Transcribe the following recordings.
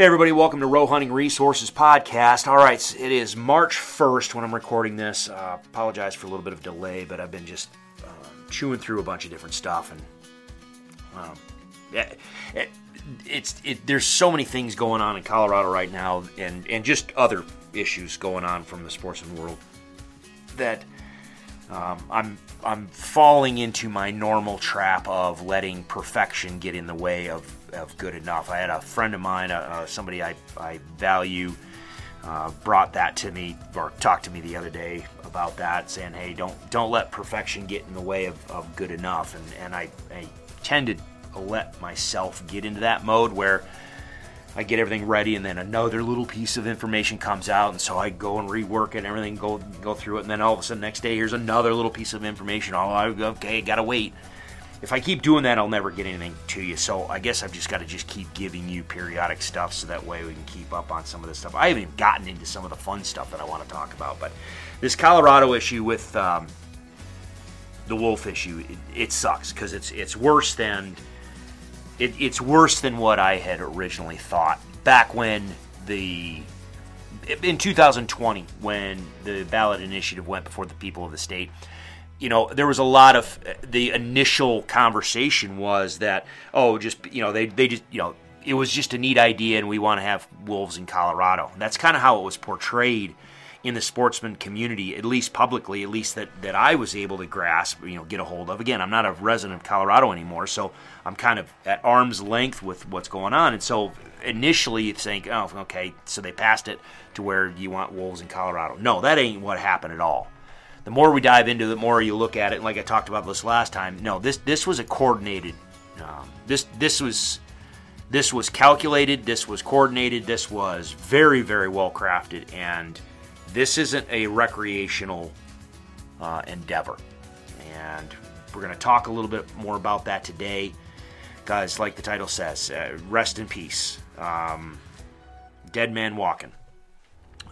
Hey, everybody, welcome to Roe Hunting Resources Podcast. All right, it is March 1st when I'm recording this. Uh, apologize for a little bit of delay, but I've been just um, chewing through a bunch of different stuff. And um, yeah, it, it's it, there's so many things going on in Colorado right now, and, and just other issues going on from the sportsman world that um, I'm I'm falling into my normal trap of letting perfection get in the way of of good enough. I had a friend of mine, uh, uh, somebody I, I value, uh, brought that to me or talked to me the other day about that, saying, "Hey, don't don't let perfection get in the way of, of good enough." And and I, I tend to let myself get into that mode where I get everything ready, and then another little piece of information comes out, and so I go and rework it, and everything go go through it, and then all of a sudden next day here's another little piece of information. Oh, I okay, gotta wait if I keep doing that, I'll never get anything to you. So I guess I've just got to just keep giving you periodic stuff so that way we can keep up on some of this stuff. I haven't even gotten into some of the fun stuff that I want to talk about, but this Colorado issue with um, the wolf issue, it, it sucks because it's it's worse than it, it's worse than what I had originally thought back when the in 2020 when the ballot initiative went before the people of the state you know, there was a lot of the initial conversation was that, oh, just, you know, they, they just, you know, it was just a neat idea and we want to have wolves in Colorado. And that's kind of how it was portrayed in the sportsman community, at least publicly, at least that, that I was able to grasp, you know, get a hold of. Again, I'm not a resident of Colorado anymore, so I'm kind of at arm's length with what's going on. And so initially you think, oh, okay, so they passed it to where you want wolves in Colorado. No, that ain't what happened at all the more we dive into it, the more you look at it. And like I talked about this last time, no, this this was a coordinated. Um, this this was this was calculated. This was coordinated. This was very very well crafted. And this isn't a recreational uh, endeavor. And we're going to talk a little bit more about that today, guys. Like the title says, uh, rest in peace. Um, dead man walking.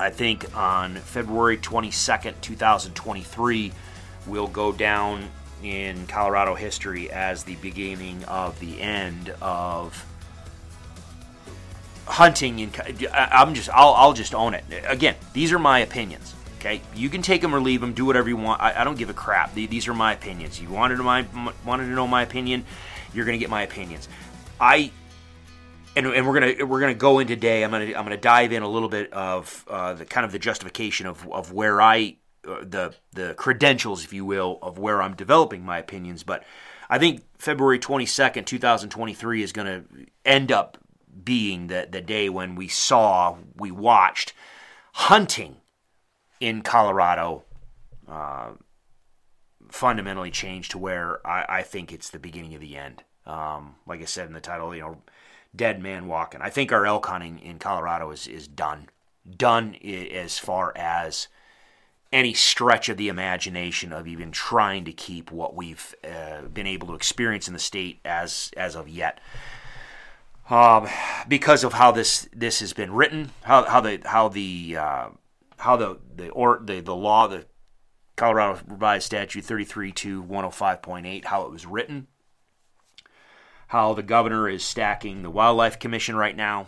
I think on February 22nd, 2023, will go down in Colorado history as the beginning of the end of hunting. In, I'm just, I'll, I'll just own it. Again, these are my opinions. Okay, you can take them or leave them. Do whatever you want. I, I don't give a crap. These are my opinions. You wanted to my wanted to know my opinion. You're to get my opinions. I and, and we're gonna we're gonna go in today. I'm gonna I'm gonna dive in a little bit of uh, the kind of the justification of of where I uh, the the credentials, if you will, of where I'm developing my opinions. But I think February 22nd, 2023, is to end up being the the day when we saw we watched hunting in Colorado. Uh, fundamentally change to where I, I, think it's the beginning of the end. Um, like I said in the title, you know, dead man walking. I think our elk hunting in Colorado is is done, done as far as any stretch of the imagination of even trying to keep what we've uh, been able to experience in the state as as of yet. Um, because of how this this has been written, how how the how the uh, how the the or the the law the Colorado Revised Statute 33 to 105.8 how it was written how the governor is stacking the wildlife commission right now,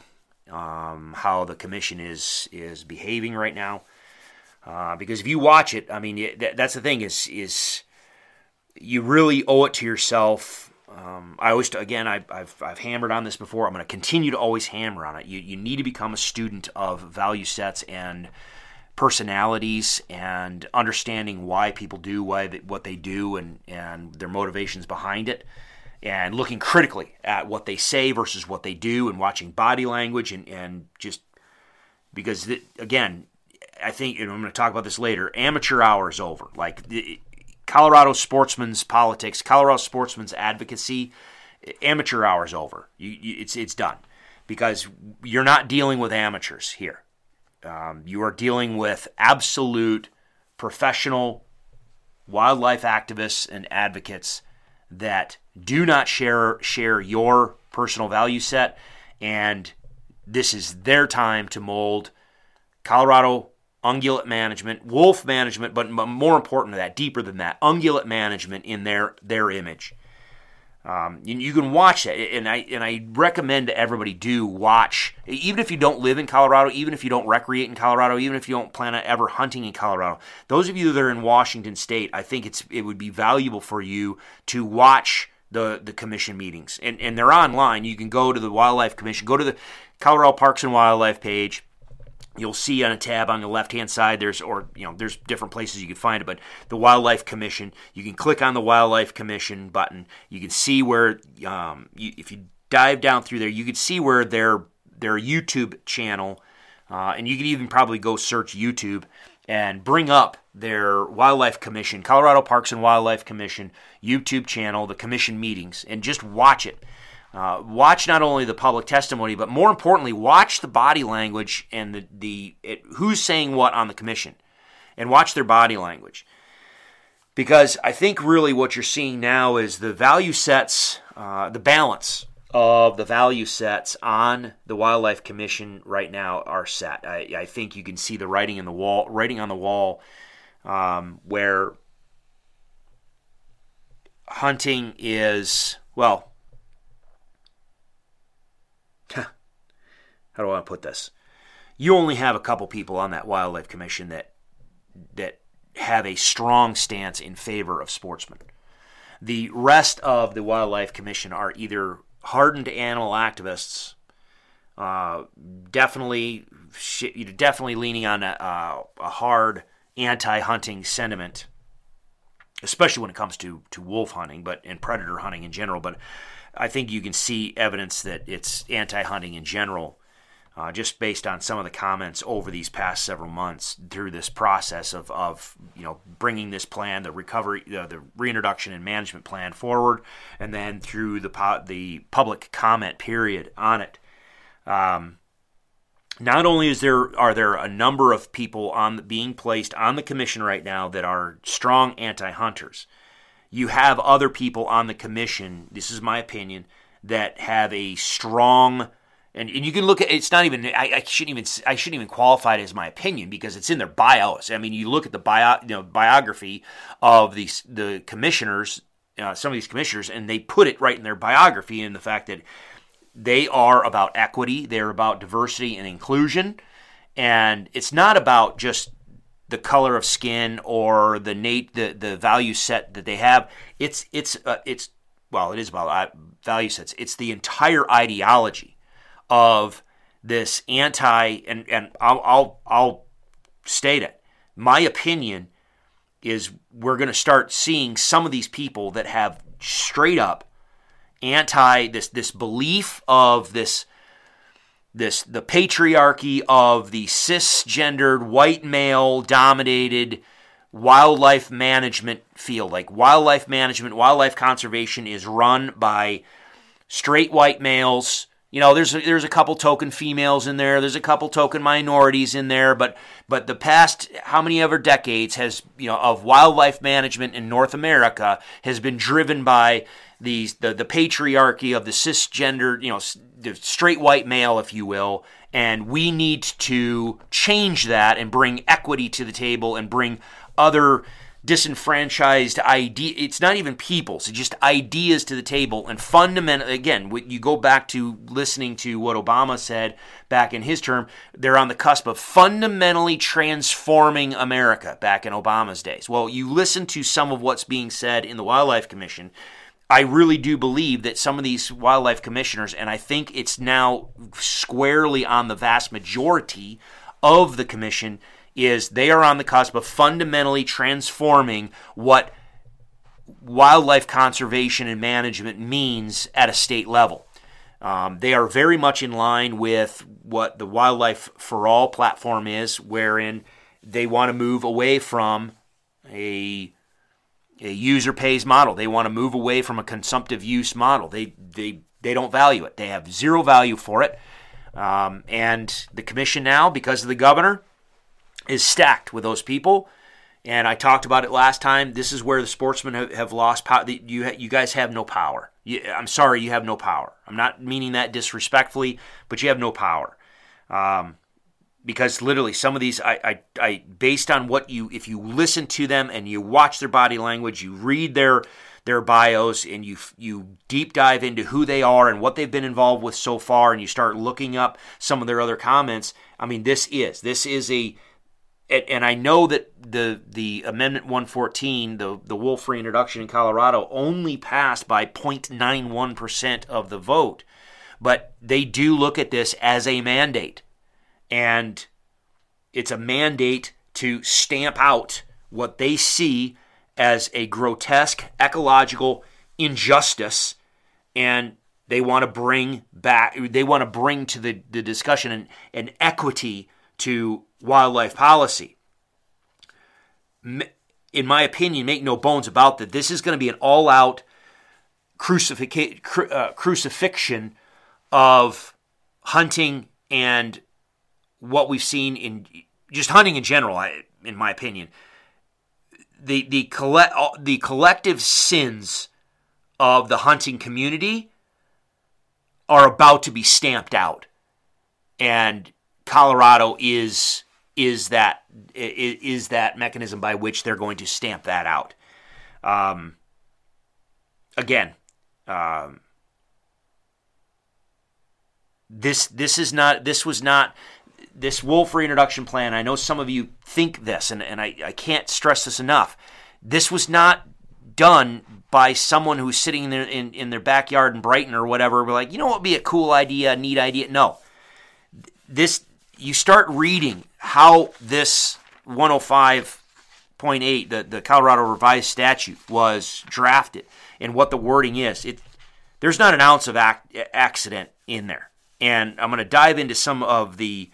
um, how the commission is is behaving right now. Uh, because if you watch it, I mean, it, that's the thing is is you really owe it to yourself. Um, I always, again, I, have I've hammered on this before. I'm going to continue to always hammer on it. You you need to become a student of value sets and personalities and understanding why people do why what they do and and their motivations behind it and looking critically at what they say versus what they do and watching body language and, and just because, the, again, I think, and I'm going to talk about this later, amateur hour is over. Like the, Colorado sportsman's politics, Colorado sportsman's advocacy, amateur hour is over. You, you, it's, it's done because you're not dealing with amateurs here. Um, you are dealing with absolute professional wildlife activists and advocates that do not share share your personal value set and this is their time to mold Colorado ungulate management, wolf management, but more important than that, deeper than that, ungulate management in their their image. Um, you, can watch that, and I and I recommend that everybody do watch, even if you don't live in Colorado, even if you don't recreate in Colorado, even if you don't plan on ever hunting in Colorado. Those of you that are in Washington State, I think it's it would be valuable for you to watch the the commission meetings, and and they're online. You can go to the Wildlife Commission, go to the Colorado Parks and Wildlife page. You'll see on a tab on the left hand side there's or you know there's different places you can find it but the wildlife commission. You can click on the wildlife commission button. You can see where um, you, if you dive down through there you can see where their their youtube channel uh, and you can even probably go search youtube and bring up their wildlife commission colorado parks and wildlife commission youtube channel the commission meetings and just watch it uh, watch not only the public testimony, but more importantly, watch the body language and the, the it, who's saying what on the commission, and watch their body language. Because I think really what you're seeing now is the value sets, uh, the balance of the value sets on the Wildlife Commission right now are set. I, I think you can see the writing in the wall, writing on the wall, um, where hunting is well how do I put this? You only have a couple people on that wildlife commission that that have a strong stance in favor of sportsmen. The rest of the wildlife commission are either hardened animal activists, uh, definitely definitely leaning on a, a hard anti-hunting sentiment, especially when it comes to to wolf hunting, but and predator hunting in general. But I think you can see evidence that it's anti-hunting in general uh, just based on some of the comments over these past several months through this process of, of you know bringing this plan, the recovery, uh, the reintroduction and management plan forward, and then through the the public comment period on it. Um, not only is there are there a number of people on being placed on the commission right now that are strong anti-hunters, you have other people on the commission. This is my opinion that have a strong and, and you can look at it's not even I, I, shouldn't even I shouldn't even qualify it as my opinion because it's in their bios. I mean, you look at the bio you know biography of these the commissioners, uh, some of these commissioners, and they put it right in their biography in the fact that they are about equity, they're about diversity and inclusion, and it's not about just the color of skin or the nate the the value set that they have. It's it's uh, it's well, it is about uh, value sets. It's the entire ideology of this anti and and I'll I'll, I'll state it. My opinion is we're going to start seeing some of these people that have straight up anti this this belief of this this the patriarchy of the cisgendered white male dominated wildlife management field. Like wildlife management wildlife conservation is run by straight white males. You know, there's a, there's a couple token females in there. There's a couple token minorities in there, but but the past how many ever decades has you know of wildlife management in North America has been driven by these the the patriarchy of the cisgender, you know, the straight white male, if you will, and we need to change that and bring equity to the table and bring other disenfranchised idea it's not even people's it's just ideas to the table. And fundamentally again you go back to listening to what obama said back in his term they're on the cusp of fundamentally transforming america back in obama's days. Well you listen to some of what's being said in the wildlife commission I really do believe that some of these wildlife commissioners, and I think it's now squarely on the vast majority of the commission, is they are on the cusp of fundamentally transforming what wildlife conservation and management means at a state level. Um, they are very much in line with what the Wildlife for All platform is, wherein they want to move away from a a user pays model. They want to move away from a consumptive use model. They they they don't value it. They have zero value for it. Um, and the commission now, because of the governor, is stacked with those people. And I talked about it last time. This is where the sportsmen have, have lost power. You, you guys have no power. You, I'm sorry, you have no power. I'm not meaning that disrespectfully, but you have no power. Um, because literally, some of these, I, I, I, based on what you, if you listen to them and you watch their body language, you read their their bios and you you deep dive into who they are and what they've been involved with so far and you start looking up some of their other comments i mean this is this is a and I know that the the Amendment 114, the the wolf reintroduction in Colorado, only passed by 0.91 percent of the vote, but they do look at this as a mandate, and it's a mandate to stamp out what they see as a grotesque ecological injustice, and they want to bring back they want to bring to the, the discussion an, an equity to wildlife policy. In my opinion, make no bones about that, this is going to be an all out crucific- uh, crucifixion of hunting and what we've seen in just hunting in general, in my opinion. The, the, coll- the collective sins of the hunting community are about to be stamped out. And Colorado is is that is that mechanism by which they're going to stamp that out. Um, again, um, this this is not this was not this wolf reintroduction plan. I know some of you think this, and, and I, I can't stress this enough. This was not done by someone who's sitting in their, in, in their backyard in Brighton or whatever. We're like, you know what would be a cool idea, a neat idea? No. This you start reading how this 105.8, the, the Colorado revised statute, was drafted and what the wording is. It there's not an ounce of ac- accident in there, and I'm going to dive into some of the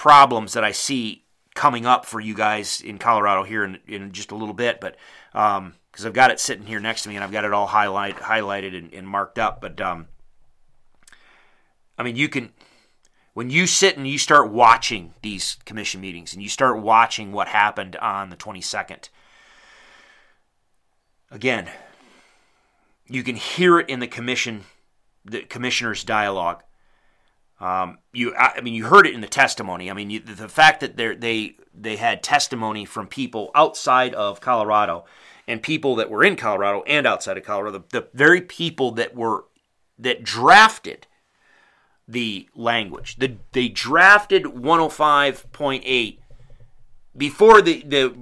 problems that I see coming up for you guys in Colorado here in, in just a little bit, but because um, I've got it sitting here next to me and I've got it all highlight highlighted and, and marked up, but um, I mean you can when you sit and you start watching these commission meetings and you start watching what happened on the 22nd, again, you can hear it in the commission, the commissioner's dialogue. Um, you, I mean, you heard it in the testimony. I mean, you, the fact that they they had testimony from people outside of Colorado and people that were in Colorado and outside of Colorado, the, the very people that were that drafted the language. The, they drafted 105.8 before the, the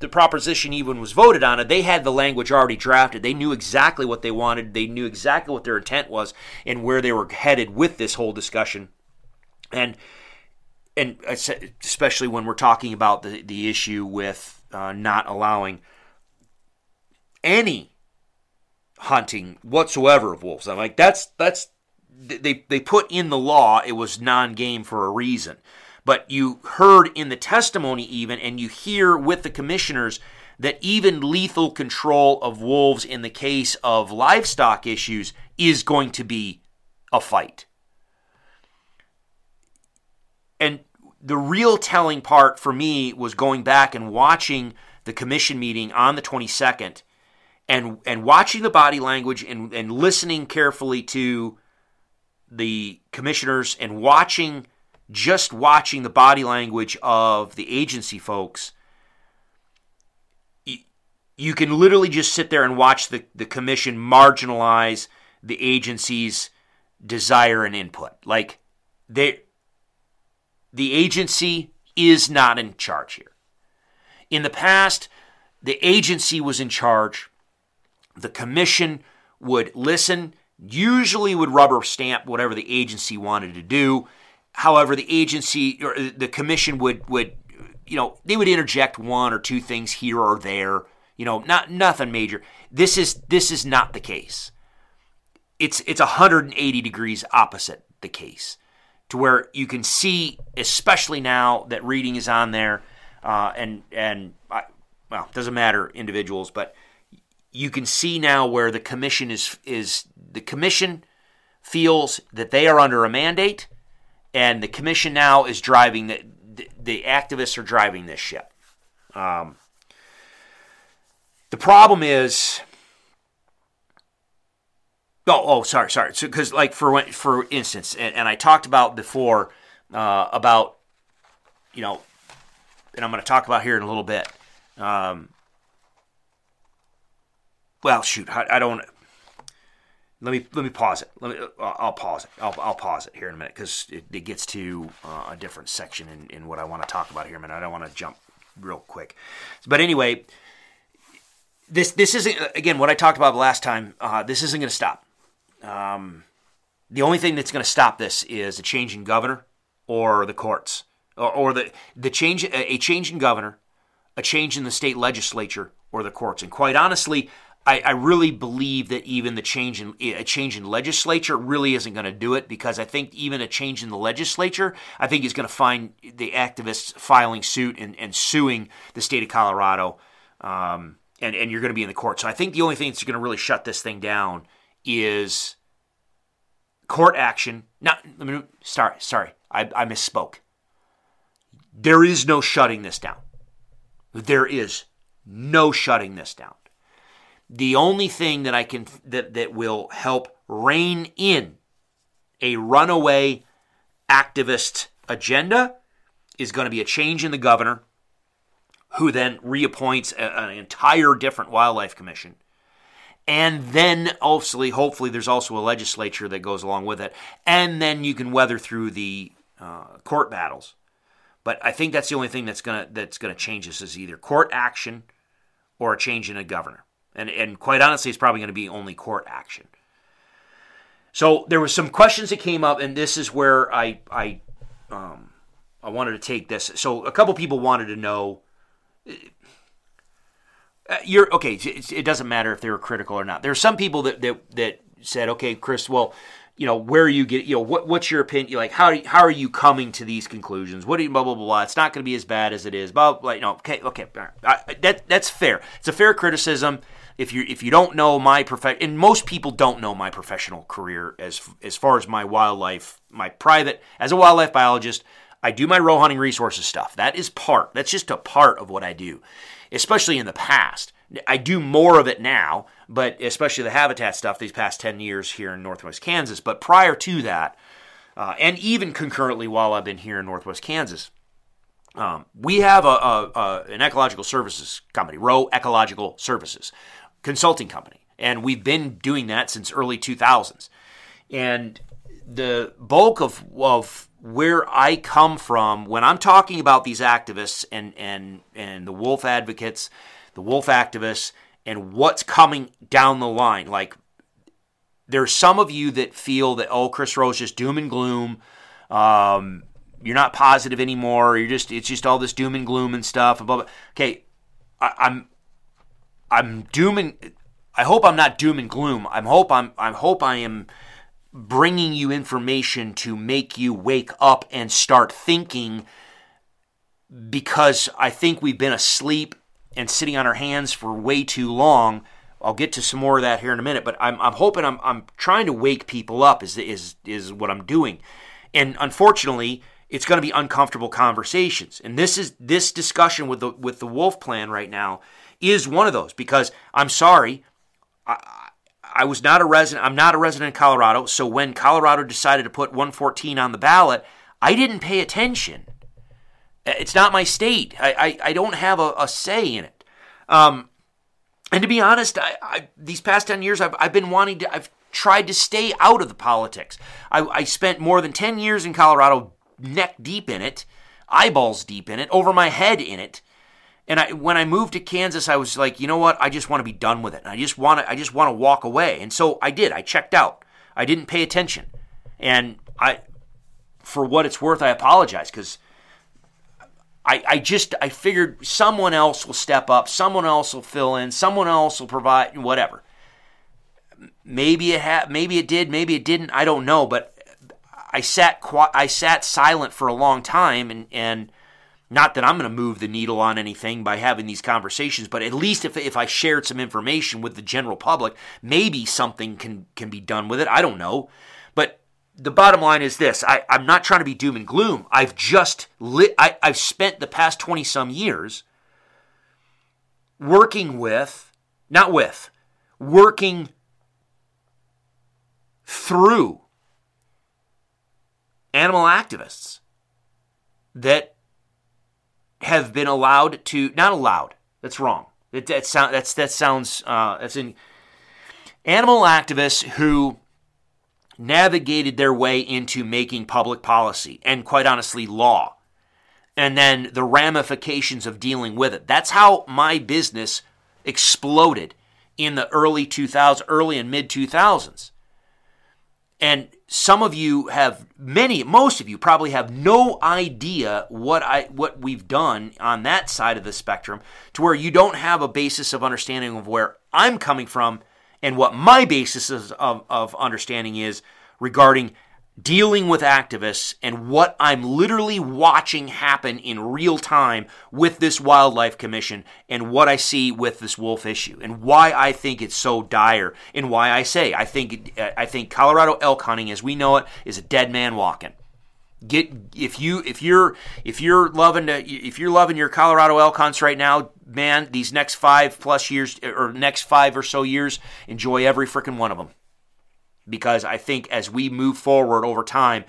the proposition even was voted on it, they had the language already drafted. They knew exactly what they wanted. They knew exactly what their intent was and where they were headed with this whole discussion. And and especially when we're talking about the the issue with uh, not allowing any hunting whatsoever of wolves. I'm like that's that's they they put in the law it was non-game for a reason. But you heard in the testimony even and you hear with the commissioners that even lethal control of wolves in the case of livestock issues is going to be a fight. And the real telling part for me was going back and watching the commission meeting on the 22nd and and watching the body language and, and listening carefully to the commissioners and watching just watching the body language of the agency folks you can literally just sit there and watch the, the commission marginalize the agency's desire and input like they the agency is not in charge here in the past the agency was in charge the commission would listen usually would rubber stamp whatever the agency wanted to do. However, the agency or the commission would would you know they would interject one or two things here or there. You know, not nothing major. This is this is not the case. It's it's 180 degrees opposite the case, to where you can see, especially now that reading is on there, uh, and and I, well, doesn't matter individuals, but you can see now where the commission is is the commission feels that they are under a mandate, and the commission now is driving the the, the activists are driving this ship. Um, the problem is, oh, oh, sorry, sorry. Because, so, like for for instance, and, and, I talked about before uh, about, you know, and I'm going to talk about here in a little bit. Um, well, shoot, I, I don't. Let me let me pause it. Let me. I'll pause it. I'll, I'll pause it here in a minute because it, it, gets to uh, a different section in, in what I want to talk about here minute. I don't want to jump real quick, but anyway, this this isn't again what I talked about last time. Uh, this isn't going to stop. Um, the only thing that's going to stop this is a change in governor or the courts, or, or the the change a change in governor, a change in the state legislature or the courts. And quite honestly, I, I, really believe that even the change in a change in legislature really isn't going to do it because I think even a change in the legislature, I think is going to find the activists filing suit and, and suing the state of Colorado, um, and and you're going to be in the court. So I think the only thing that's going to really shut this thing down is court action. Not let me sorry sorry I, I misspoke. There is no shutting this down. There is no shutting this down. The only thing that I can that, that will help rein in a runaway activist agenda is going to be a change in the governor who then reappoints a, an entire different wildlife commission. And then hopefully, hopefully, there's also a legislature that goes along with it. And then you can weather through the uh, court battles. But I think that's the only thing that's gonna that's gonna change this is either court action or a change in a governor. And, and quite honestly, it's probably going to be only court action. So there was some questions that came up, and this is where I I um, I wanted to take this. So a couple people wanted to know. Uh, you're okay. It, it doesn't matter if they were critical or not. There are some people that that that said, "Okay, Chris, well, you know, where you get, you know, what, what's your opinion? Like, how how are you coming to these conclusions? What do you blah blah blah? blah. It's not going to be as bad as it is. Blah blah. You know, okay, okay, I, that that's fair. It's a fair criticism. If you if you don't know my profession, and most people don't know my professional career as as far as my wildlife, my private as a wildlife biologist, I do my roe hunting resources stuff. That is part. That's just a part of what I do, especially in the past. I do more of it now, but especially the habitat stuff these past 10 years here in Northwest Kansas. But prior to that, uh, and even concurrently while I've been here in Northwest Kansas, um, we have a, a, a, an ecological services company, Roe Ecological Services, consulting company, and we've been doing that since early 2000s. And the bulk of, of where I come from when I'm talking about these activists and and and the wolf advocates the wolf activists, and what's coming down the line. Like, there's some of you that feel that, oh, Chris Roe's just doom and gloom. Um, you're not positive anymore. You're just, it's just all this doom and gloom and stuff. Blah, blah. Okay, I, I'm, I'm doom and, I hope I'm not doom and gloom. I hope I'm, I hope I am bringing you information to make you wake up and start thinking because I think we've been asleep and sitting on our hands for way too long. I'll get to some more of that here in a minute, but I'm, I'm hoping I'm, I'm trying to wake people up is, is, is what I'm doing. And unfortunately, it's going to be uncomfortable conversations. And this is this discussion with the with the Wolf Plan right now is one of those because I'm sorry, I, I was not a resident. I'm not a resident in Colorado. So when Colorado decided to put 114 on the ballot, I didn't pay attention. It's not my state. I, I, I don't have a, a, say in it. Um, and to be honest, I, I, these past 10 years, I've, I've been wanting to, I've tried to stay out of the politics. I, I spent more than 10 years in Colorado, neck deep in it, eyeballs deep in it, over my head in it. And I, when I moved to Kansas, I was like, you know what? I just want to be done with it. I just want to, I just want to walk away. And so I did. I checked out. I didn't pay attention. And I, for what it's worth, I apologize because I, I just I figured someone else will step up, someone else will fill in, someone else will provide whatever. Maybe it had, maybe it did, maybe it didn't. I don't know, but I sat I sat silent for a long time, and and not that I'm going to move the needle on anything by having these conversations, but at least if if I shared some information with the general public, maybe something can can be done with it. I don't know, but the bottom line is this I, am not trying to be doom and gloom. I've just lit, I, I've spent the past 20 some years working with, not with, working through animal activists that have been allowed to, not allowed, that's wrong. That, that, sound, that's, that sounds, uh, that's in, Animal activists who navigated their way into making public policy and, quite honestly, law. And then the ramifications of dealing with it. That's how my business exploded in the early 2000s, early and mid 2000s. And some of you have many most of you probably have no idea what I what we've done on that side of the spectrum to where you don't have a basis of understanding of where I'm coming from and what my basis of, of understanding is regarding dealing with activists and what I'm literally watching happen in real time with this wildlife commission and what I see with this wolf issue and why I think it's so dire and why I say I think uh, I think Colorado elk hunting as we know it is a dead man walking. Get if you if you're if you're loving to if you're loving your Colorado elk hunts right now, man, these next 5 plus years or next 5 or so years, enjoy every freaking one of them because I think as we move forward over time,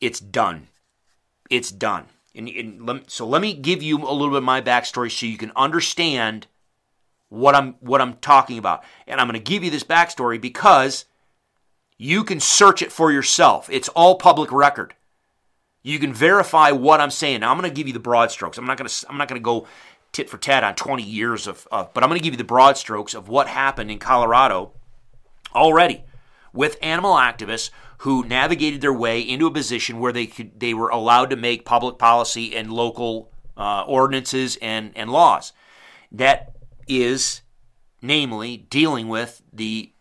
it's done. It's done. And, and let, so let me give you a little bit of my backstory so you can understand what I'm what I'm talking about. And I'm going to give you this backstory because you can search it for yourself. It's all public record. You can verify what I'm saying. Now I'm going to give you the broad strokes. I'm not going to I'm not going to go tit for tat on 20 years of, of but I'm going to give you the broad strokes of what happened in Colorado already with animal activists who navigated their way into a position where they could they were allowed to make public policy and local uh, ordinances and, and laws. That is, namely, dealing with the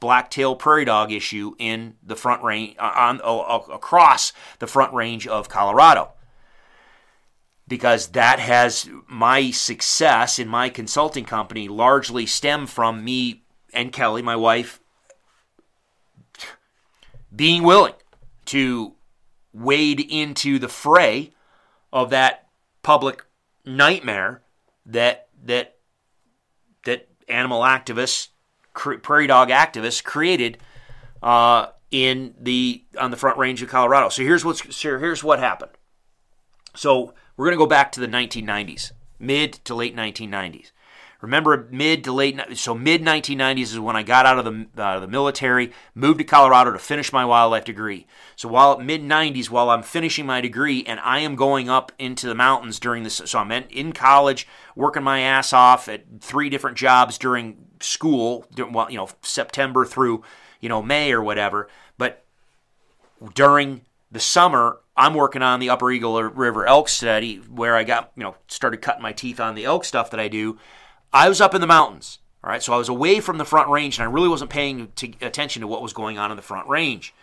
black-tailed prairie dog issue in the front range uh, on uh, across the front range of Colorado. Because that has my success in my consulting company largely stemmed from me and Kelly, my wife, being willing to wade into the fray of that public nightmare that that that animal activists, prairie dog activists created uh, in the on the front range of Colorado. So here's what's so here's what happened. So we're going to go back to the 1990s, mid to late 1990s. Remember, mid to late, so mid 1990s is when I got out of the, uh, the military, moved to Colorado to finish my wildlife degree. So while mid 90s, while I'm finishing my degree and I am going up into the mountains during this, so I'm in college, working my ass off at three different jobs during school, well, you know, September through, you know, May or whatever. But during the summer, I'm working on the Upper Eagle River elk study where I got, you know, started cutting my teeth on the elk stuff that I do. I was up in the mountains. All right, so I was away from the front range, and I really wasn't paying to, attention to what was going on in the front range.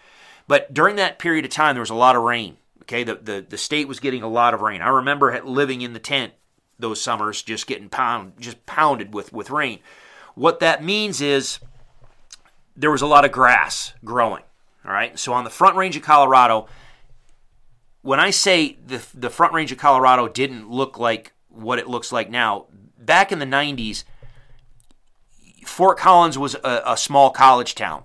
But during that period of time, there was a lot of rain. Okay, the, the, the state was getting a lot of rain. I remember living in the tent those summers, just getting pound, just pounded with with rain. What that means is there was a lot of grass growing. All right, so on the front range of Colorado, when I say the the front range of Colorado didn't look like what it looks like now, back in the 90s, Fort Collins was a, a small college town,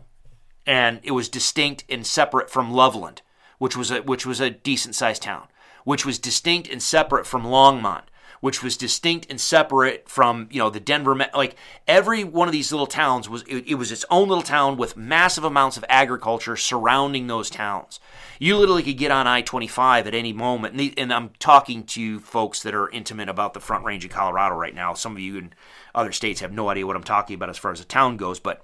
and it was distinct and separate from Loveland, which was a, which was a decent sized town, which was distinct and separate from Longmont, which was distinct and separate from you know the Denver. Like every one of these little towns was it, it was its own little town with massive amounts of agriculture surrounding those towns. You literally could get on I 25 at any moment. And, the, and, I'm talking to folks that are intimate about the front range of Colorado right now. Some of you in other states have no idea what I'm talking about as far as the town goes. But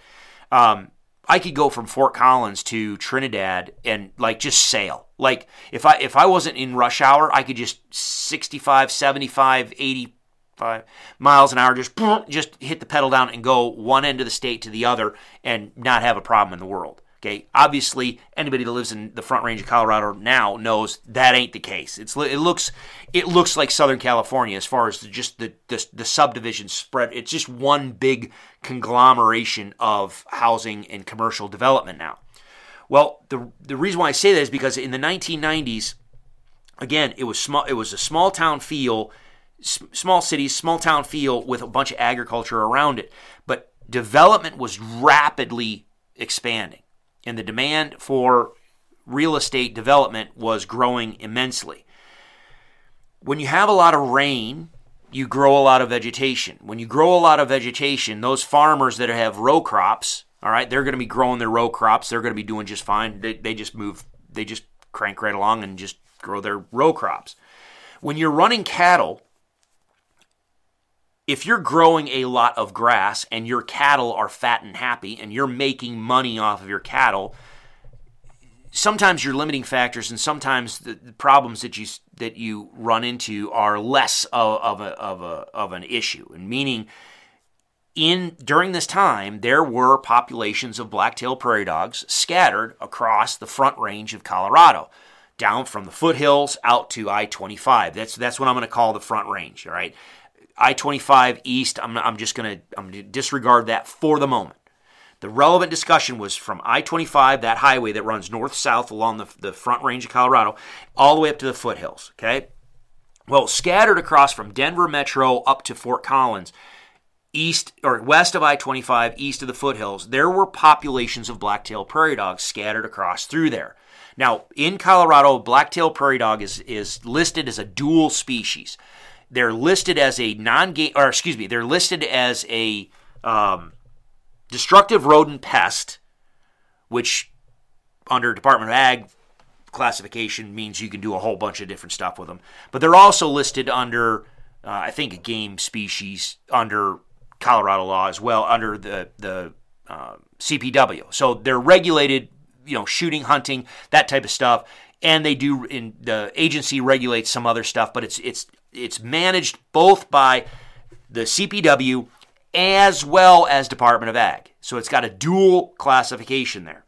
um, I could go from Fort Collins to Trinidad and like just sail. Like if I if I wasn't in rush hour, I could just 65, 75, 85 miles an hour just just hit the pedal down and go one end of the state to the other and not have a problem in the world. Okay, obviously anybody that lives in the Front Range of Colorado now knows that ain't the case. It's it looks it looks like Southern California as far as the, just the, the the subdivision spread. It's just one big conglomeration of housing and commercial development now. Well, the the reason why I say that is because in the 1990s, again, it was small. It was a small town feel, small cities, small town feel with a bunch of agriculture around it. But development was rapidly expanding and the demand for real estate development was growing immensely. When you have a lot of rain, you grow a lot of vegetation. When you grow a lot of vegetation, those farmers that have row crops All right, they're going to be growing their row crops. They're going to be doing just fine. They, they just move, they just crank right along and just grow their row crops. When you're running cattle, if you're growing a lot of grass and your cattle are fat and happy and you're making money off of your cattle, sometimes your limiting factors and sometimes the, problems that you that you run into are less of, of, a, of, a, of an issue. And meaning, in during this time, there were populations of black-tailed prairie dogs scattered across the Front Range of Colorado, down from the foothills out to I-25. That's that's what I'm going to call the Front Range. All right, I-25 east. I'm I'm just going to I'm going to disregard that for the moment. The relevant discussion was from I 25, that highway that runs north south along the, the front range of Colorado, all the way up to the foothills. Okay? Well, scattered across from Denver Metro up to Fort Collins, east or west of I 25, east of the foothills, there were populations of black-tailed prairie dogs scattered across through there. Now, in Colorado, black-tailed prairie dog is, is listed as a dual species. They're listed as a non game, or excuse me, they're listed as a um, destructive rodent pest, which under Department of Ag classification means you can do a whole bunch of different stuff with them. But they're also listed under, uh, I think, a game species under Colorado law as well, under the the uh, CPW. So they're regulated, you know, shooting, hunting, that type of stuff. And they do in the agency regulates some other stuff, but it's it's it's managed both by the CPW as well as Department of Ag. So it's got a dual classification there.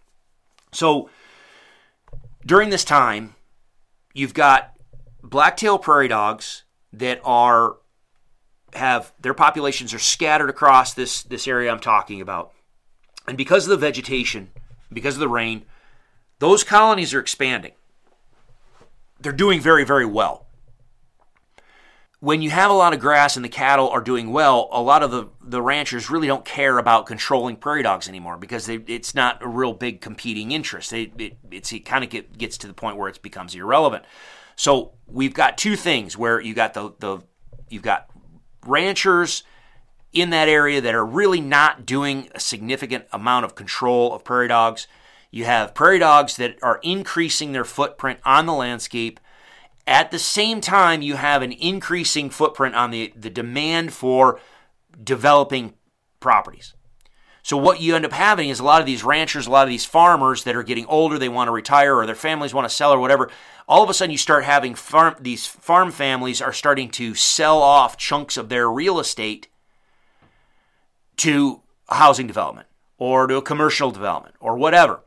So during this time, you've got black-tailed prairie dogs that are have their populations are scattered across this this area I'm talking about. And because of the vegetation, because of the rain, those colonies are expanding. They're doing very very well when you have a lot of grass and the cattle are doing well, a lot of the, the ranchers really don't care about controlling prairie dogs anymore because they, it's not a real big competing interest. They, it, it kind of get, gets to the point where it becomes irrelevant. So we've got two things where you got the, the you've got ranchers in that area that are really not doing a significant amount of control of prairie dogs. You have prairie dogs that are increasing their footprint on the landscape at the same time, you have an increasing footprint on the, the demand for developing properties. So, what you end up having is a lot of these ranchers, a lot of these farmers that are getting older, they want to retire, or their families want to sell, or whatever. All of a sudden, you start having farm, these farm families are starting to sell off chunks of their real estate to housing development or to a commercial development or whatever.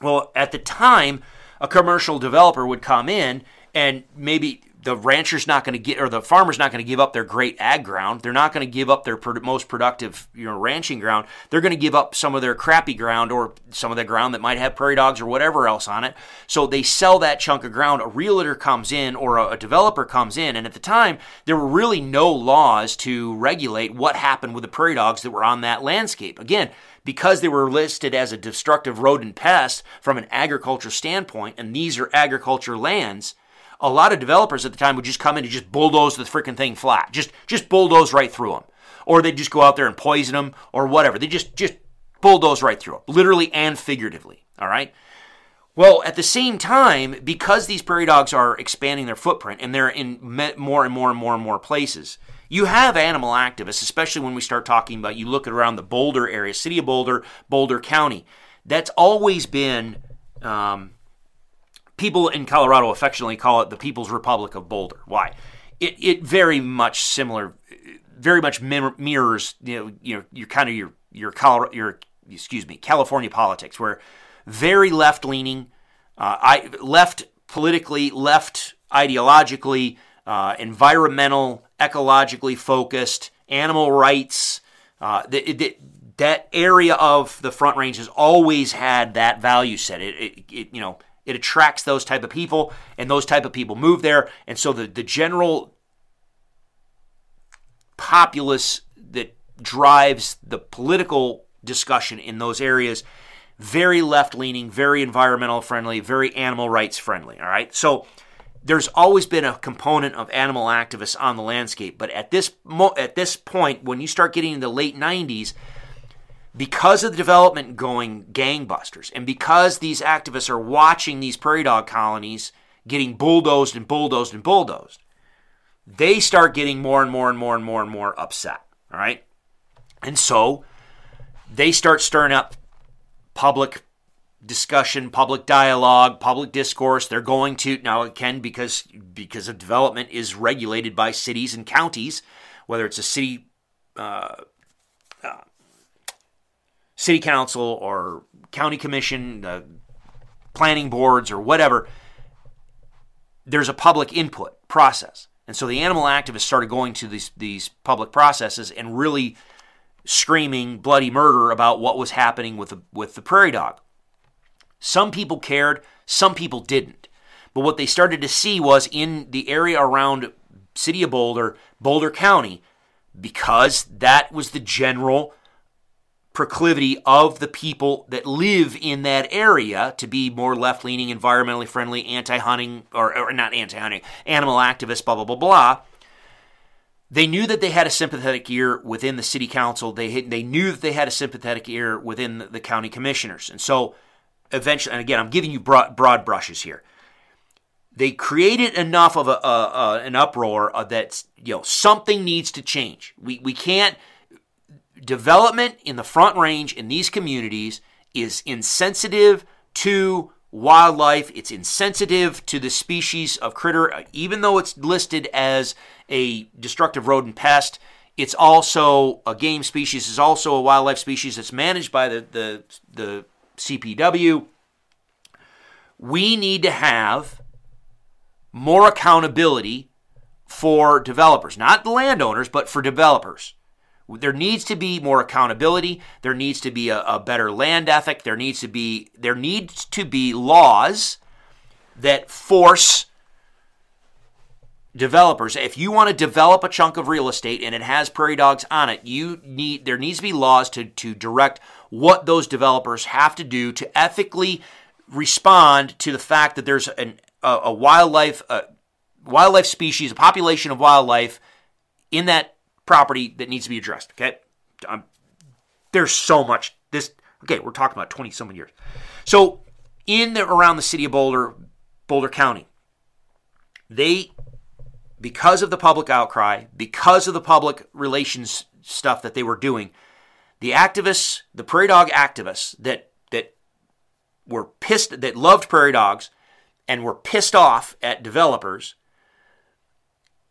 Well, at the time, a commercial developer would come in and maybe the rancher's not going to get or the farmer's not going to give up their great ag ground. They're not going to give up their most productive, you know, ranching ground. They're going to give up some of their crappy ground or some of the ground that might have prairie dogs or whatever else on it. So they sell that chunk of ground. A realtor comes in or a, a developer comes in, and at the time there were really no laws to regulate what happened with the prairie dogs that were on that landscape. Again, because they were listed as a destructive rodent pest from an agriculture standpoint, and these are agriculture lands a lot of developers at the time would just come in and just bulldoze the freaking thing flat, just just bulldoze right through them, or they'd just go out there and poison them or whatever. They just just bulldoze right through them, literally and figuratively. All right. Well, at the same time, because these prairie dogs are expanding their footprint and they're in more and more and more and more places, you have animal activists, especially when we start talking about you look around the Boulder area, city of Boulder, Boulder County. That's always been um, people in Colorado affectionately call it the People's Republic of Boulder. Why? It, it very much similar, very much mirrors you know you know your kind of your your Colorado your excuse me California politics, where very left leaning, uh, I left politically, left ideologically, uh, environmental, ecologically focused, animal rights. Uh, the, the, that area of the Front Range has always had that value set. It, it, it you know it attracts those type of people, and those type of people move there. And so the, the general populace that drives the political discussion in those areas very left leaning, very environmental friendly, very animal rights friendly. All right. So there's always been a component of animal activists on the landscape, but at this mo- at this point, when you start getting in the late 90s, because of the development going gangbusters, and because these activists are watching these prairie dog colonies getting bulldozed and bulldozed and bulldozed, they start getting more and more and more and more and more upset. All right. And so they start stirring up public discussion, public dialogue, public discourse. They're going to now again because because of development is regulated by cities and counties, whether it's a city uh, city council or county commission, uh, planning boards or whatever. There's a public input process, and so the animal activists started going to these these public processes and really screaming bloody murder about what was happening with the, with the prairie dog. Some people cared, some people didn't. But what they started to see was in the area around City of Boulder, Boulder County, because that was the general proclivity of the people that live in that area to be more left leaning, environmentally friendly, anti hunting, or, or, not anti hunting, animal activists, blah, blah, blah, blah. They knew that they had a sympathetic ear within the city council. They, they knew that they had a sympathetic ear within the, the county commissioners. And so eventually, and again, I'm giving you broad, broad brushes here. They created enough of a, a, a an uproar uh, that you know something needs to change. We we can't development in the Front Range in these communities is insensitive to wildlife. It's insensitive to the species of critter, even though it's listed as a destructive rodent pest. It's also a game species. It's also a wildlife species that's managed by the the, the CPW. We need to have more accountability for developers, not the landowners, but for developers. There needs to be more accountability. There needs to be a, a, better land ethic. There needs to be there needs to be laws that force developers. If you want to develop a chunk of real estate and it has prairie dogs on it, you need there needs to be laws to to direct what those developers have to do to ethically respond to the fact that there's an, a, a wildlife a wildlife species, a population of wildlife in that property that needs to be addressed. Okay, um, there's so much. This okay, we're talking about twenty some years. So in the, around the city of Boulder, Boulder County, they because of the public outcry, because of the public relations stuff that they were doing, the activists, the prairie dog activists that that were pissed that loved prairie dogs and were pissed off at developers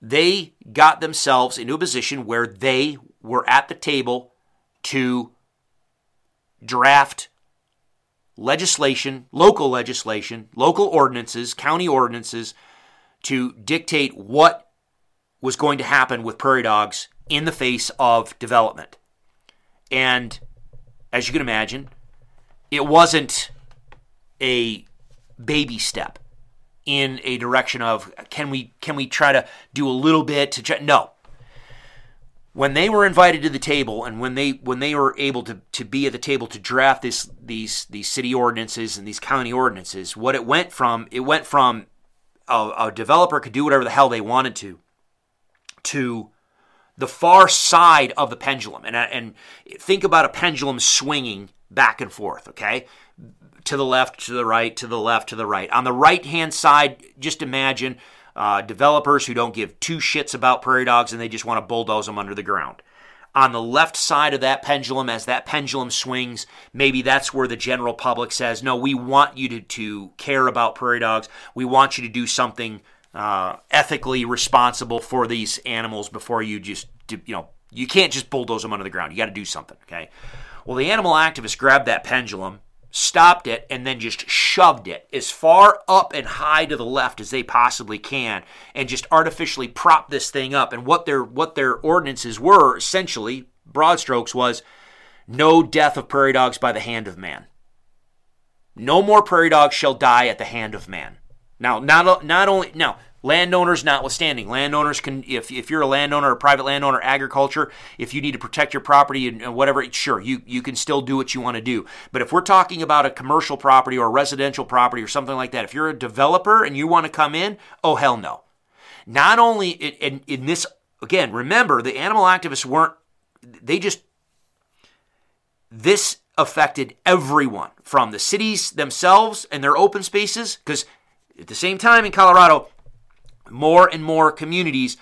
they got themselves into a position where they were at the table to draft legislation, local legislation, local ordinances, county ordinances to dictate what was going to happen with prairie dogs in the face of development. And as you can imagine, it wasn't a baby step in a direction of can we can we try to do a little bit to try, no. When they were invited to the table and when they when they were able to, to be at the table to draft this these these city ordinances and these county ordinances what it went from it went from a, a developer could do whatever the hell they wanted to to the far side of the pendulum. And and think about a pendulum swinging back and forth okay to the left, to the right, to the left, to the right. On the right hand side, just imagine uh, developers who don't give two shits about prairie dogs and they just want to bulldoze them under the ground. On the left side of that pendulum, as that pendulum swings, maybe that's where the general public says, No, we want you to, to care about prairie dogs. We want you to do something uh, ethically responsible for these animals before you just, you know, you can't just bulldoze them under the ground. You got to do something, okay? Well, the animal activists grabbed that pendulum stopped it, and then just shoved it as far up and high to the left as they possibly can, and just artificially prop this thing up. And what their what their ordinances were essentially, broad strokes, was no death of prairie dogs by the hand of man. No more prairie dogs shall die at the hand of man. Now, not not only now Landowners notwithstanding, landowners can, if, if you're a landowner, a private landowner, agriculture, if you need to protect your property and, whatever, sure, you, you can still do what you want to do. But if we're talking about a commercial property or a residential property or something like that, if you're a developer and you want to come in, oh, hell no. Not only in, in this, again, remember, the animal activists weren't, they just, this affected everyone from the cities themselves and their open spaces, because at the same time in Colorado, more and more communities,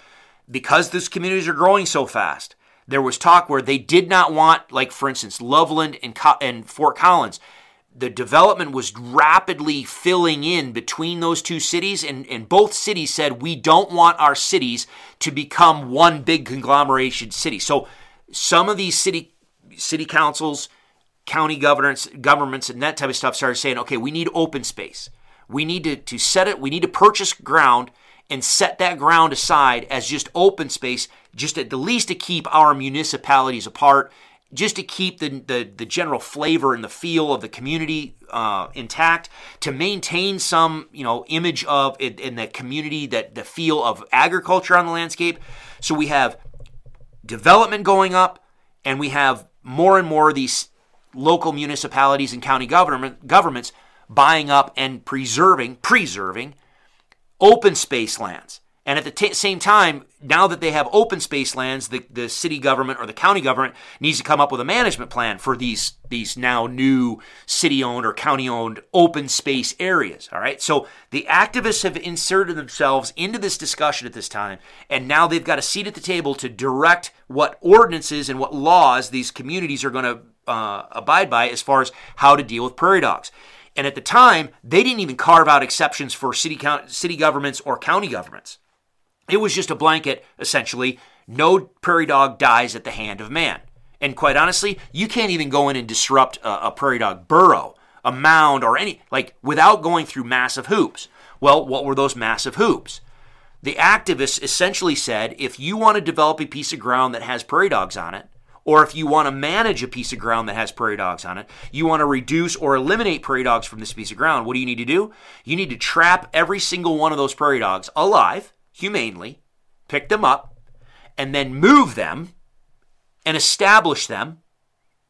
because those communities are growing so fast, there was talk where they did not want, like for instance, Loveland and, Co- and Fort Collins. The development was rapidly filling in between those two cities, and, and both cities said, We don't want our cities to become one big conglomeration city. So some of these city city councils, county governments, governments, and that type of stuff started saying, okay, we need open space. We need to, to set it, we need to purchase ground and set that ground aside as just open space, just at the least to keep our municipalities apart, just to keep the, the, the general flavor and the feel of the community uh, intact, to maintain some you know image of in, in the community that the feel of agriculture on the landscape. So we have development going up, and we have more and more of these local municipalities and county government governments buying up and preserving preserving open space lands. And at the t- same time, now that they have open space lands, the, the city government or the county government needs to come up with a management plan for these, these now new city owned or county owned open space areas. All right. So the activists have inserted themselves into this discussion at this time. And now they've got a seat at the table to direct what ordinances and what laws these communities are going to uh, abide by as far as how to deal with prairie dogs. And at the time, they didn't even carve out exceptions for city, city governments or county governments. It was just a blanket, essentially. No prairie dog dies at the hand of man. And quite honestly, you can't even go in and disrupt a, a prairie dog burrow, a mound, or any, like, without going through massive hoops. Well, what were those massive hoops? The activists essentially said if you want to develop a piece of ground that has prairie dogs on it, or if you want to manage a piece of ground that has prairie dogs on it, you want to reduce or eliminate prairie dogs from this piece of ground, what do you need to do? You need to trap every single one of those prairie dogs alive humanely, pick them up, and then move them and establish them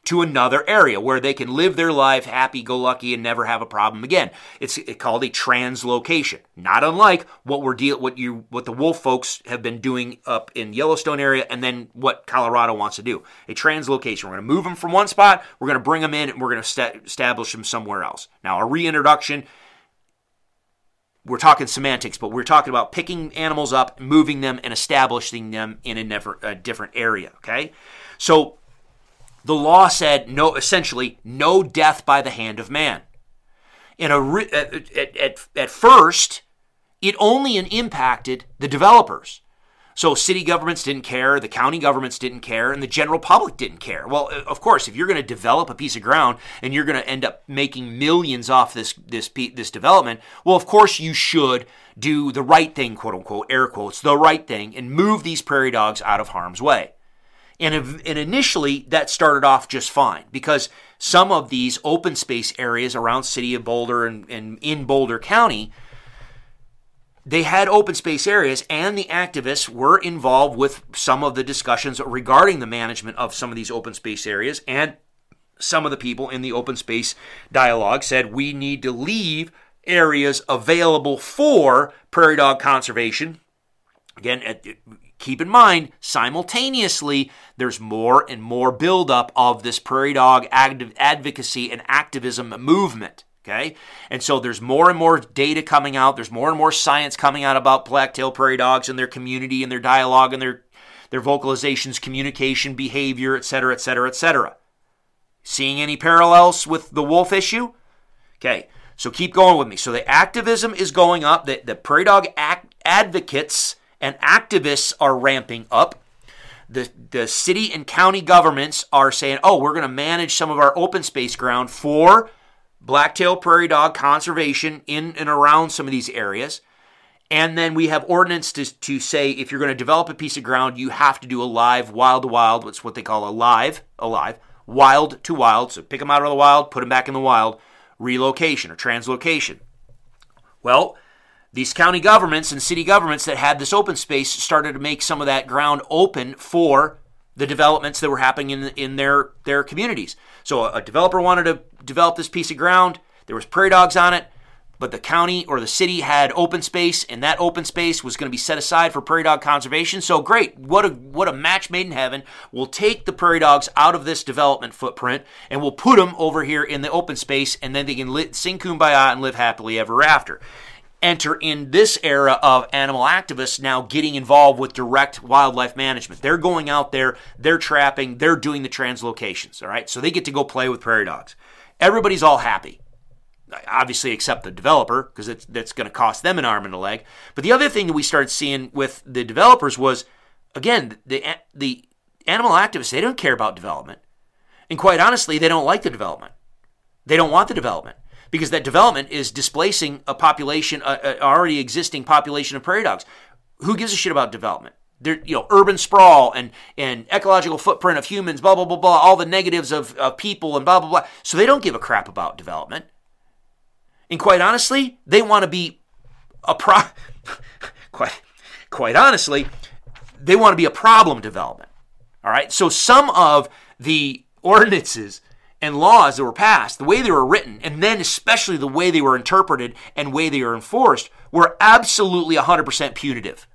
to another area where they can live their life happy go lucky and never have a problem again. It's called a translocation. Not unlike what we're deal what you what the wolf folks have been doing up in Yellowstone area and then what Colorado wants to do. A translocation. We're going to move them from one spot, we're going to bring them in and we're going to st- establish them somewhere else. Now, a reintroduction we're talking semantics, but we're talking about picking animals up, moving them, and establishing them in a, never, a different area. Okay, so the law said no, essentially, no death by the hand of man. In a at, at, at first, it only impacted the developers. So city governments didn't care, the county governments didn't care, and the general public didn't care. Well, uh, of course, if you're going to develop a piece of ground and you're going to end up making millions off this this this development, well, of course you should do the right thing, quote unquote, air quotes, the right thing, and move these prairie dogs out of harm's way. And, and initially, that started off just fine because some of these open space areas around City of Boulder and, and in Boulder County they had open space areas, and the activists were involved with some of the discussions regarding the management of some of these open space areas. And some of the people in the open space dialogue said we need to leave areas available for prairie dog conservation. Again, keep in mind, simultaneously, there's more and more buildup of this prairie dog advocacy and activism movement. Okay? And so there's more and more data coming out. There's more and more science coming out about black-tailed prairie dogs and their community and their dialogue and their, their vocalizations, communication, behavior, etc., etc., etc. Seeing any parallels with the wolf issue? Okay, so keep going with me. So the activism is going up. The, the prairie dog act, advocates and activists are ramping up. The, the city and county governments are saying, oh, we're going to manage some of our open space ground for blacktail prairie dog conservation in and around some of these areas. And then we have ordinance to, to say if you're going to develop a piece of ground, you have to do a live wild to wild. What's what they call a live, a live, wild to wild. So pick them out of the wild, put them back in the wild, relocation or translocation. Well, these county governments and city governments that had this open space started to make some of that ground open for the developments that were happening in, in their, their communities. So a, developer wanted to develop this piece of ground. There was prairie dogs on it. but the county or the city had open space, and that open space was going to be set aside for prairie dog conservation. So great, what a what a match made in heaven. We'll take the prairie dogs out of this development footprint, and we'll put them over here in the open space, and then they can sing kumbaya and live happily ever after. Enter in this era of animal activists now getting involved with direct wildlife management. They're going out there, they're trapping, they're doing the translocations. All right, so they get to go play with prairie dogs. Everybody's all happy obviously except the developer because that's going to cost them an arm and a leg. But the other thing that we started seeing with the developers was, again, the the animal activists they don't care about development, and quite honestly, they don't like the development. They don't want the development because that development is displacing a population, a, already existing population of prairie dogs. Who gives a shit about development? There, you know, urban sprawl and and ecological footprint of humans, blah blah blah blah, all the negatives of, of people and blah blah blah. So they don't give a crap about development. And quite honestly, they want to be a pro quite quite honestly, they want to be a problem development. All right? So some of the ordinances and laws that were passed, the way they were written, and then especially the way they were interpreted and way they were enforced, were absolutely 100% punitive.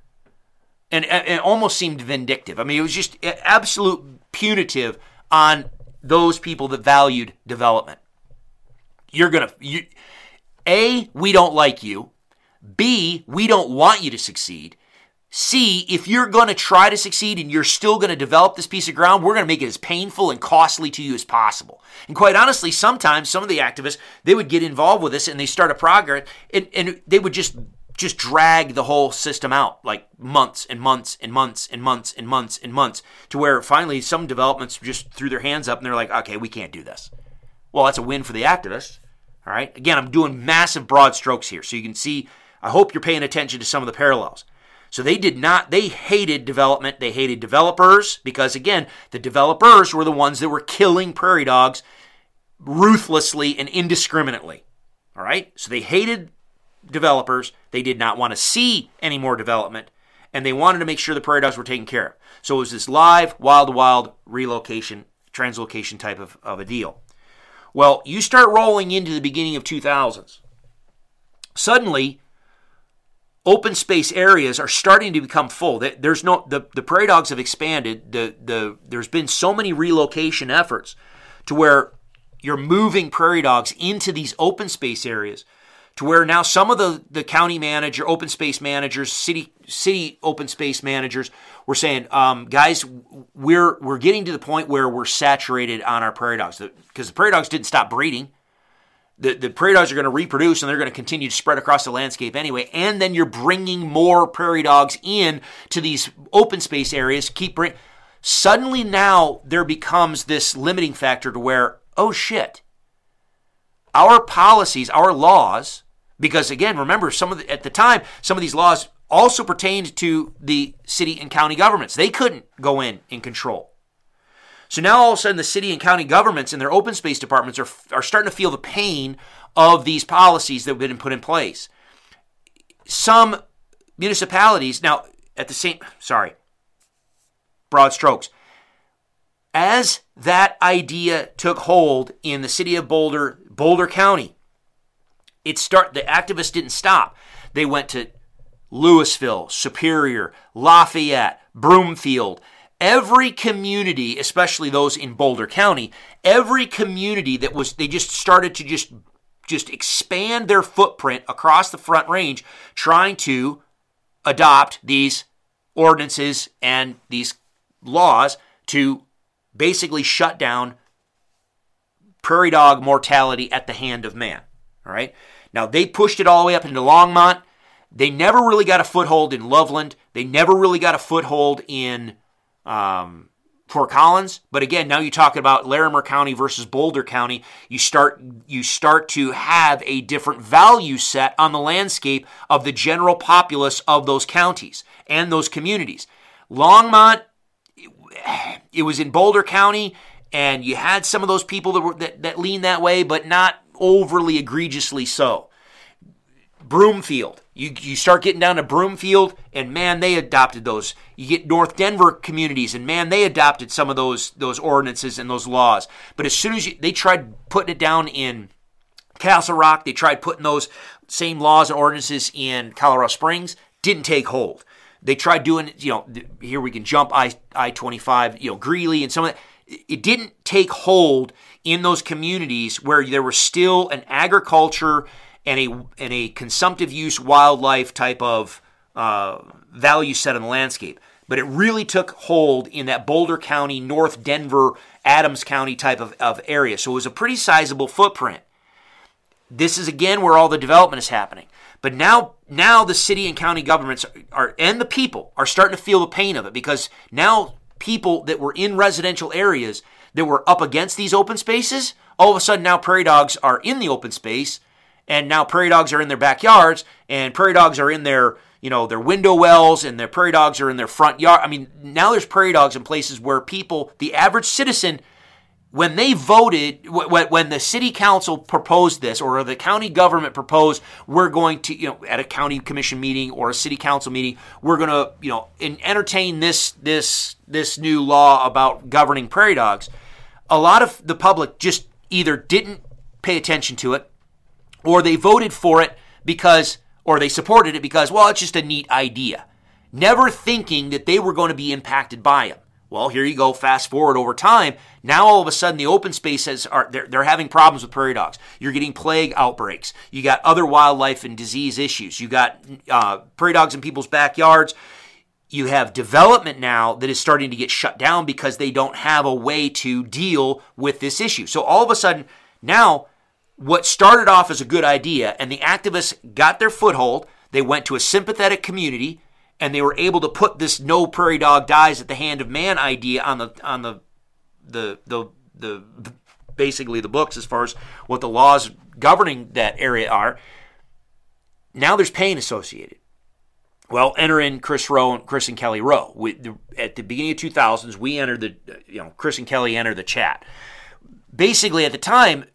And, and almost seemed vindictive. I mean, it was just absolute punitive on those people that valued development. You're gonna you, a, we don't like you. B, we don't want you to succeed. C, if you're going to try to succeed and you're still going to develop this piece of ground, we're going to make it as painful and costly to you as possible. And quite honestly, sometimes some of the activists, they would get involved with this and they start a progress and, and they would just just drag the whole system out like months and months and months and months and months and months to where finally some developments just threw their hands up and they're like, okay, we can't do this. Well, that's a win for the activists. All right. Again, I'm doing massive broad strokes here. So you can see, I hope you're paying attention to some of the parallels. So they did not, they hated development. They hated developers because, again, the developers were the ones that were killing prairie dogs ruthlessly and indiscriminately. All right. So they hated developers. They did not want to see any more development. And they wanted to make sure the prairie dogs were taken care of. So it was this live, wild, wild relocation, translocation type of, of a deal. Well, you start rolling into the beginning of 2000s. Suddenly, open space areas are starting to become full. There's no the, the prairie dogs have expanded. The the there's been so many relocation efforts to where you're moving prairie dogs into these open space areas to where now some of the, the county manager, open space managers, city city open space managers were saying, um, guys, we're we're getting to the point where we're saturated on our prairie dogs because the, the prairie dogs didn't stop breeding. The, the prairie dogs are going to reproduce and they're going to continue to spread across the landscape anyway. And then you're bringing more prairie dogs in to these open space areas. Keep bring. Suddenly now there becomes this limiting factor to where, oh shit, our policies, our laws because again, remember, some of the, at the time, some of these laws also pertained to the city and county governments. They couldn't go in and control. So now all of a sudden, the city and county governments and their open space departments are, are starting to feel the pain of these policies that have been put in place. Some municipalities, now at the same, sorry, broad strokes, as that idea took hold in the city of Boulder, Boulder County, it start the activists didn't stop. They went to Louisville, Superior, Lafayette, Broomfield, every community, especially those in Boulder County, every community that was they just started to just just expand their footprint across the front range trying to adopt these ordinances and these laws to basically shut down prairie dog mortality at the hand of man. All right? Now, they pushed it all the way up into Longmont. They never really got a foothold in Loveland. They never really got a foothold in um, Fort Collins. But again, now you're talking about Larimer County versus Boulder County. You start you start to have a different value set on the landscape of the general populace of those counties and those communities. Longmont, it was in Boulder County, and you had some of those people that were that, that lean that way, but not overly egregiously so. Broomfield. You, you start getting down to Broomfield, and man, they adopted those. You get North Denver communities, and man, they adopted some of those those ordinances and those laws. But as soon as you, they tried putting it down in Castle Rock. They tried putting those same laws and ordinances in Colorado Springs. Didn't take hold. They tried doing, you know, here we can jump I I twenty five, you know, Greeley and some of that. It didn't take hold in those communities where there was still an agriculture and a and a consumptive use wildlife type of uh, value set on the landscape. But it really took hold in that Boulder County, North Denver, Adams County type of, of area. So it was a pretty sizable footprint. This is again where all the development is happening. But now, now the city and county governments are, and the people are starting to feel the pain of it because now people that were in residential areas that were up against these open spaces, all of a sudden now prairie dogs are in the open space, and now prairie dogs are in their backyards, and prairie dogs are in their you know their window wells, and their prairie dogs are in their front yard. I mean, now there's prairie dogs in places where people, the average citizen, when they voted, when the city council proposed this, or the county government proposed, we're going to, you know, at a county commission meeting or a city council meeting, we're going to, you know, entertain this this this new law about governing prairie dogs. A lot of the public just either didn't pay attention to it, or they voted for it because, or they supported it because, well, it's just a neat idea, never thinking that they were going to be impacted by it. Well, here you go. Fast forward over time. Now all of a sudden the open spaces are they're, they're having problems with prairie dogs. You're getting plague outbreaks. You got other wildlife and disease issues. You got uh, prairie dogs in people's backyards. You have development now that is starting to get shut down because they don't have a way to deal with this issue. So all of a sudden now what started off as a good idea and the activists got their foothold. They went to a sympathetic community and they were able to put this no prairie dog dies at the hand of man idea on the on the the the the, basically the books as far as what the laws governing that area are. Now there's pain associated. Well, enter in Chris Roe and Chris and Kelly Roe. We, the, at the beginning of 2000s, we entered the, you know, Chris and Kelly entered the chat. Basically, at the time,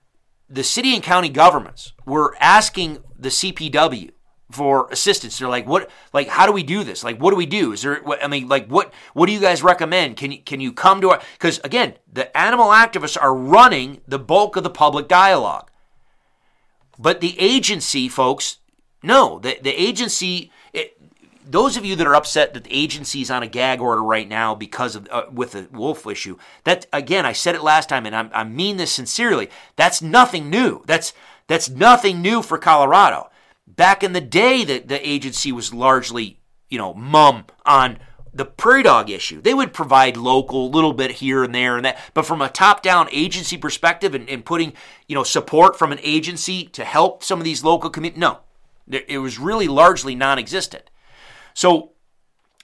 the city and county governments were asking the CPW for assistance. They're like, what, like, how do we do this? Like, what do we do? Is there, what, I mean, like, what, what do you guys recommend? Can you, can you come to our, because again, the animal activists are running the bulk of the public dialogue. But the agency, folks, no, the, the agency, those of you that are upset that the agency is on a gag order right now because of uh, with the wolf issue, that again, I said it last time, and I'm, I mean this sincerely. That's nothing new. That's that's nothing new for Colorado. Back in the day, the, the agency was largely, you know, mum on the prairie dog issue. They would provide local, a little bit here and there and that, but from a top-down agency perspective and, and putting, you know, support from an agency to help some of these local communities, no, it was really largely non-existent. So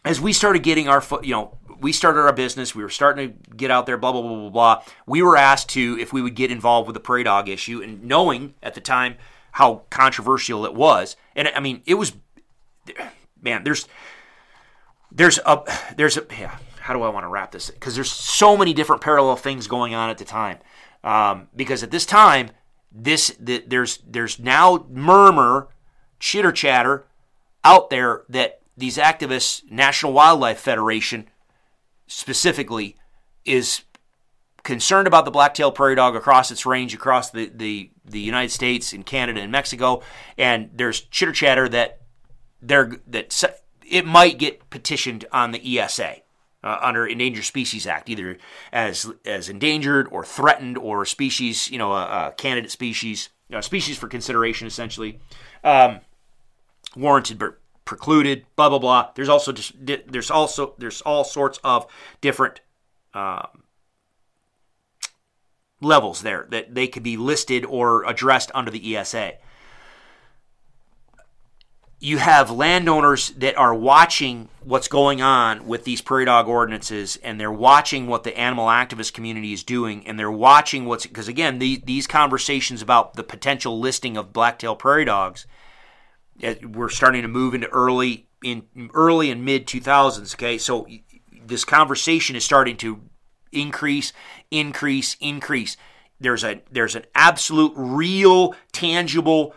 as we started getting our foot, you know, we started our business, we were starting to get out there, blah blah blah blah blah. We were asked to if we would get involved with the prairie dog issue, and knowing at the time how controversial it was. And I mean, it was, man, there's, there's a, there's a, yeah, how do I want to wrap this? Because there's so many different parallel things going on at the time. Um, because at this time, this, the, there's, there's now murmur, chitter chatter out there that these activists, National Wildlife Federation specifically, is concerned about the black-tailed prairie dog across its range across the, the, the United States and Canada and Mexico, and there's chitter chatter that they're that it might get petitioned on the ESA uh, under Endangered Species Act, either as as endangered or threatened or species, you know, a, candidate species, species for consideration, essentially, um, warranted precluded. Blah blah blah. There's also just there's also there's all sorts of different. Um, levels there that they could be listed or addressed under the ESA. You have landowners that are watching what's going on with these prairie dog ordinances, and they're watching what the animal activist community is doing, and they're watching what's because again, the, these conversations about the potential listing of blacktail prairie dogs, Uh, we're starting to move into early in early and mid 2000s. Okay, so this conversation is starting to increase, increase, increase. There's a there's an absolute real tangible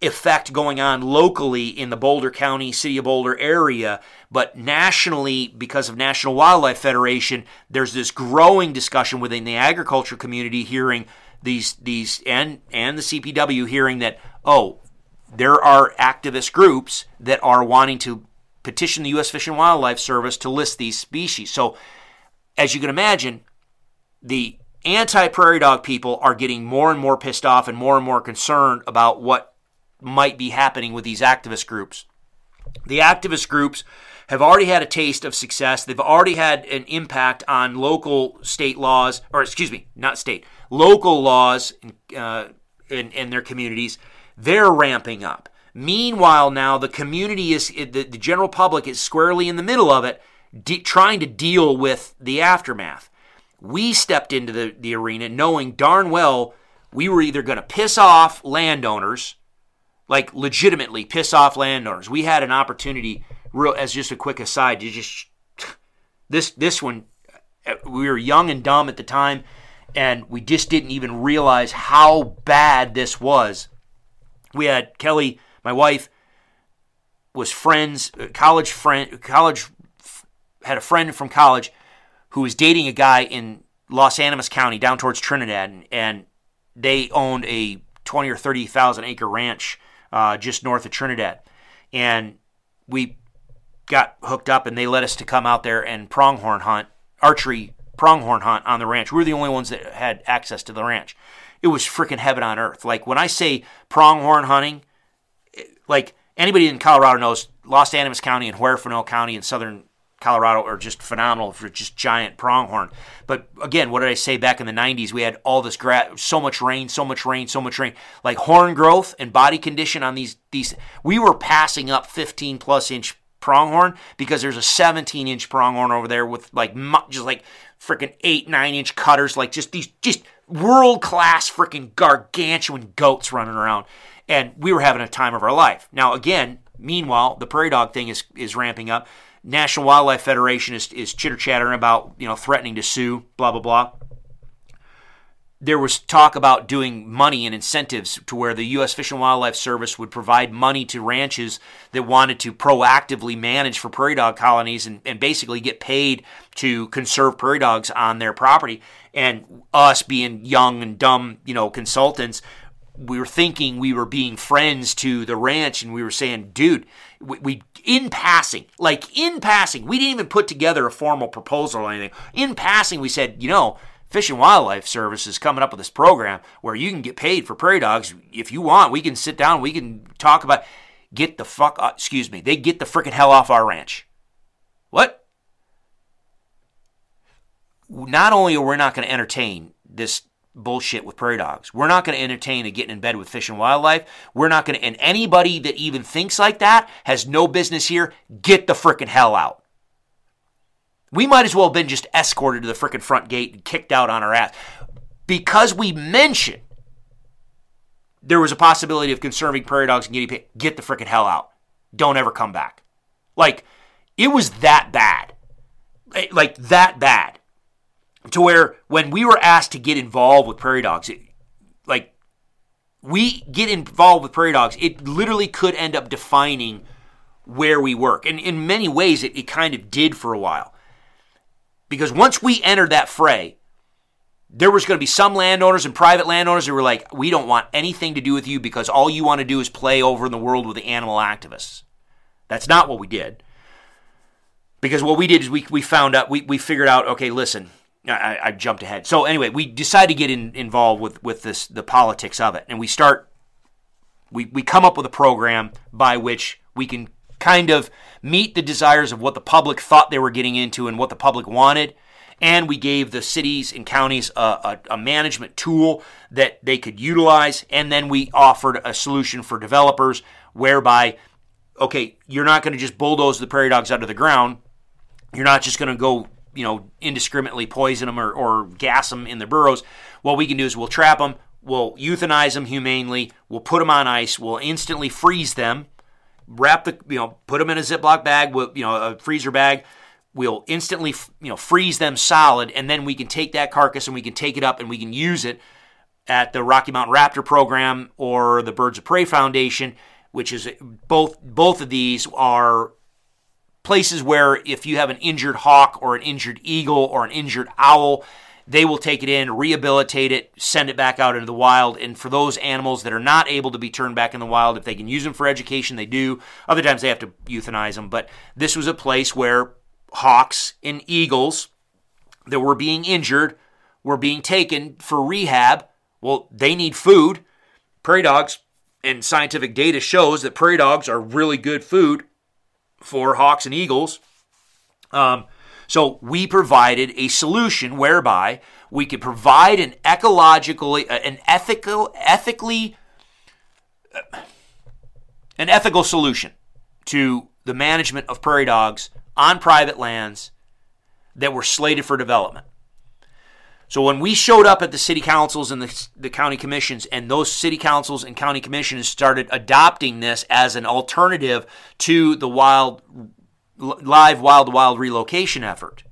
effect going on locally in the Boulder County, City of Boulder area, but nationally, because of National Wildlife Federation, there's this growing discussion within the agriculture community hearing these these and and the CPW hearing that oh there are activist groups that are wanting to petition the U.S. Fish and Wildlife Service to list these species. So, as you can imagine, the anti prairie dog people are getting more and more pissed off and more and more concerned about what might be happening with these activist groups. The activist groups have already had a taste of success. They've already had an impact on local state laws, or excuse me, not state, local laws uh, in, in their communities. They're ramping up. Meanwhile, now the community is, the, the general public is squarely in the middle of it, de- trying to deal with the aftermath. We stepped into the, the arena knowing darn well we were either going to piss off landowners, like legitimately piss off landowners. We had an opportunity, real as just a quick aside, to just this this one. Uh, we were young and dumb at the time, and we just didn't even realize how bad this was. We had Kelly my wife was friends, uh, college friend, college had a friend from college who was dating a guy in Las Animas County down towards Trinidad, and, and they owned a twenty or thirty thousand acre ranch uh, just north of Trinidad, and we got hooked up, and they let us to come out there and pronghorn hunt, archery pronghorn hunt on the ranch. We were the only ones that had access to the ranch. It was freaking heaven on earth. Like when I say pronghorn hunting, like anybody in Colorado knows, Las Animas County and Huerfano County in southern Colorado are just phenomenal for just giant pronghorn. But again, what did I say back in the 90s? We had all this grass, so much rain, so much rain, so much rain. Like horn growth and body condition on these these we were passing up 15 plus inch pronghorn because there's a 17 inch pronghorn over there with like just like freaking 8 9 inch cutters like just these just world class freaking gargantuan goats running around and we were having a time of our life. Now, again, meanwhile, the prairie dog thing is is ramping up. National Wildlife Federation is is chitter chattering about you know threatening to sue, blah blah blah. There was talk about doing money and incentives to where the U.S. Fish and Wildlife Service would provide money to ranches that wanted to proactively manage for prairie dog colonies and, and basically get paid to conserve prairie dogs on their property. And us being young and dumb, you know, consultants we were thinking we were being friends to the ranch and we were saying, dude, we, we, in passing, like in passing, we didn't even put together a formal proposal or anything. In passing, we said, you know, Fish and Wildlife Service is coming up with this program where you can get paid for prairie dogs if you want. We can sit down, we can talk about get the fuck excuse me, they get the freaking hell off our ranch. What? Not only are we not going to entertain this bullshit with prairie dogs. We're not going to entertain a getting in bed with fish and wildlife. We're not going to, and anybody that even thinks like that has no business here. Get the frickin' hell out. We might as well have been just escorted to the frickin' front gate and kicked out on our ass because we mentioned there was a possibility of conserving prairie dogs and getting paid. Get the frickin' hell out. Don't ever come back. Like, it was that bad. Eh, like, that bad to where when we were asked to get involved with prairie dogs, it, like we get involved with prairie dogs, it literally could end up defining where we work. And in many ways, it, it kind of did for a while. Because once we entered that fray, there was going to be some landowners and private landowners who were like, we don't want anything to do with you because all you want to do is play over in the world with the animal activists. That's not what we did. Because what we did is we, we found out, we, we figured out, okay, listen, I, I, jumped ahead. So anyway, we decided to get in, involved with with this the politics of it, and we start. We we come up with a program by which we can kind of meet the desires of what the public thought they were getting into and what the public wanted. And we gave the cities and counties a, a, a management tool that they could utilize. And then we offered a solution for developers whereby, okay, you're not going to just bulldoze the prairie dogs out of the ground. You're not just going to go you know, indiscriminately poison them or, or gas them in their burrows. What we can do is we'll trap them, we'll euthanize them humanely, we'll put them on ice, we'll instantly freeze them, wrap the, you know, put them in a Ziploc bag, with, you know, a freezer bag. We'll instantly, you know, freeze them solid, and then we can take that carcass and we can take it up and we can use it at the Rocky Mountain Raptor program or the Birds of Prey Foundation, which is both both of these are places where if you have an injured hawk or an injured eagle or an injured owl, they will take it in, rehabilitate it, send it back out into the wild. And for those animals that are not able to be turned back in the wild, if they can use them for education, they do. Other times they have to euthanize them. But this was a place where hawks and eagles that were being injured were being taken for rehab. Well, they need food. Prairie dogs and scientific data shows that prairie dogs are really good food for hawks and eagles. Um, so we provided a solution whereby we could provide an ecologically, uh, an ethical, ethically, uh, an ethical solution to the management of prairie dogs on private lands that were slated for development. So when we showed up at the city councils and the, the county commissions, and those city councils and county commissions started adopting this as an alternative to the wild live wild wild relocation effort.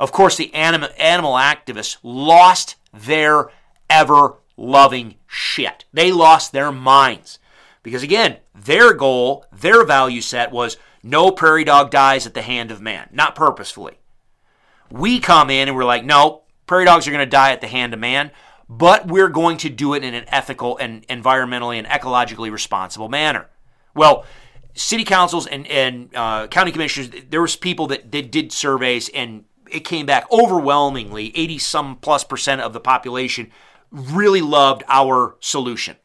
Of course, the anim- animal activists lost their ever loving shit. They lost their minds. Because again, their goal, their value set was no prairie dog dies at the hand of man, not purposefully. We come in and we're like, no, prairie dogs are going to die at the hand of man, but we're going to do it in an ethical and environmentally and ecologically responsible manner. Well, city councils and, and uh, county commissioners, there was people that, that did surveys and it came back overwhelmingly 80 some plus percent of the population really loved our solution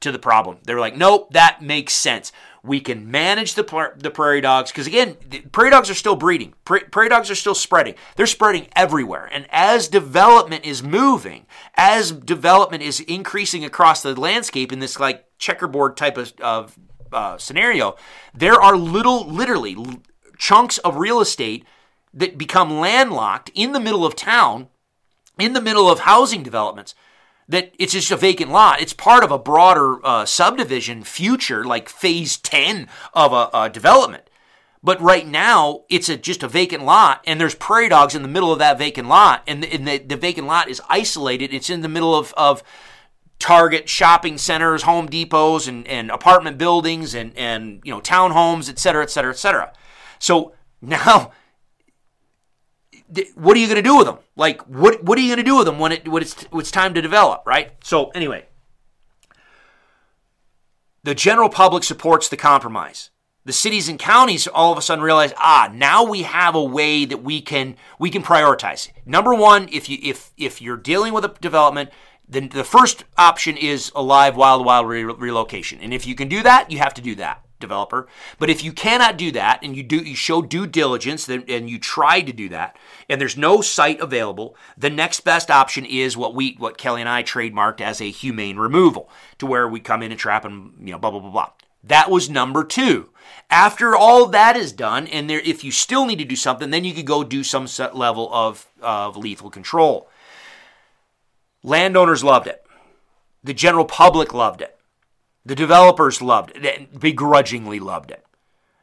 to the problem. They were like, nope, that makes sense. We can manage the, the prairie dogs because, again, prairie dogs are still breeding. prairie dogs are still spreading. They're spreading everywhere. And as development is moving, as development is increasing across the landscape in this like checkerboard type of, of uh, scenario, there are little, literally, chunks of real estate that become landlocked in the middle of town, in the middle of housing developments. That it's just a vacant lot. It's part of a broader uh, subdivision future, like phase 10 of a, a development. But right now, it's a, just a vacant lot, and there's prairie dogs in the middle of that vacant lot, and the, and the, the vacant lot is isolated. It's in the middle of, of Target shopping centers, Home Depots, and, and apartment buildings, and, and you know townhomes, et cetera, et cetera, et cetera. So now, what are you going to do with them? Like, what what are you going to do with them when it when it's when it's time to develop, right? So anyway, the general public supports the compromise. The cities and counties all of a sudden realize, ah, now we have a way that we can we can prioritize. Number one, if you if if you're dealing with a development, the, the first option is a live wild wild re- relocation. And if you can do that, you have to do that, developer. But if you cannot do that and you do you show due diligence and you try to do that and there's no site available, the next best option is what we what Kelly and I trademarked as a humane removal, to where we come in and trap and you know blah blah blah blah. That was number two. After all that is done, and there, if you still need to do something, then you could go do some level of, of lethal control. Landowners loved it. The general public loved it. The developers loved it, begrudgingly loved it.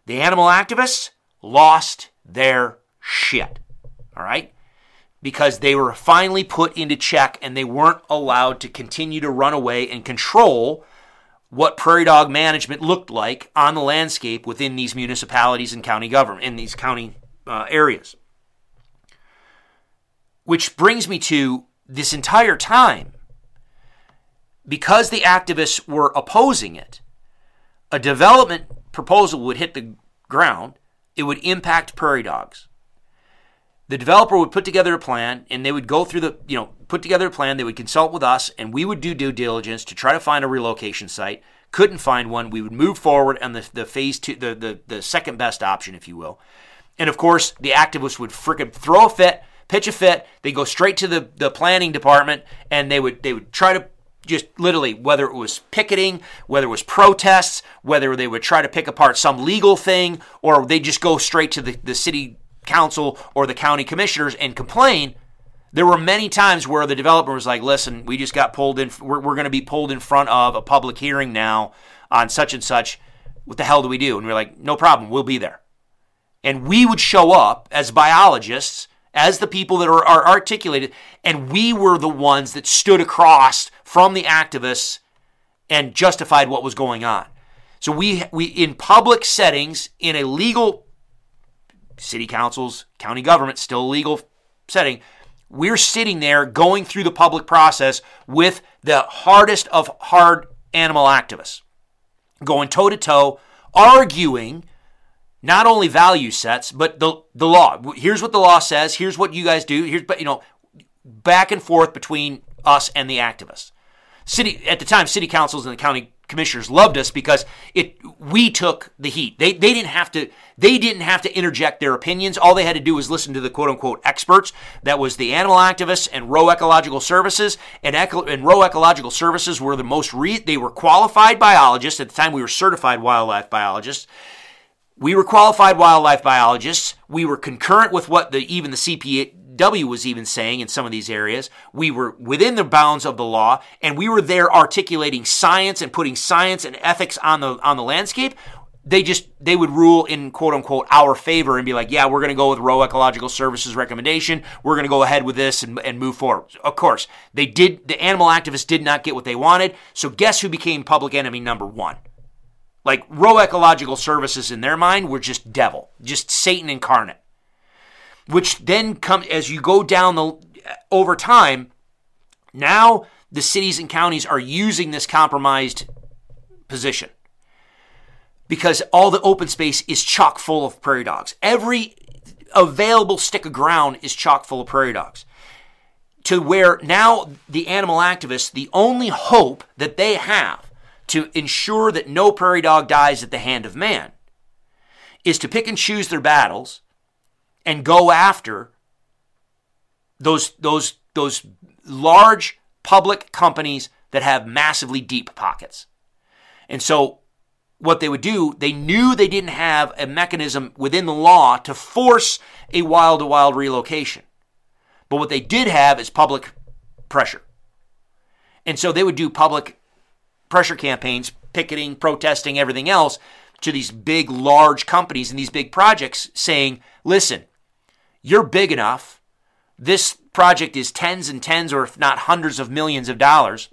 The animal activists lost their shit. All right? Because they were finally put into check and they weren't allowed to continue to run away and control what prairie dog management looked like on the landscape within these municipalities and county government, in these county uh, areas. Which brings me to this entire time, because the activists were opposing it, a development proposal would hit the ground, it would impact prairie dogs. The developer would put together a plan and they would go through the, you know, put together a plan, they would consult with us, and we would do due diligence to try to find a relocation site. Couldn't find one, we would move forward on the, the phase two, the, the, the second best option, if you will. And of course, the activists would frickin' throw a fit pitch a fit. They go straight to the, the planning department and they would they would try to just literally whether it was picketing, whether it was protests, whether they would try to pick apart some legal thing, or they just go straight to the, the city council or the county commissioners and complain. There were many times where the developer was like, listen, we just got pulled in, we're, we're going to be pulled in front of a public hearing now on such and such. What the hell do we do? And we're like, no problem, we'll be there. And we would show up as biologists as the people that are, are articulated, and we were the ones that stood across from the activists and justified what was going on. So we we in public settings in a legal city councils, county government, still a legal setting, we're sitting there going through the public process with the hardest of hard animal activists, going toe to toe, arguing not only value sets, but the, the law. Here's what the law says. Here's what you guys do. Here's, but you know, back and forth between us and the activists. City at the time, city councils and the county commissioners loved us because it we took the heat. They they didn't have to they didn't have to interject their opinions. All they had to do was listen to the quote unquote experts. That was the animal activists and Roe Ecological Services. And, Eco, and Roe Ecological Services were the most re, they were qualified biologists at the time. We were certified wildlife biologists. We were qualified wildlife biologists. We were concurrent with what the even the CPW was even saying in some of these areas. We were within the bounds of the law, and we were there articulating science and putting science and ethics on the on the landscape. They just they would rule in quote unquote our favor and be like, yeah, we're going to go with Roe Ecological Services recommendation. We're going to go ahead with this and, and move forward. Of course, they did. The animal activists did not get what they wanted. So guess who became public enemy number one? Like Roe Ecological Services in their mind were just devil, just Satan incarnate which then come as you go down the uh, over time. Now the cities and counties are using this compromised position because all the open space is chock full of prairie dogs. Every available stick of ground is chock full of prairie dogs. To where now the animal activists, the only hope that they have to ensure that no prairie dog dies at the hand of man is to pick and choose their battles and go after those those those large public companies that have massively deep pockets. And so what they would do, they knew they didn't have a mechanism within the law to force a wild to wild relocation. But what they did have is public pressure. And so they would do public pressure campaigns, picketing, protesting, everything else to these big, large companies and these big projects saying, listen, you're big enough. This project is tens and tens, or if not hundreds of millions of dollars.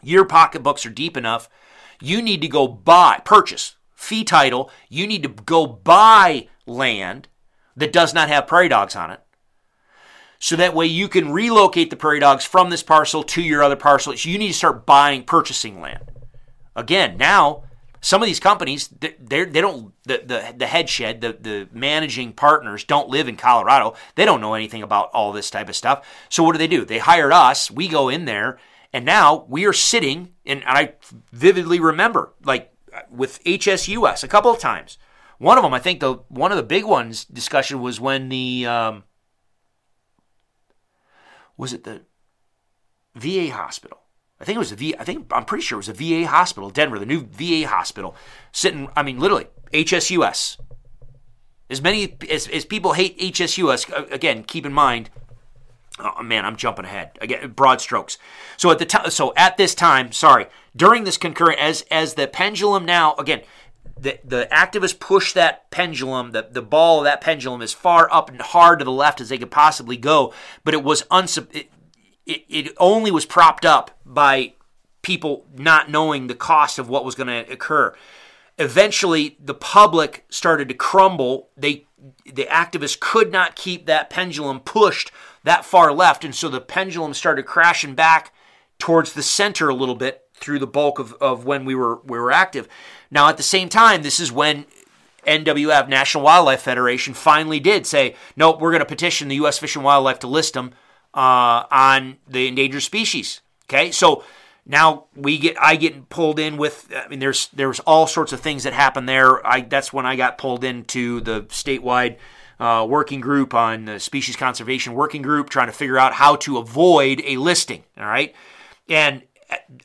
Your pocketbooks are deep enough. You need to go buy, purchase, fee title. You need to go buy land that does not have prairie dogs on it. So that way you can relocate the prairie dogs from this parcel to your other parcel. You need to start buying, purchasing land. Again, now some of these companies they they don't the, the the head shed the the managing partners don't live in Colorado. They don't know anything about all this type of stuff. So what do they do? They hired us. We go in there. And now we are sitting and I vividly remember like with HSUS a couple of times. One of them I think the one of the big ones discussion was when the um, was it the VA hospital I think it was a V. I think I'm pretty sure it was a VA hospital, Denver, the new VA hospital, sitting. I mean, literally HSUS. As many as, as people hate HSUS, uh, again, keep in mind. Oh man, I'm jumping ahead. Again, broad strokes. So at the time, so at this time, sorry, during this concurrent, as as the pendulum now, again, the the activists push that pendulum, the, the ball of that pendulum as far up and hard to the left as they could possibly go, but it was unsub. It, it, it only was propped up by people not knowing the cost of what was going to occur. Eventually, the public started to crumble. They, the activists could not keep that pendulum pushed that far left, and so the pendulum started crashing back towards the center a little bit through the bulk of, of when we were we were active. Now, at the same time, this is when NWF, National Wildlife Federation, finally did say, nope, we're going to petition the U.S. Fish and Wildlife to list them uh, on the endangered species. Okay, so now we get I get pulled in with. I mean, there's there's all sorts of things that happen there. I that's when I got pulled into the statewide. Uh, working group on the species conservation working group trying to figure out how to avoid a listing all right and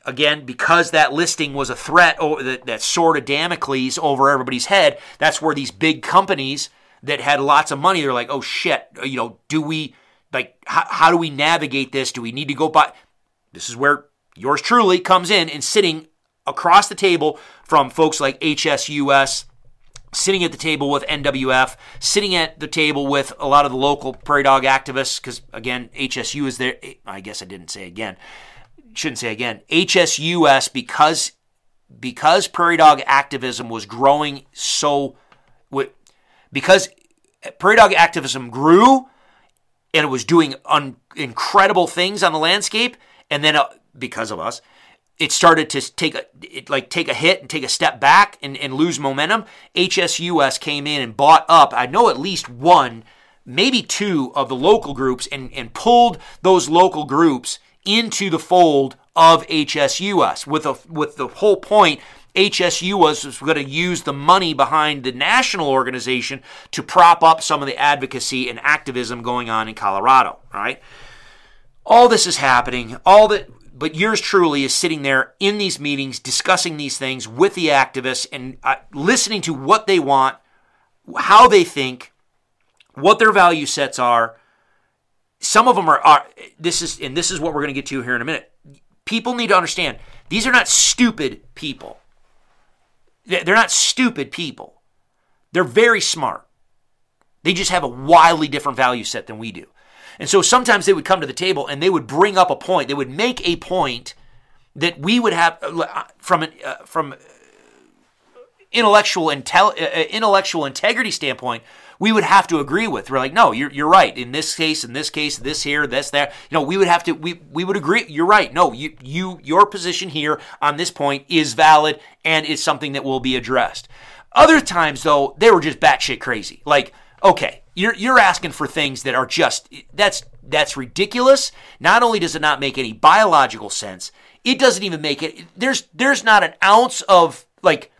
again because that listing was a threat over that, that sword of damocles over everybody's head that's where these big companies that had lots of money they're like oh shit uh, you know do we like how, how do we navigate this? Do we need to go by? This is where yours truly comes in and sitting across the table from folks like HSUS, sitting at the table with NWF, sitting at the table with a lot of the local prairie dog activists, because again, HSU is there. I guess I didn't say again. Shouldn't say again. HSUS because because prairie dog activism was growing so because prairie dog activism grew and it was doing un- incredible things on the landscape. And then uh, because of us, it started to take a it, like take a hit and take a step back and, and lose momentum. HSUS came in and bought up. I know at least one, maybe two of the local groups and, and pulled those local groups into the fold of HSUS with a, with the whole point HSU was, was going to use the money behind the national organization to prop up some of the advocacy and activism going on in Colorado, right? All this is happening, all that but yours truly is sitting there in these meetings discussing these things with the activists and uh, listening to what they want, how they think, what their value sets are. Some of them are, are this is and this is what we're going to get to here in a minute. People need to understand these are not stupid people. They're not stupid people. They're very smart. They just have a wildly different value set than we do. And so sometimes they would come to the table and they would bring up a point. They would make a point that we would have uh, from an, uh, from intellectual intel, uh, uh, intellectual integrity standpoint. We would have to agree with. We're like, no, you're, you're right. In this case, in this case, this here, this there. You know, we would have to. We we would agree. You're right. No, you you your position here on this point is valid and is something that will be addressed. Other times, though, they were just batshit crazy. Like, okay, you're you're asking for things that are just that's that's ridiculous. Not only does it not make any biological sense, it doesn't even make it. There's there's not an ounce of like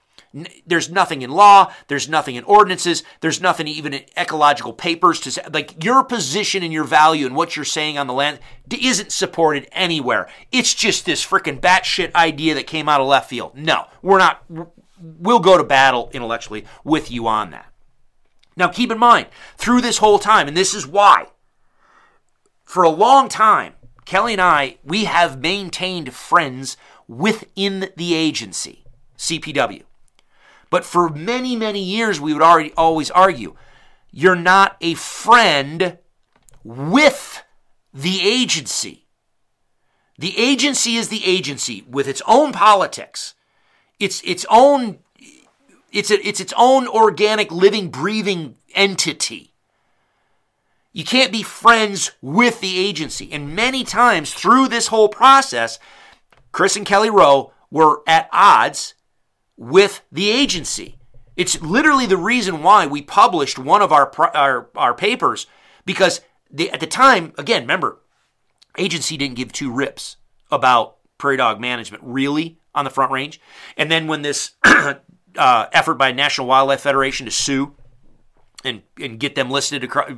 there's nothing in law, there's nothing in ordinances, there's nothing even in ecological papers to say, like your position and your value and what you're saying on the land isn't supported anywhere. It's just this freaking batshit idea that came out of left field. No, we're not. We'll go to battle intellectually with you on that. Now, keep in mind, through this whole time, and this is why, for a long time, Kelly and I, we have maintained friends within the agency, CPW. But for many, many years, we would already always argue you're not a friend with the agency. The agency is the agency with its own politics, its its own it's, a, it's its own organic, living, breathing entity. You can't be friends with the agency. And many times through this whole process, Chris and Kelly Roe were at odds with the agency. It's literally the reason why we published one of our our, our papers because at the time, again, remember, agency didn't give two rips about prairie dog management really on the front range. And then when this uh, effort by National Wildlife Federation to sue and and get them listed across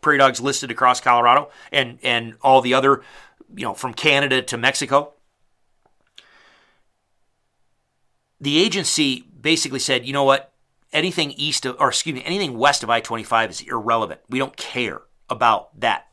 prairie dogs listed across Colorado and and all the other you know from Canada to Mexico. The agency basically said, you know what, anything east of or excuse me, anything west of I-25 is irrelevant. We don't care about that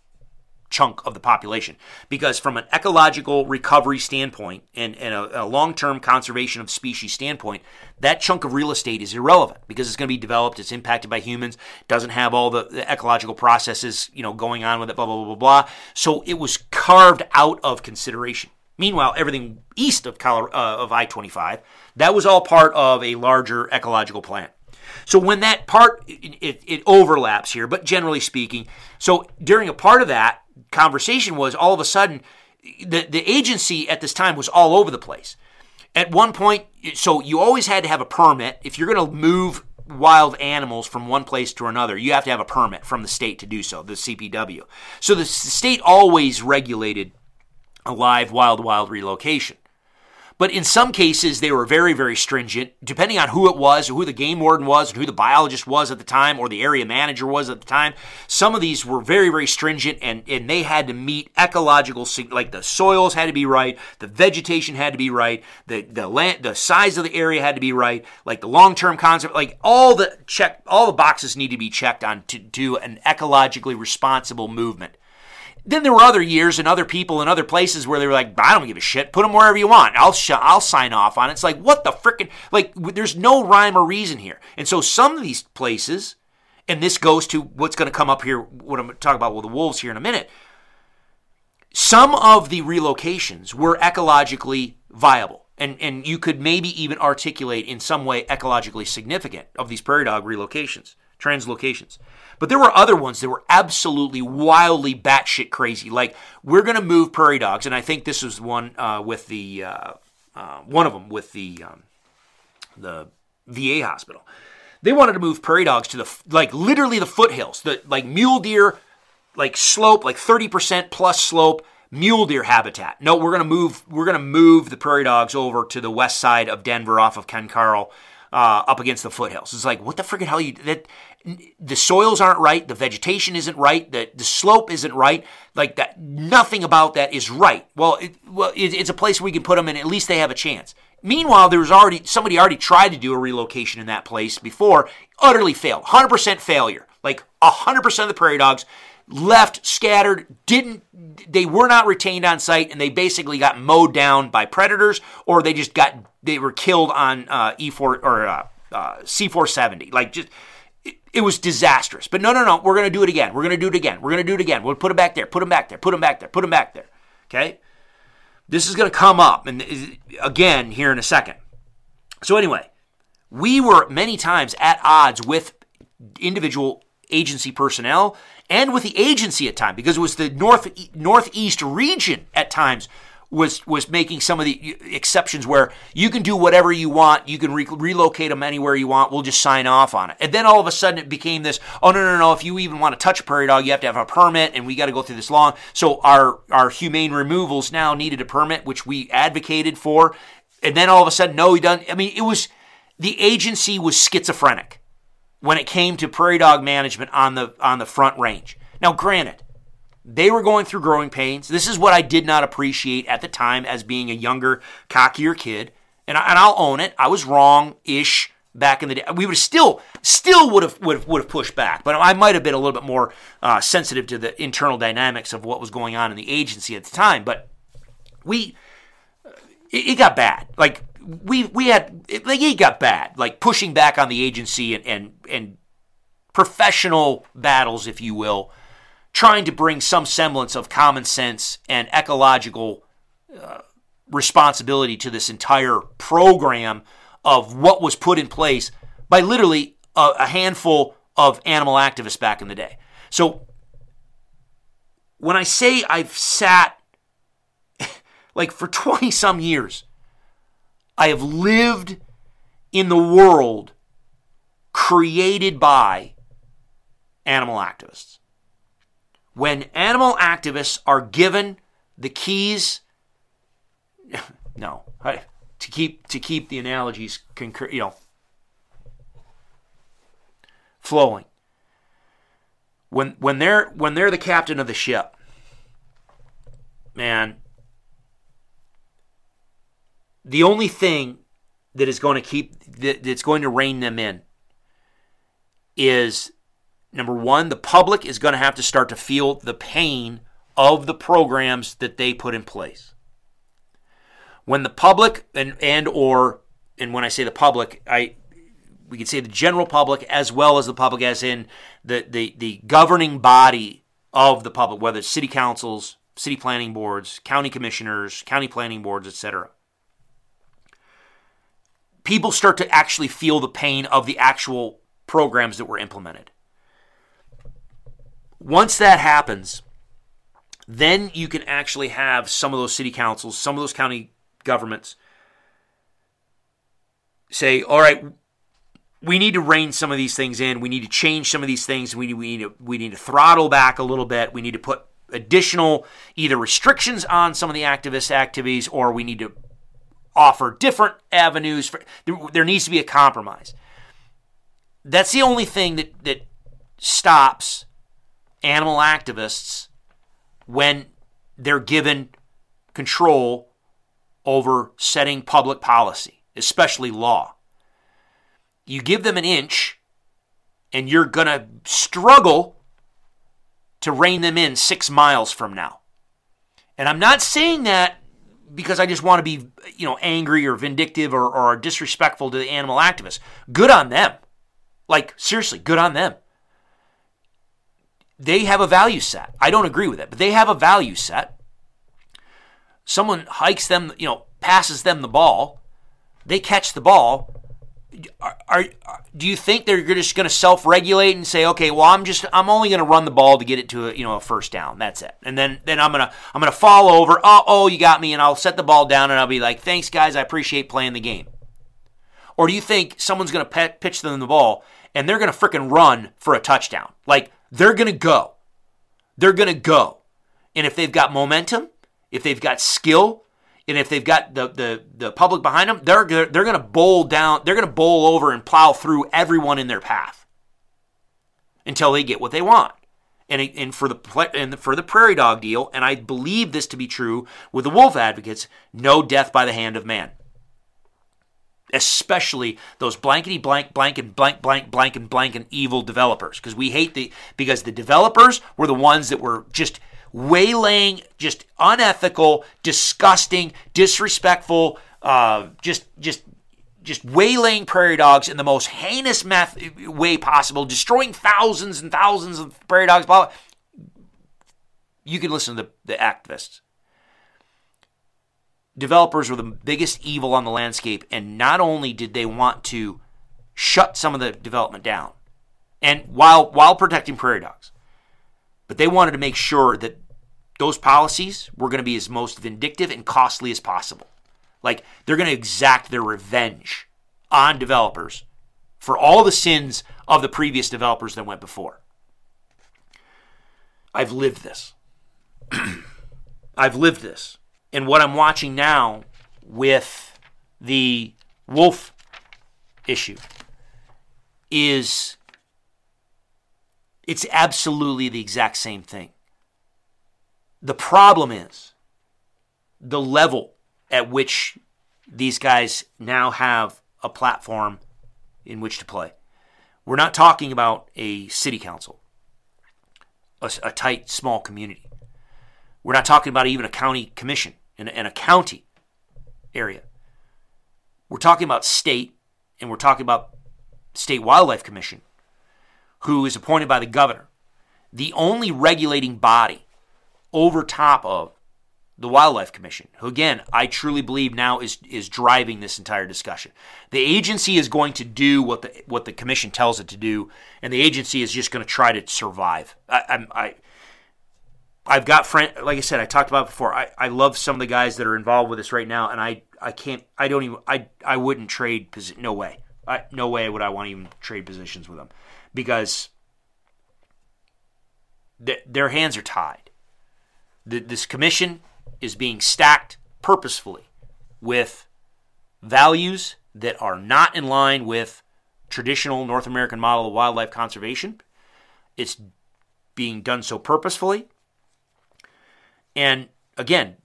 chunk of the population. Because from an ecological recovery standpoint and, and a, a long term conservation of species standpoint, that chunk of real estate is irrelevant because it's going to be developed, it's impacted by humans, doesn't have all the, the ecological processes you know going on with it, blah, blah, blah, blah, blah. So it was carved out of consideration. Meanwhile, everything east of, Colorado, uh, of I 25, that was all part of a larger ecological plan. So when that part, it, it, it, overlaps here, but generally speaking, so during a part of that, conversation was all of a sudden the, the agency at this time was all over the place. At one point, so you always had to have a permit. If you're going to move wild animals from one place to another, you have to have a permit from the state to do so, the CPW. So the state always regulated a live wild wild relocation. But in some cases, they were very, very stringent, depending on who it was, who the game warden was, and who the biologist was at the time, or the area manager was at the time. Some of these were very, very stringent, and, and they had to meet ecological, like the soils had to be right, the vegetation had to be right, the the land, the size of the area had to be right, like the long term concept, like all the check, all the boxes need to be checked on to do an ecologically responsible movement. Then there were other years and other people and other places where they were like, I don't give a shit. Put them wherever you want. I'll sh- I'll sign off on it. It's like, what the frickin' like? There's no rhyme or reason here. And so some of these places, and this goes to what's going to come up here. What I'm going to talk about with the wolves here in a minute. Some of the relocations were ecologically viable. And, and you could maybe even articulate in some way ecologically significant of these prairie dog relocations. translocations. But there were other ones that were absolutely wildly batshit crazy. Like we're going to move prairie dogs, and I think this was one uh, with the uh, uh, one of them with the um, the VA hospital. They wanted to move prairie dogs to the like literally the foothills, the like mule deer, like slope, like thirty percent plus slope mule deer habitat. No, we're gonna move. We're gonna move the prairie dogs over to the west side of Denver, off of Ken Caryl, uh, up against the foothills. It's like what the friggin' hell you that the soils aren't right, the vegetation isn't right, the, the slope isn't right, like that. Nothing about that is right. Well, it, well, it, it's a place where we can put them in. At least they have a chance. Meanwhile, there was already somebody already tried to do a relocation in that place before, utterly failed, hundred percent failure. Like hundred percent of the prairie dogs left, scattered, didn't. They were not retained on site, and they basically got mowed down by predators, or they just got they were killed on uh, E4 or uh, uh, C470. Like just it was disastrous. But no, no, no. We're to do it again. We're to do it again. We're to do it again. We'll put him back there. Put them back there. Put them back there. Put him back there. Okay? This is to come up and again here in a second. So anyway, we were many times at odds with individual agency personnel and with the agency at times because it was the north northeast region at times was was making some of the exceptions where you can do whatever you want, you can re- relocate them anywhere you want. We'll just sign off on it. And then all of a sudden it became this. Oh no no no! If you even want to touch a prairie dog, you have to have a permit, and we got to go through this long. So our our humane removals now needed a permit, which we advocated for. And then all of a sudden, no, he done. I mean, it was the agency was schizophrenic when it came to prairie dog management on the on the front range. Now, granted they were going through growing pains. This is what I did not appreciate at the time as being a younger, cockier kid. And, I, and I'll own it. I was wrong ish back in the day. We would still still would have would would have pushed back, but I might have been a little bit more uh, sensitive to the internal dynamics of what was going on in the agency at the time. But we it got bad. Like we we had like he got bad. Like pushing back on the agency and and and professional battles, if you will, trying to bring some semblance of common sense and ecological uh, responsibility to this entire program of what was put in place by literally a, a handful of animal activists back in the day. So when I say I've sat like for 20 some years, I have lived in the world created by animal activists. When animal activists are given the keys no to keep to keep the analogies concur, you know flowing. When when they're when they're the captain of the ship man the only thing that is going to keep that, that's going to rein them in is number one, the public is going to have to start to feel the pain of the programs that they put in place. When the public and and or and when I say the public, I we can say the general public as well as the public as in the the, the governing body of the public, whether it's city councils, city planning boards, county commissioners, county planning boards, etc. People start to actually feel the pain of the actual programs that were implemented. Once that happens, then you can actually have some of those city councils, some of those county governments say, all right, we need to rein some of these things in. We need to change some of these things. We need, we need to we need to throttle back a little bit. We need to put additional either restrictions on some of the activist activities, or we need to offer different avenues. For, there, there needs to be a compromise. That's the only thing that that stops animal activists when they're given control over setting public policy, especially law. You give them an inch, and you're going to struggle to rein them in six miles from now. And I'm not saying that because I just want to be, you know, angry or vindictive or, or disrespectful to the animal activists. Good on them. Like, seriously, good on them they have a value set. I don't agree with it, but they have a value set. Someone hikes them, you know, passes them the ball. They catch the ball. Are, are do you think they're just going to self-regulate and say, okay, well, I'm just I'm only going to run the ball to get it to a, you know a first down. That's it. And then then I'm gonna I'm gonna fall over. Oh oh, you got me, and I'll set the ball down and I'll be like, thanks guys, I appreciate playing the game. Or do you think someone's going to pitch them the ball and they're going to freaking run for a touchdown? Like they're going to go. They're going to go. And if they've got momentum, if they've got skill, and if they've got the the, the public behind them, they're they're going to bowl down, they're going to bowl over and plow through everyone in their path until they get what they want. And, and for the and for the prairie dog deal, and I believe this to be true with the wolf advocates, no death by the hand of man. Especially those blankety blank blank and blank blank blank and blank and evil developers, because we hate the because the developers were the ones that were just waylaying, just unethical, disgusting, disrespectful, uh, just just just waylaying prairie dogs in the most heinous meth- way possible, destroying thousands and thousands of prairie dogs. Blah, blah. You can listen to the, the activists. Developers were the biggest evil on the landscape, and not only did they want to shut some of the development down, and while while protecting prairie dogs, but they wanted to make sure that those policies were going to be as most vindictive and costly as possible. Like they're going to exact their revenge on developers for all the sins of the previous developers that went before. I've lived this. I've lived this. And what I'm watching now with the wolf issue is it's absolutely the exact same thing. The problem is the level at which these guys now have a platform in which to play. We're not talking about a city council, a, a tight, small community. We're not talking about even a county commission in, in a county area. We're talking about state, and we're talking about State Wildlife Commission, who is appointed by the governor, the only regulating body over top of the Wildlife Commission, who again I truly believe now is is driving this entire discussion. The agency is going to do what the what the commission tells it to do, and the agency is just going to try to survive. I, I, I have got friend like I said I talked about before. I, I love some of the guys that are involved with this right now, and I I can't I don't even I I wouldn't trade position. No way. I, no way would I want to even trade positions with them because th- their hands are tied. The, this commission is being stacked purposefully with values that are not in line with traditional North American model of wildlife conservation. It's being done so purposefully. And again,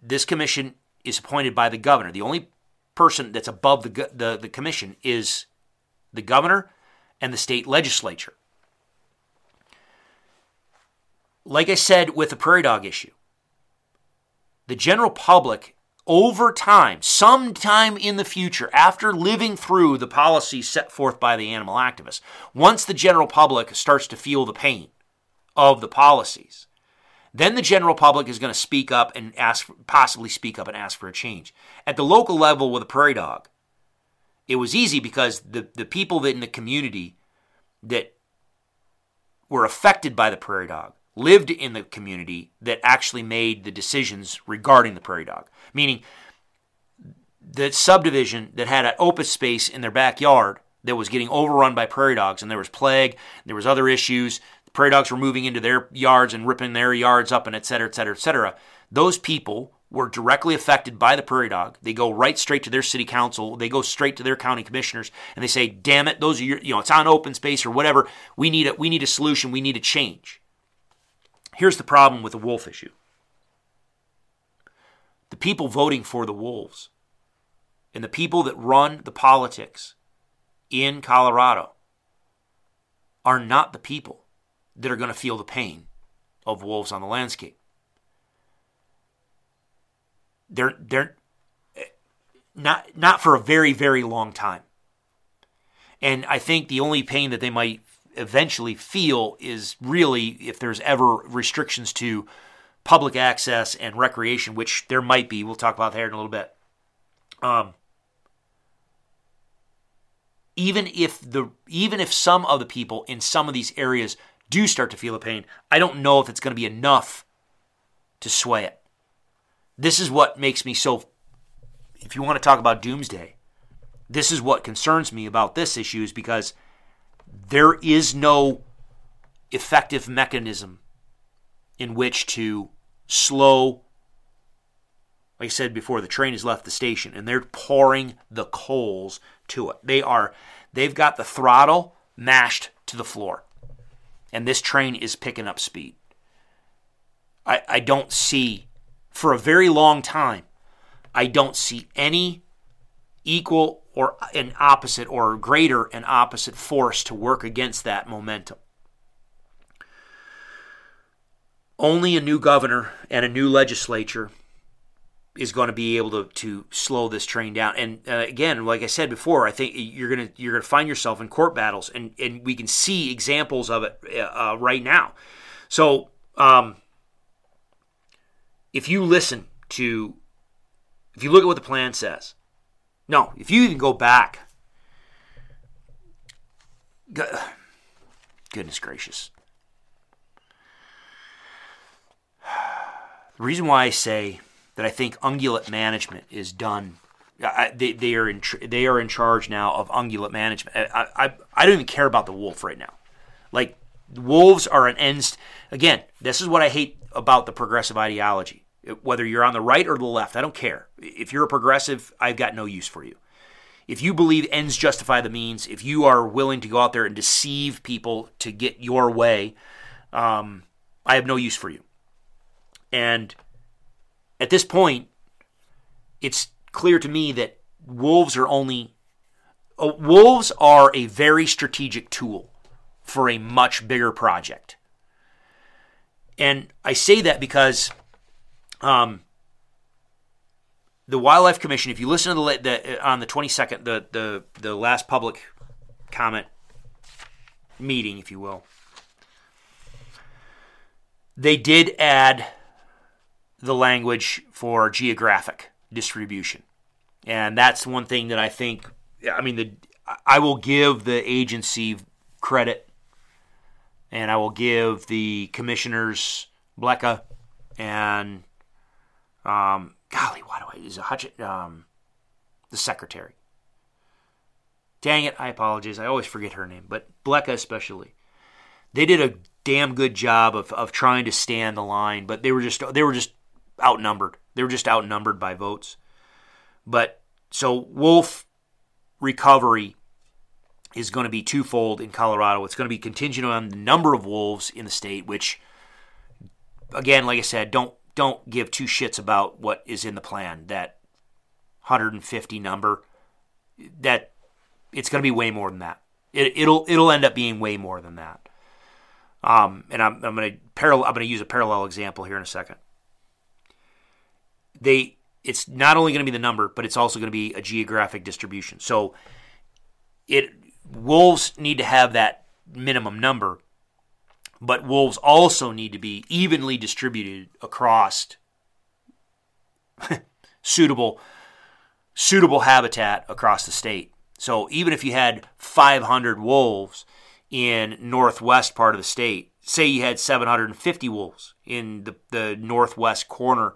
this commission is appointed by the governor. The only person that's above the, the, the commission is the governor and the state legislature. Like I said with the prairie dog issue, the general public over time, sometime in the future, after living through the policies set forth by the animal activists, once the general public starts to feel the pain of the policies, then the general public is going to speak up and ask, possibly speak up and ask for a change. At the local level with a prairie dog, it was easy because the, the people that in the community that were affected by the prairie dog lived in the community that actually made the decisions regarding the prairie dog. Meaning, the subdivision that had an open space in their backyard that was getting overrun by prairie dogs, and there was plague, there was other issues. Prairie dogs were moving into their yards and ripping their yards up, and et cetera, et cetera, et cetera. Those people were directly affected by the prairie dog. They go right straight to their city council. They go straight to their county commissioners, and they say, "Damn it, those are your, you know, it's on open space or whatever. We need a, we need a solution. We need a change." Here's the problem with the wolf issue the people voting for the wolves and the people that run the politics in Colorado are not the people that are going to feel the pain of wolves on the landscape. They're they're not not for a very very long time. And I think the only pain that they might eventually feel is really if there's ever restrictions to public access and recreation, which there might be. We'll talk about that in a little bit. Um, even if the even if some of the people in some of these areas do start to feel the pain, I don't know if it's going to be enough to sway it. This is what makes me so if you want to talk about doomsday, this is what concerns me about this issue is because there is no effective mechanism in which to slow like I said before the train has left the station and they're pouring the coals to it. They are they've got the throttle mashed to the floor. And this train is picking up speed. I, I don't see for a very long time I don't see any equal or an opposite or greater an opposite force to work against that momentum. Only a new governor and a new legislature is going to be able to, to slow this train down. And uh, again, like I said before, I think you're gonna you're gonna find yourself in court battles, and and we can see examples of it uh, right now. So um, if you listen to if you look at what the plan says, no, if you even go back, goodness gracious. The reason why I say that I think ungulate management is done. I, they, they are in they are in charge now of ungulate management. I, I, I don't even care about the wolf right now. Like wolves are an ends. Again, this is what I hate about the progressive ideology whether you're on the right or the left, I don't care. If you're a progressive, I've got no use for you. If you believe ends justify the means, if you are willing to go out there and deceive people to get your way, um, I have no use for you. And at this point, it's clear to me that wolves are only uh, wolves are a very strategic tool for a much bigger project. And I say that because um, the Wildlife Commission, if you listen to the, the on the 22nd, the, the, the last public comment meeting, if you will, they did add the language for geographic distribution. And that's one thing that I think, I mean, the, I will give the agency credit and I will give the commissioners, Blecha and um, golly, why do I? Is a Hutch? Um, the secretary. Dang it, I apologize. I always forget her name, but Blecha especially. They did a damn good job of, of trying to stand the line, but they were just they were just outnumbered. They were just outnumbered by votes. But so wolf recovery is going to be twofold in Colorado. It's going to be contingent on the number of wolves in the state, which again, like I said, don't don't give two shits about what is in the plan. That 150 number, that it's going to be way more than that. It, will it'll end up being way more than that. Um, and I'm, I'm going to parallel. I'm going to use a parallel example here in a second. They it's not only going to be the number, but it's also going to be a geographic distribution. So it wolves need to have that minimum number but wolves also need to be evenly distributed across suitable suitable habitat across the state. So even if you had 500 wolves in northwest part of the state, say you had 750 wolves in the, the northwest corner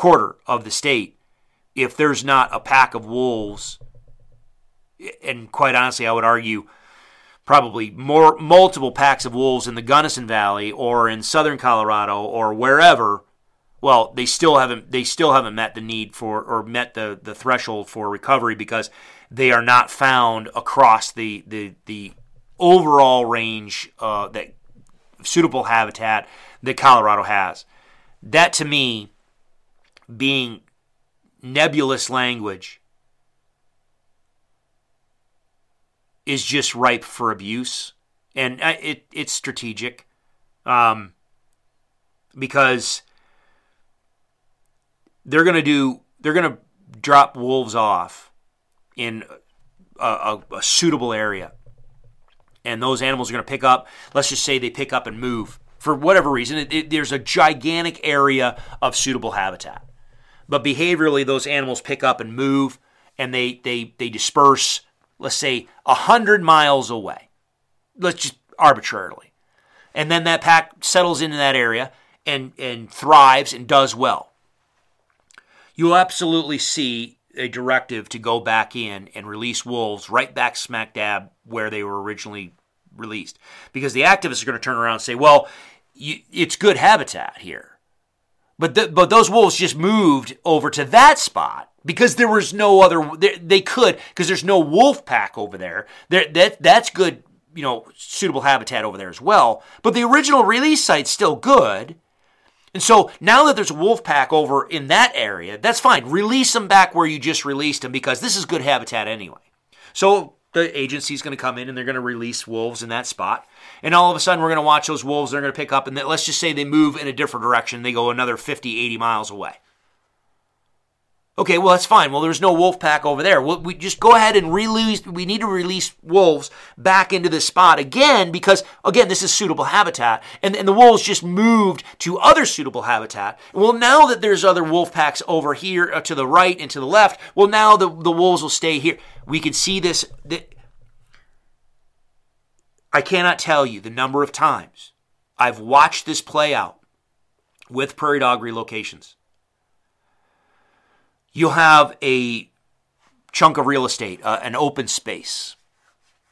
quarter of the state, if there's not a pack of wolves, and quite honestly, I would argue probably more multiple packs of wolves in the Gunnison Valley or in southern Colorado or wherever, well, they still haven't they still haven't met the need for or met the, the threshold for recovery because they are not found across the the, the overall range uh, that suitable habitat that Colorado has. That to me, being nebulous language is just ripe for abuse, and uh, it it's strategic, um, because they're gonna do they're gonna drop wolves off in a, a, a suitable area, and those animals are gonna pick up. Let's just say they pick up and move for whatever reason. It, it, there's a gigantic area of suitable habitat, but behaviorally, those animals pick up and move, and they they they disperse let's say, 100 miles away. Let's just arbitrarily. And then that pack settles into that area and, and thrives and does well. You'll absolutely see a directive to go back in and release wolves right back smack dab where they were originally released. Because the activists are going to turn around and say, well, you, it's good habitat here. But, the, but those wolves just moved over to that spot because there was no other, they, they could, because there's no wolf pack over there. there that, that's good, you know, suitable habitat over there as well. But the original release site's still good. And so now that there's a wolf pack over in that area, that's fine. Release them back where you just released them because this is good habitat anyway. So the agency's going to come in and they're going to release wolves in that spot. And all of a sudden, we're going to watch those wolves. They're going to pick up, and let's just say they move in a different direction. They go another 50, 80 miles away. Okay, well that's fine. Well, there's no wolf pack over there. We'll, we just go ahead and release. We need to release wolves back into this spot again because again this is suitable habitat, and, and the wolves just moved to other suitable habitat. Well, now that there's other wolf packs over here uh, to the right and to the left, well now the the wolves will stay here. We can see this. The, I cannot tell you the number of times I've watched this play out with prairie dog relocations you'll have a chunk of real estate, uh, an open space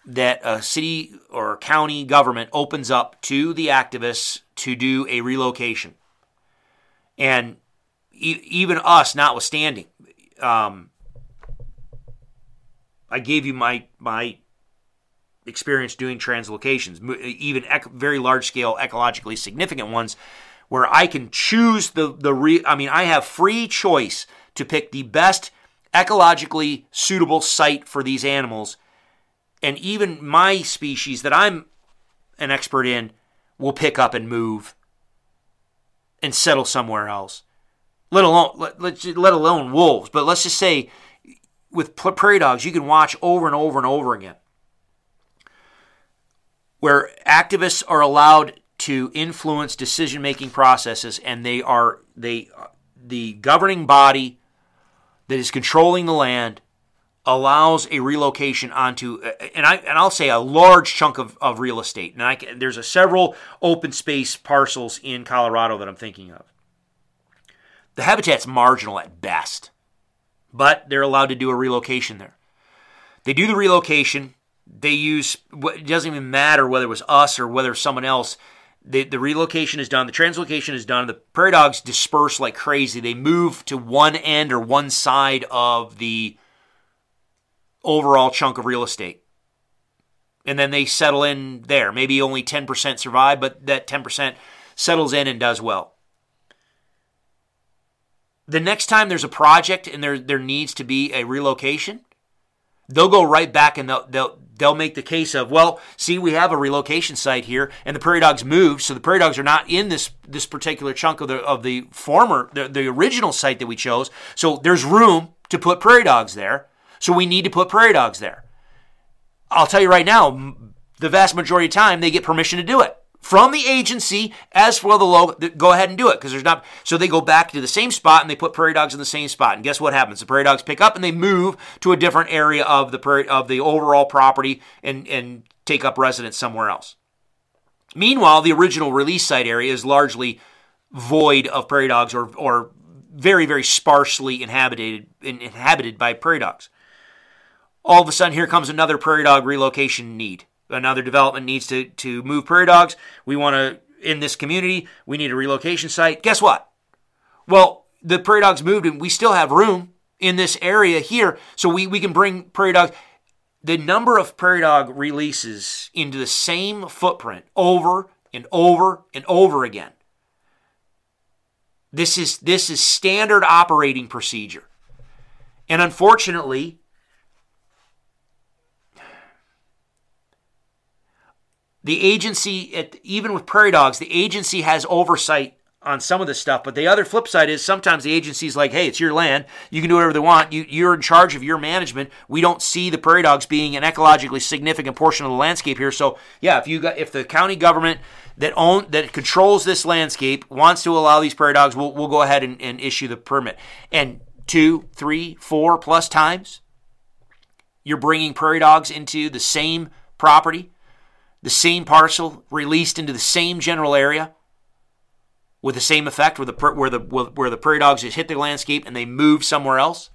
that a city or county government opens up to the activists to do a relocation. And e- even us, notwithstanding, um, I gave you my my experience doing translocations, even ec- very large scale, ecologically significant ones, where I can choose the the re. I mean, I have free choice to pick the best ecologically suitable site for these animals. And even my species that I'm an expert in will pick up and move and settle somewhere else. Let alone let, let, let alone wolves, but let's just say with prairie dogs you can watch over and over and over again where activists are allowed to influence decision making processes and they are they the governing body that is controlling the land allows a relocation onto and I and I'll say a large chunk of, of real estate. And I there's a several open space parcels in Colorado that I'm thinking of. The habitat's marginal at best, but they're allowed to do a relocation there. They do the relocation. They use it doesn't even matter whether it was us or whether someone else the, the relocation is done, the translocation is done, the prairie dogs disperse like crazy. They move to one end or one side of the overall chunk of real estate. And then they settle in there. Maybe only 10% survive, but that 10% settles in and does well. The next time there's a project and there, there needs to be a relocation, they'll go right back and they'll, they'll, they'll make the case of, well, see, we have a relocation site here, and the prairie dogs moved, so the prairie dogs are not in this this particular chunk of the of the former the, the original site that we chose. So there's room to put prairie dogs there. So we need to put prairie dogs there. I'll tell you right now, the vast majority of time they get permission to do it from the agency as for the logo. Go ahead and do it because there's not. So they go back to the same spot and they put prairie dogs in the same spot. And guess what happens? The prairie dogs pick up and they move to a different area of the prairie, of the overall property and and take up residence somewhere else. Meanwhile, the original release site area is largely void of prairie dogs or or very very sparsely inhabited inhabited by prairie dogs. All of a sudden, here comes another prairie dog relocation need another development needs to, to move prairie dogs. We want to, in this community, we need a relocation site. Guess what? Well, the prairie dogs moved and we still have room in this area here. So we, we can bring prairie dogs. The number of prairie dog releases into the same footprint over and over and over again. This is this is standard operating procedure. And unfortunately, the agency, at, even with prairie dogs, the agency has oversight on some of this stuff. But the other flip side is sometimes the agency's like, hey, it's your land. You can do whatever they want. You, you're in charge of your management. We don't see the prairie dogs being an ecologically significant portion of the landscape here. So yeah, if you got if the county government that own that controls this landscape wants to allow these prairie dogs, we'll, we'll go ahead and, and issue the permit. And two, three, four plus times, you're bringing prairie dogs into the same property, the same parcel, released into the same general area with the same effect where the where the where the prairie dogs just hit the landscape and they move somewhere else.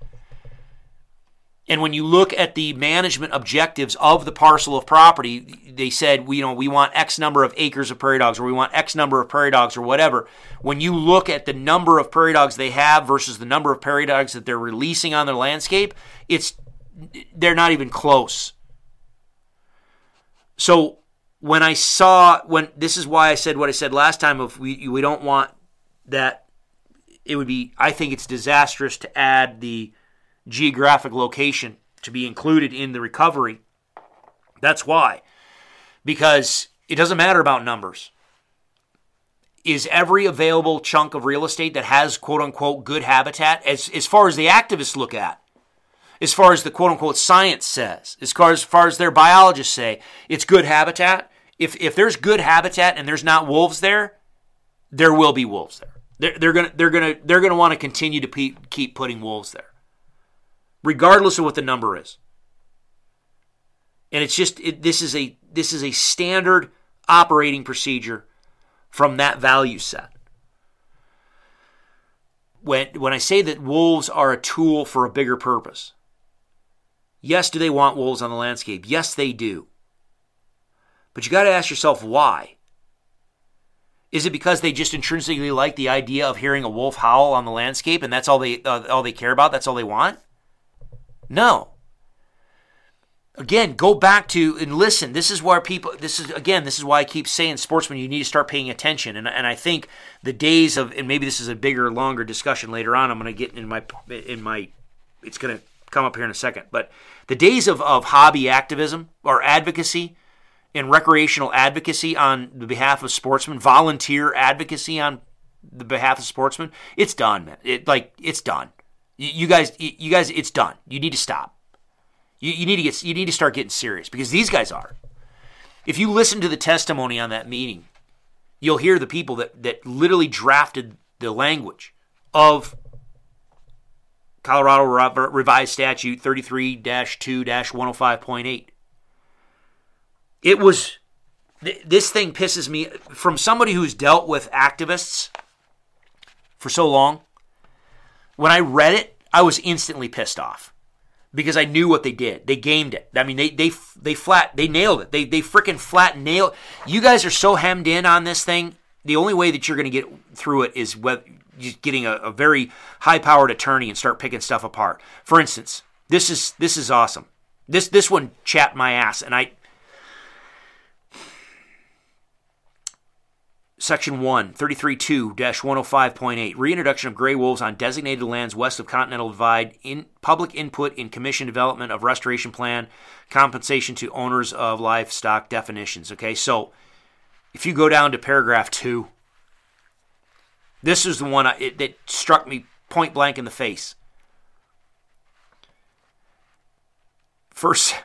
And when you look at the management objectives of the parcel of property, they said, we, you know, we want X number of acres of prairie dogs, or we want X number of prairie dogs, or whatever. When you look at the number of prairie dogs they have versus the number of prairie dogs that they're releasing on their landscape, it's they're not even close. So when I saw when this is why I said what I said last time of we we don't want that it would be I think it's disastrous to add the geographic location to be included in the recovery. That's why. Because it doesn't matter about numbers. Is every available chunk of real estate that has quote unquote good habitat as as far as the activists look at as far as the quote unquote science says, as far as, far as their biologists say, it's good habitat if if there's good habitat and there's not wolves there, there will be wolves there. They're, they're gonna they're gonna they're gonna want to continue to pe- keep putting wolves there, regardless of what the number is. And it's just it, this is a this is a standard operating procedure from that value set. When when I say that wolves are a tool for a bigger purpose, yes, do they want wolves on the landscape? Yes, they do. But you got to ask yourself why. Is it because they just intrinsically like the idea of hearing a wolf howl on the landscape and that's all they uh, all they care about? That's all they want? No. Again, go back to and listen. This is where people. This is again. This is why I keep saying, sportsmen, you need to start paying attention. And and I think the days of and maybe this is a bigger, longer discussion later on. I'm going to get in my in my. It's going to come up here in a second. But the days of of hobby activism or advocacy and recreational advocacy on the behalf of sportsmen, volunteer advocacy on the behalf of sportsmen, it's done, man. It like it's done. You, you guys, you guys, it's done. You need to stop. You, you need to get, you need to start getting serious because these guys are. If you listen to the testimony on that meeting, you'll hear the people that that literally drafted the language of Colorado Revised Statute 33 2 105.8 it was this thing pisses me from somebody who's dealt with activists for so long. When I read it, I was instantly pissed off because I knew what they did. They gamed it. I mean, they they they flat they nailed it. They they freaking flat nailed. You guys are so hemmed in on this thing. The only way that you're going to get through it is with just getting a, a very high powered attorney and start picking stuff apart. For instance, this is this is awesome. This this one chapped my ass, and I Section 1, 332-105.8, reintroduction of gray wolves on designated lands west of Continental Divide, in public input in commission development of restoration plan, compensation to owners of livestock definitions. Okay, so if you go down to paragraph 2, this is the one I, it, that struck me point blank in the face. First,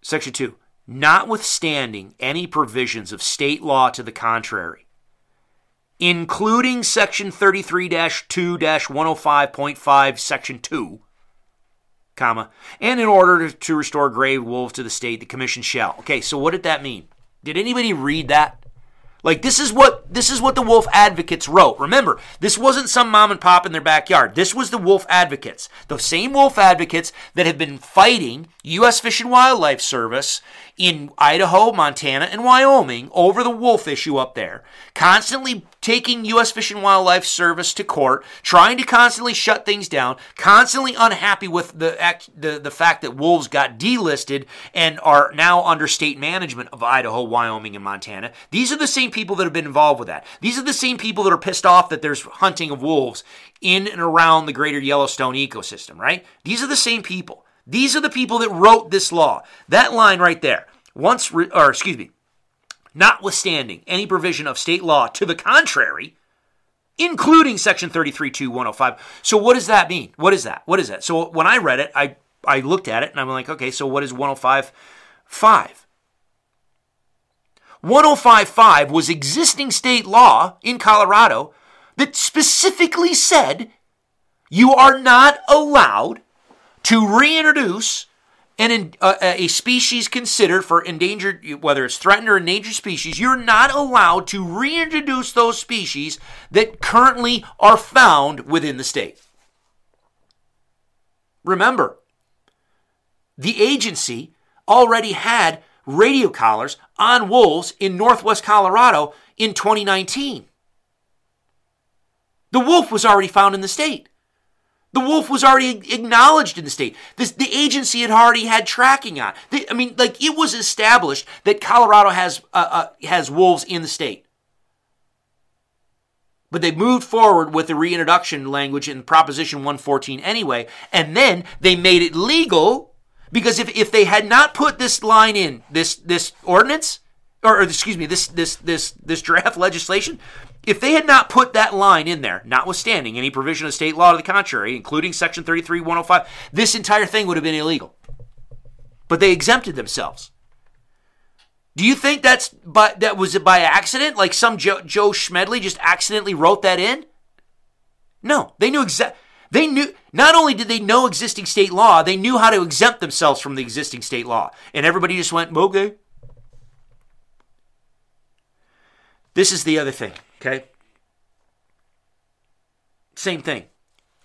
section 2 notwithstanding any provisions of state law to the contrary, including Section 33 2 105.5, Section 2, comma, and in order to restore gray wolves to the state, the commission shall. Okay, so what did that mean? Did anybody read that? Like this is what this is what the wolf advocates wrote. Remember, this wasn't some mom and pop in their backyard. This was the wolf advocates. The same wolf advocates that have been fighting US Fish and Wildlife Service in Idaho, Montana, and Wyoming over the wolf issue up there, constantly taking U.S. Fish and Wildlife Service to court, trying to constantly shut things down, constantly unhappy with the, the, the fact that wolves got delisted and are now under state management of Idaho, Wyoming, and Montana. These are the same people that have been involved with that. These are the same people that are pissed off that there's hunting of wolves in and around the greater Yellowstone ecosystem, right? These are the same people. These are the people that wrote this law. That line right there. Once, re- or excuse me, notwithstanding any provision of state law to the contrary, including section 33.2.105. So what does that mean? What is that? What is that? So when I read it, I, I looked at it and I'm like, okay, so what is 105.5? 105.5 was existing state law in Colorado that specifically said you are not allowed to reintroduce and in, uh, a species considered for endangered, whether it's threatened or endangered species, you're not allowed to reintroduce those species that currently are found within the state. Remember, the agency already had radio collars on wolves in northwest Colorado in 2019. The wolf was already found in the state. The wolf was already acknowledged in the state. This, the agency had already had tracking on. They, I mean, like it was established that Colorado has uh, uh, has wolves in the state. But they moved forward with the reintroduction language in Proposition 114 anyway, and then they made it legal because if, if they had not put this line in this this ordinance, or, or excuse me, this this this this draft legislation, if they had not put that line in there, notwithstanding any provision of state law to the contrary, including Section 33105, this entire thing would have been illegal. But they exempted themselves. Do you think that's by, that was it by accident? Like some Joe, Joe Schmedley just accidentally wrote that in? No, they knew exact. They knew not only did they know existing state law, they knew how to exempt themselves from the existing state law, and everybody just went okay. This is the other thing. Okay? Same thing.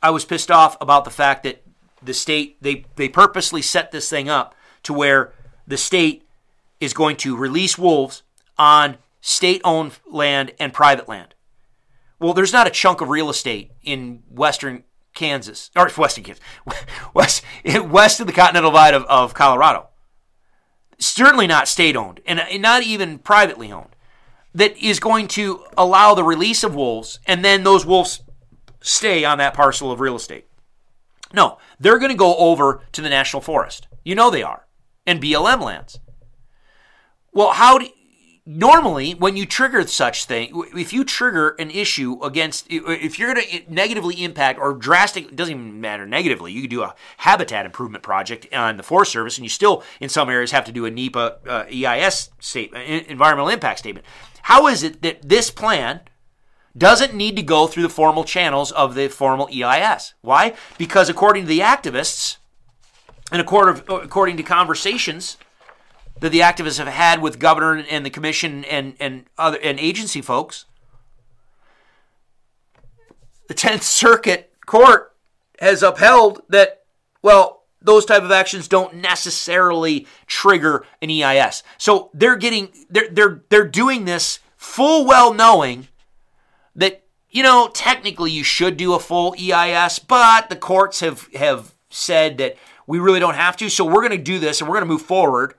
I was pissed off about the fact that the state they they purposely set this thing up to where the state is going to release wolves on state-owned land and private land. Well, there's not a chunk of real estate in western Kansas or western Kansas, west west of the Continental Divide of, of Colorado. Certainly not state-owned, and not even privately owned that is going to allow the release of wolves and then those wolves stay on that parcel of real estate. No, they're going to go over to the national forest. You know they are. And BLM lands. Well, how do normally when you trigger such thing, if you trigger an issue against, if you're going to negatively impact or drastic, it doesn't even matter negatively. You could do a habitat improvement project on the Forest Service, and you still in some areas have to do a NEPA uh, EIS statement, environmental impact statement. How is it that this plan doesn't need to go through the formal channels of the formal EIS? Why? Because according to the activists, and according to conversations that the activists have had with governor and the commission and, and other and agency folks, the 10th Circuit Court has upheld that, well, those type of actions don't necessarily trigger an EIS. So they're getting they're they're they're doing this full well knowing that you know technically you should do a full EIS, but the courts have have said that we really don't have to. So we're going to do this and we're going to move forward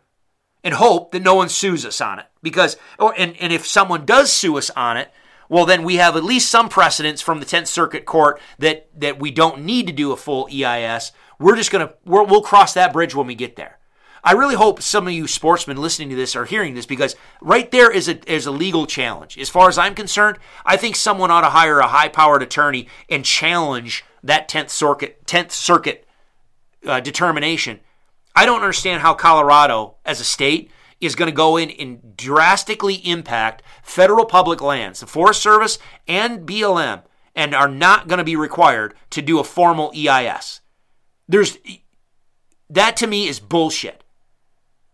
and hope that no one sues us on it because or and, and if someone does sue us on it well then we have at least some precedents from the 10th circuit court that that we don't need to do a full eis we're just going to we'll cross that bridge when we get there. I really hope some of you sportsmen listening to this are hearing this because right there is a is a legal challenge. As far as I'm concerned, I think someone ought to hire a high-powered attorney and challenge that 10th circuit 10th circuit uh, determination. I don't understand how Colorado as a state is going to go in and drastically impact federal public lands, the Forest Service and BLM, and are not going to be required to do a formal EIS. There's that to me is bullshit.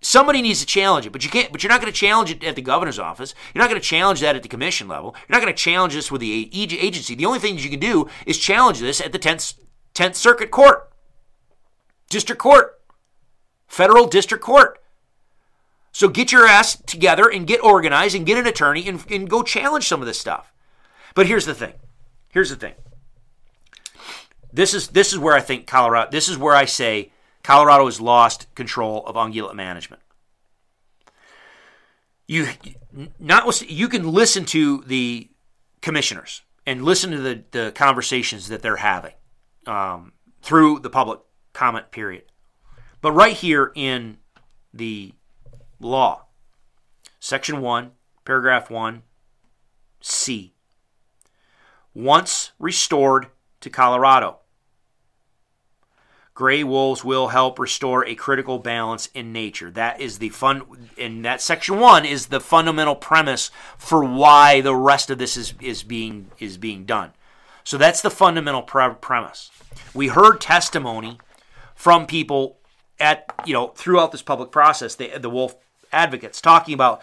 Somebody needs to challenge it, but you can't. But you're not going to challenge it at the governor's office. You're not going to challenge that at the commission level. You're not going to challenge this with the agency. The only thing you can do is challenge this at the 10th, 10th Circuit Court, District Court, Federal District Court. So get your ass together and get organized and get an attorney and, and go challenge some of this stuff. But here's the thing. Here's the thing. This is this is where I think Colorado. This is where I say Colorado has lost control of ungulate management. You not you can listen to the commissioners and listen to the, the conversations that they're having um, through the public comment period. But right here in the law, section 1, paragraph 1, C, once restored to Colorado, Gray wolves will help restore a critical balance in nature. That is the fun, and that section one is the fundamental premise for why the rest of this is, is being is being done. So that's the fundamental pre- premise. We heard testimony from people at you know throughout this public process, the the wolf advocates talking about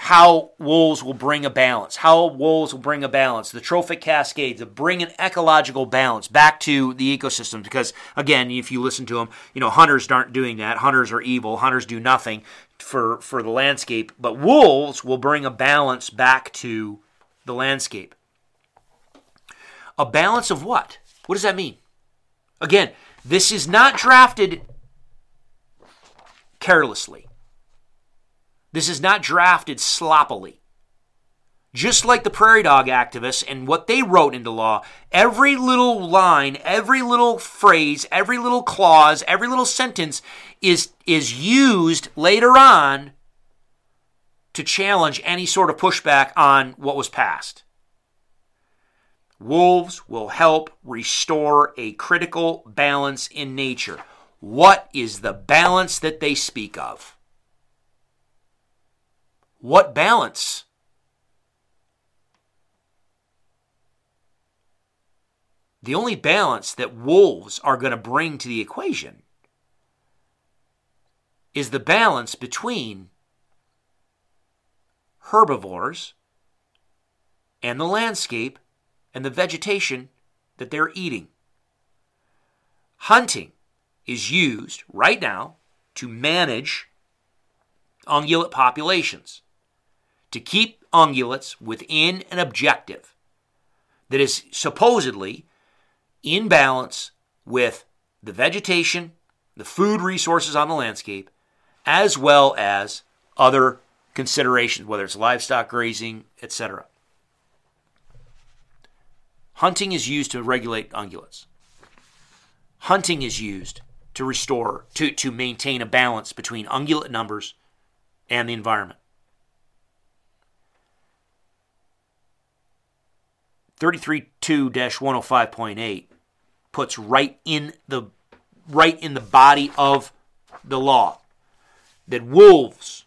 how wolves will bring a balance, how wolves will bring a balance, the trophic cascades, to bring an ecological balance back to the ecosystem. Because again, if you listen to them, you know hunters aren't doing that. Hunters are evil. Hunters do nothing for for the landscape, but wolves will bring a balance back to the landscape. A balance of what? What does that mean? Again, this is not drafted carelessly. This is not drafted sloppily. Just like the prairie dog activists and what they wrote into law, every little line, every little phrase, every little clause, every little sentence is, is used later on to challenge any sort of pushback on what was passed. Wolves will help restore a critical balance in nature. What is the balance that they speak of? What balance? The only balance that wolves are going to bring to the equation is the balance between herbivores and the landscape and the vegetation that they're eating. Hunting is used right now to manage ungulate populations to keep ungulates within an objective that is supposedly in balance with the vegetation, the food resources on the landscape, as well as other considerations, whether it's livestock grazing, etc. Hunting is used to regulate ungulates. Hunting is used to restore, to, to maintain a balance between ungulate numbers and the environment. 332-105.8 puts right in the right in the body of the law that wolves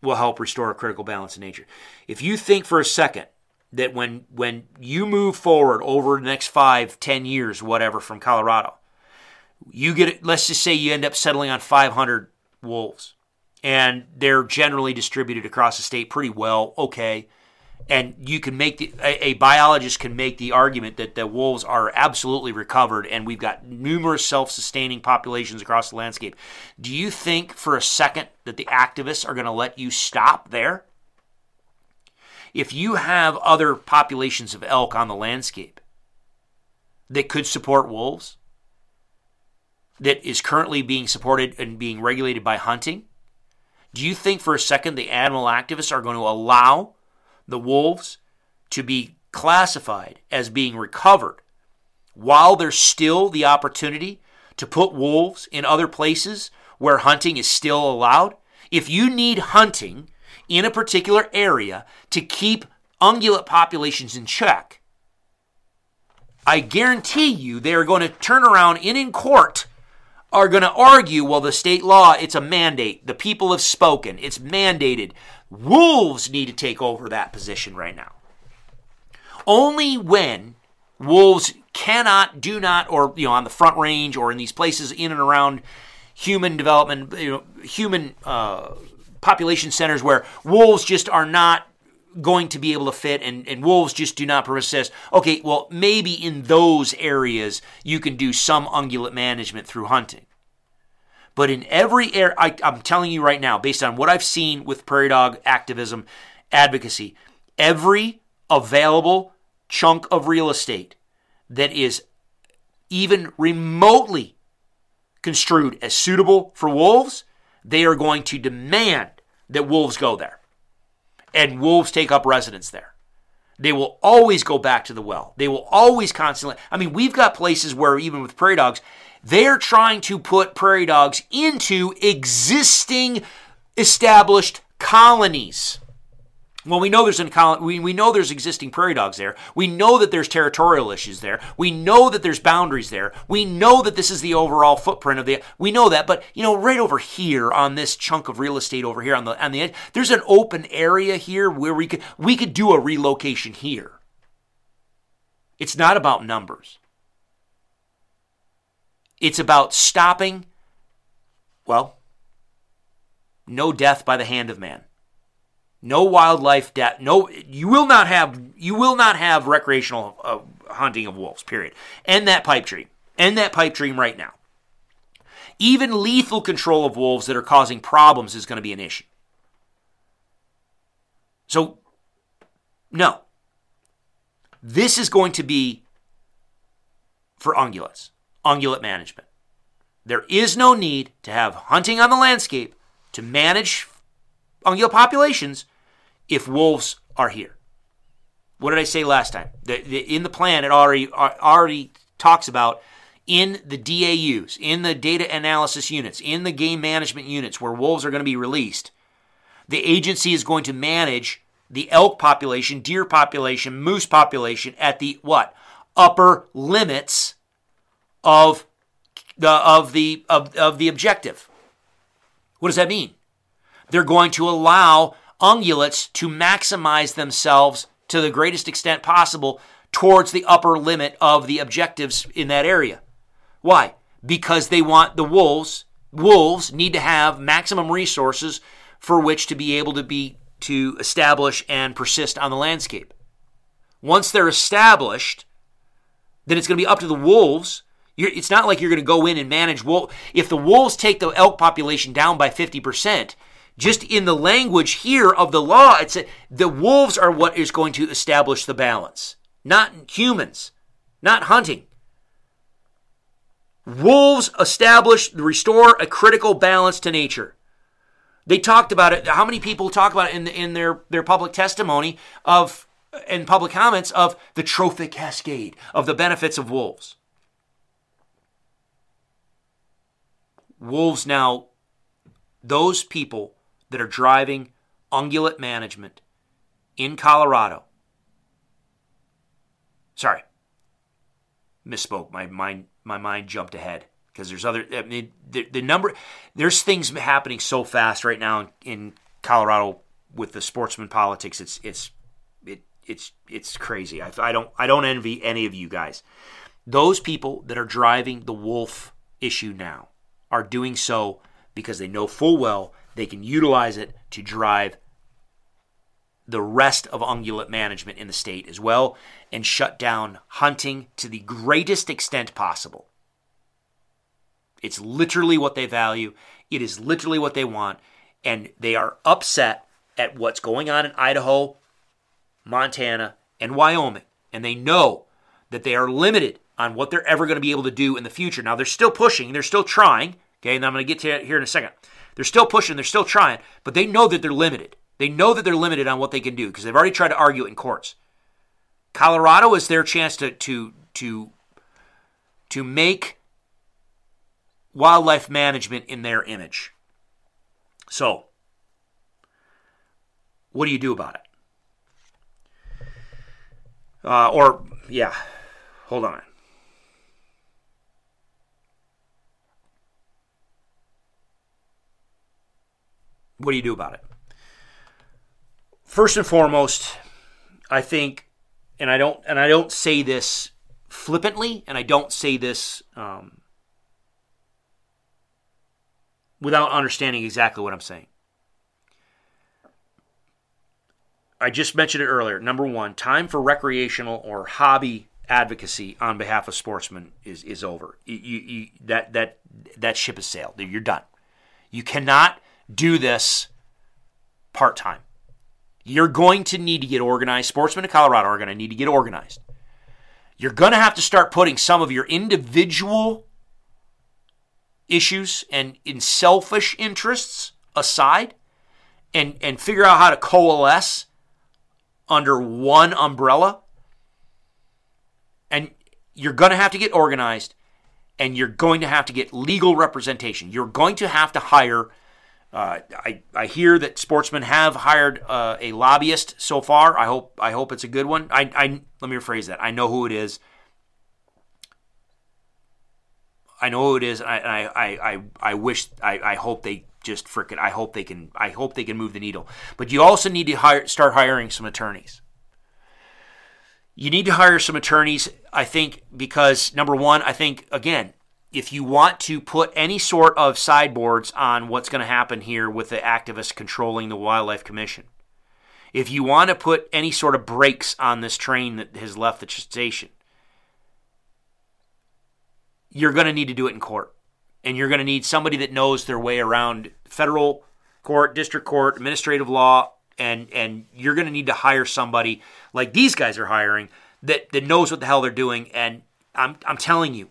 will help restore a critical balance in nature. If you think for a second that when when you move forward over the next five, ten years, whatever, from Colorado, you get let's just say you end up settling on 500 wolves, and they're generally distributed across the state pretty well. Okay, and you can make the a, a, biologist can make the argument that the wolves are absolutely recovered and we've got numerous self-sustaining populations across the landscape do you think for a second that the activists are going to let you stop there if you have other populations of elk on the landscape that could support wolves that is currently being supported and being regulated by hunting do you think for a second the animal activists are going to allow the wolves to be classified as being recovered while there's still the opportunity to put wolves in other places where hunting is still allowed. If you need hunting in a particular area to keep ungulate populations in check, I guarantee you they are going to turn around and in court are going to argue, well, the state law, it's a mandate. The people have spoken. It's mandated. Wolves need to take over that position right now. Only when wolves cannot, do not, or you know, on the front range or in these places in and around human development, you know, human uh, population centers where wolves just are not going to be able to fit and, and wolves just do not persist. Okay, well, maybe in those areas you can do some ungulate management through hunting. But in every area, I, I'm telling you right now, based on what I've seen with prairie dog activism, advocacy, every available chunk of real estate that is even remotely construed as suitable for wolves, they are going to demand that wolves go there. And wolves take up residence there. They will always go back to the well. They will always constantly. I mean, we've got places where, even with prairie dogs, they're trying to put prairie dogs into existing established colonies. Well, we know there's we, we know there's existing prairie dogs there. We know that there's territorial issues there. We know that there's boundaries there. We know that this is the overall footprint of the. We know that, but you know, right over here on this chunk of real estate over here on the on the edge, there's an open area here where we could we could do a relocation here. It's not about numbers It's about stopping, well, no death by the hand of man. No wildlife death. No, you will not have. You will not have recreational uh, hunting of wolves. Period. End that pipe dream. End that pipe dream right now. Even lethal control of wolves that are causing problems is going to be an issue. So, no. This is going to be for ungulates, ungulate management. There is no need to have hunting on the landscape to manage ungulate populations if wolves are here. What did I say last time? The, the, in the plan, it already uh, already talks about in the DAUs, in the data analysis units, in the game management units where wolves are going to be released. The agency is going to manage the elk population, deer population, moose population at the what? Upper limits of the of the of, of the objective. What does that mean? They're going to allow ungulates to maximize themselves to the greatest extent possible towards the upper limit of the objectives in that area. Why? Because they want the wolves. Wolves need to have maximum resources for which to be able to be to establish and persist on the landscape. Once they're established, then it's going to be up to the wolves. You're, it's not like you're going to go in and manage wolf. If the wolves take the elk population down by 50%, just in the language here of the law, it's the wolves are what is going to establish the balance, not humans, not hunting. Wolves establish, restore a critical balance to nature. They talked about it. How many people talk about it in, in their, their public testimony of and public comments of the trophic cascade of the benefits of wolves? Wolves now, those people that are driving ungulate management in Colorado. Sorry, misspoke. My mind, my mind jumped ahead because there's other. I mean, the, the number, there's things happening so fast right now in, in Colorado with the sportsman politics. It's it's it it's it's crazy. I, I don't I don't envy any of you guys. Those people that are driving the wolf issue now are doing so because they know full well they can utilize it to drive the rest of ungulate management in the state as well and shut down hunting to the greatest extent possible. It's literally what they value, it is literally what they want, and they are upset at what's going on in Idaho, Montana, and Wyoming. And they know that they are limited on what they're ever going to be able to do in the future. Now, they're still pushing, they're still trying, okay, and I'm going to get to here in a second. They're still pushing, they're still trying, but they know that they're limited. They know that they're limited on what they can do because they've already tried to argue it in courts. Colorado is their chance to to to to make wildlife management in their image. So, what do you do about it? Uh, or, yeah, hold on. What do you do about it? First and foremost, I think, and I don't, and I don't say this flippantly, and I don't say this um, without understanding exactly what I'm saying. I just mentioned it earlier. Number one, time for recreational or hobby advocacy on behalf of sportsmen is is over. You, you, that that that ship has sailed. You're done. You cannot do this part time. You're going to need to get organized. Sportsmen of Colorado are going to need to get organized. You're going to have to start putting some of your individual issues and in selfish interests aside and, and figure out how to coalesce under one umbrella. And you're going to have to get organized and you're going to have to get legal representation. You're going to have to hire uh, I, I hear that sportsmen have hired uh, a lobbyist so far. I hope I hope it's a good one. I, I let me rephrase that. I know who it is. I know who it is. I I, I, I wish I, I hope they just frickin' I hope they can I hope they can move the needle. But you also need to hire start hiring some attorneys. You need to hire some attorneys, I think, because number one, I think again, if you want to put any sort of sideboards on what's going to happen here with the activists controlling the Wildlife Commission, if you want to put any sort of brakes on this train that has left the station, you're going to need to do it in court. And you're going to need somebody that knows their way around federal court, district court, administrative law, and and you're going to need to hire somebody like these guys are hiring that that knows what the hell they're doing and I'm I'm telling you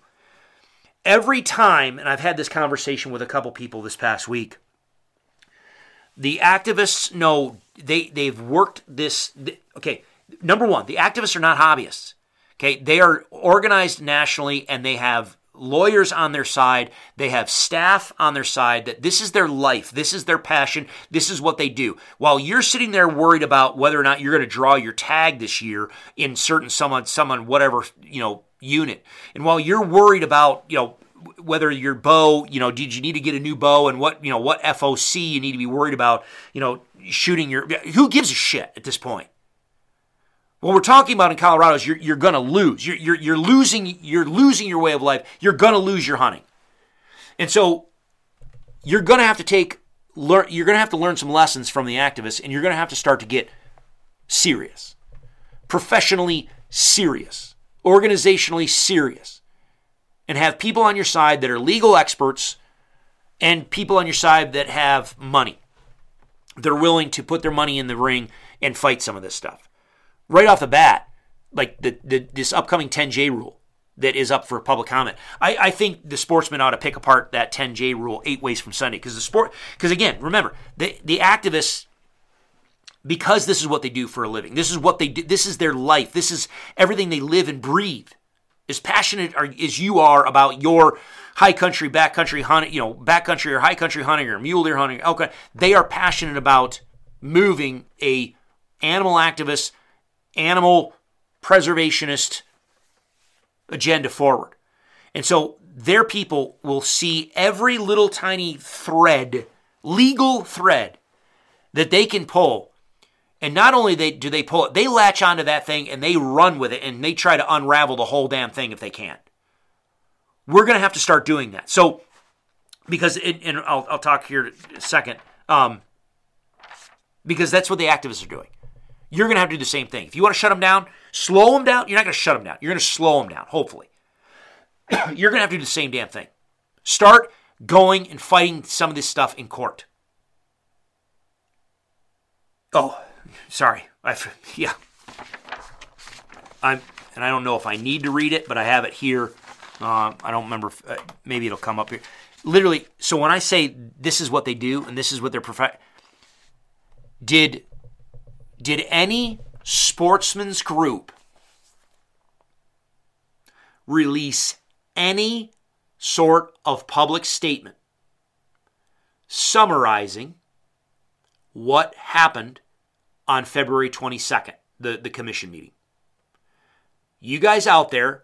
every time and I've had this conversation with a couple people this past week the activists know they they've worked this okay number 1 the activists are not hobbyists okay? They are organized nationally and they have lawyers on their side, they have staff on their side that this is their life, this is their passion, this is what they do. While you're sitting there worried about whether or not you're going to draw your tag this year in certain someone someone whatever, you know, unit. And while you're worried about, you know, whether your bow, you know, did you need to get a new bow and what, you know, what FOC you need to be worried about, you know, shooting your who gives a shit at this point? What we're talking about in Colorado is you're, you're going to lose. You're, you're, you're losing you're losing your way of life. You're going to lose your hunting, and so you're going to have to take learn. You're going to have to learn some lessons from the activists, and you're going to have to start to get serious, professionally serious, organizationally serious, and have people on your side that are legal experts, and people on your side that have money. They're willing to put their money in the ring and fight some of this stuff right off the bat, like the, the this upcoming 10J rule that is up for public comment. I, I think the sportsmen ought to pick apart that 10J rule eight ways from Sunday because the sport because again, remember the the activists because this is what they do for a living. This is what they do. This is their life. This is everything they live and breathe. As passionate as you are about your high country, back country hunting, you know, back country or high country hunting or mule deer hunting, okay, they are passionate about moving a animal activist animal preservationist agenda forward. And so their people will see every little tiny thread, legal thread, that they can pull. And not only they, do they pull it, they latch onto that thing and they run with it and they try to unravel the whole damn thing if they can. We're going to have to start doing that. So, because, it, and I'll, I'll talk here a second, um, because that's what the activists are doing you're going to have to do the same thing. If you want to shut them down, slow them down. You're not going to shut them down. You're going to slow them down, hopefully. you're going to have to do the same damn thing. Start going and fighting some of this stuff in court. Oh, sorry. I yeah. I'm and I don't know if I need to read it, but I have it here. Uh, I don't remember. If, uh, maybe it'll come up here. Literally. So when I say this is what they do and this is what they're prof- did did any sportsman's group release any sort of public statement summarizing what happened on February 22nd, the, the commission meeting. You guys out there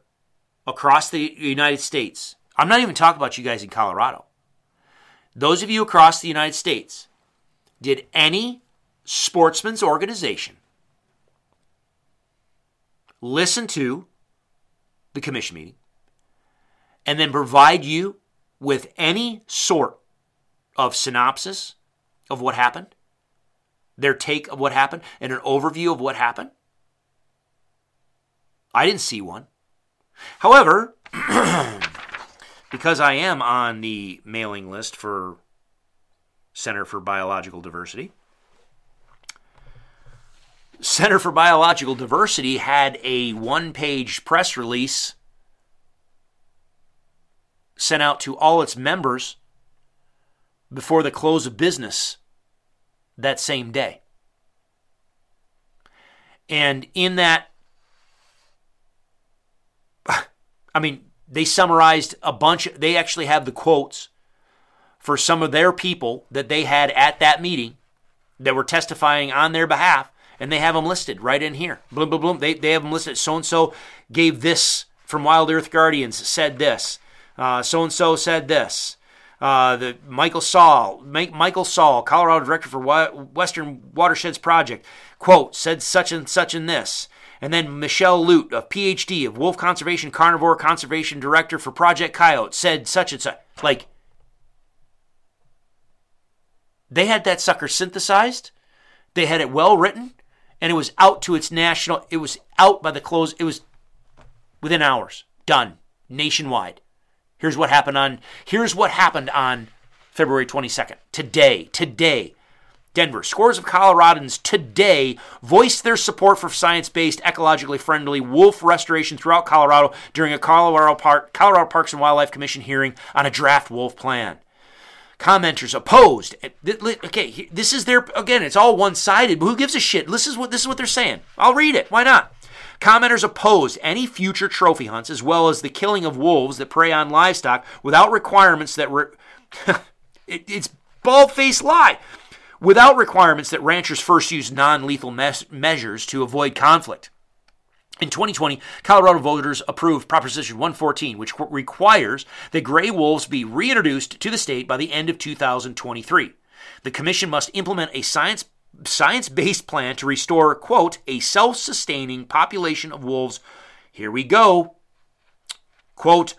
across the United States, I'm not even talking about you guys in Colorado. Those of you across the United States, did any sportsman's organization listen to the commission meeting and then provide you with any sort of synopsis of what happened, their take of what happened, and an overview of what happened? I didn't see one. However, because I am on the mailing list for Center for Biological Diversity, Center for Biological Diversity had a one page press release sent out to all its members before the close of business that same day. And in that, I mean, they summarized a bunch, they actually have the quotes for some of their people that they had at that meeting that were testifying on their behalf and they have them listed right in here. Boom, boom, boom. They, they have them listed. So and so gave this from Wild Earth Guardians, said this. So and so said this. Uh, the Michael Saul, Michael Saul, Colorado Director for Western Watersheds Project, quote, said such and such in this. And then Michelle Lute, a PhD of Wolf Conservation Carnivore Conservation Director for Project Coyote, said such and such. Like, they had that sucker synthesized, they had it well written, and it was out to its national, it was out by the close, it was within hours, done, nationwide. Here's what happened on, here's what happened on February 22nd. Today, today, Denver. Scores of Coloradans today voiced their support for science based, ecologically friendly wolf restoration throughout Colorado during a Colorado, Park, Colorado Parks and Wildlife Commission hearing on a draft wolf plan. Commenters opposed. Okay, this is their again. It's all one-sided. But who gives a shit? This is what this is what they're saying. I'll read it. Why not? Commenters opposed any future trophy hunts as well as the killing of wolves that prey on livestock without requirements that it, it's bald-faced lie without requirements that ranchers first use non lethal mes- measures to avoid conflict. In 2020, Colorado voters approved Proposition 114, which requires that gray wolves be reintroduced to the state by the end of 2023. The commission must implement a science science-based plan to restore, quote, a self-sustaining population of wolves. Here we go. Quote,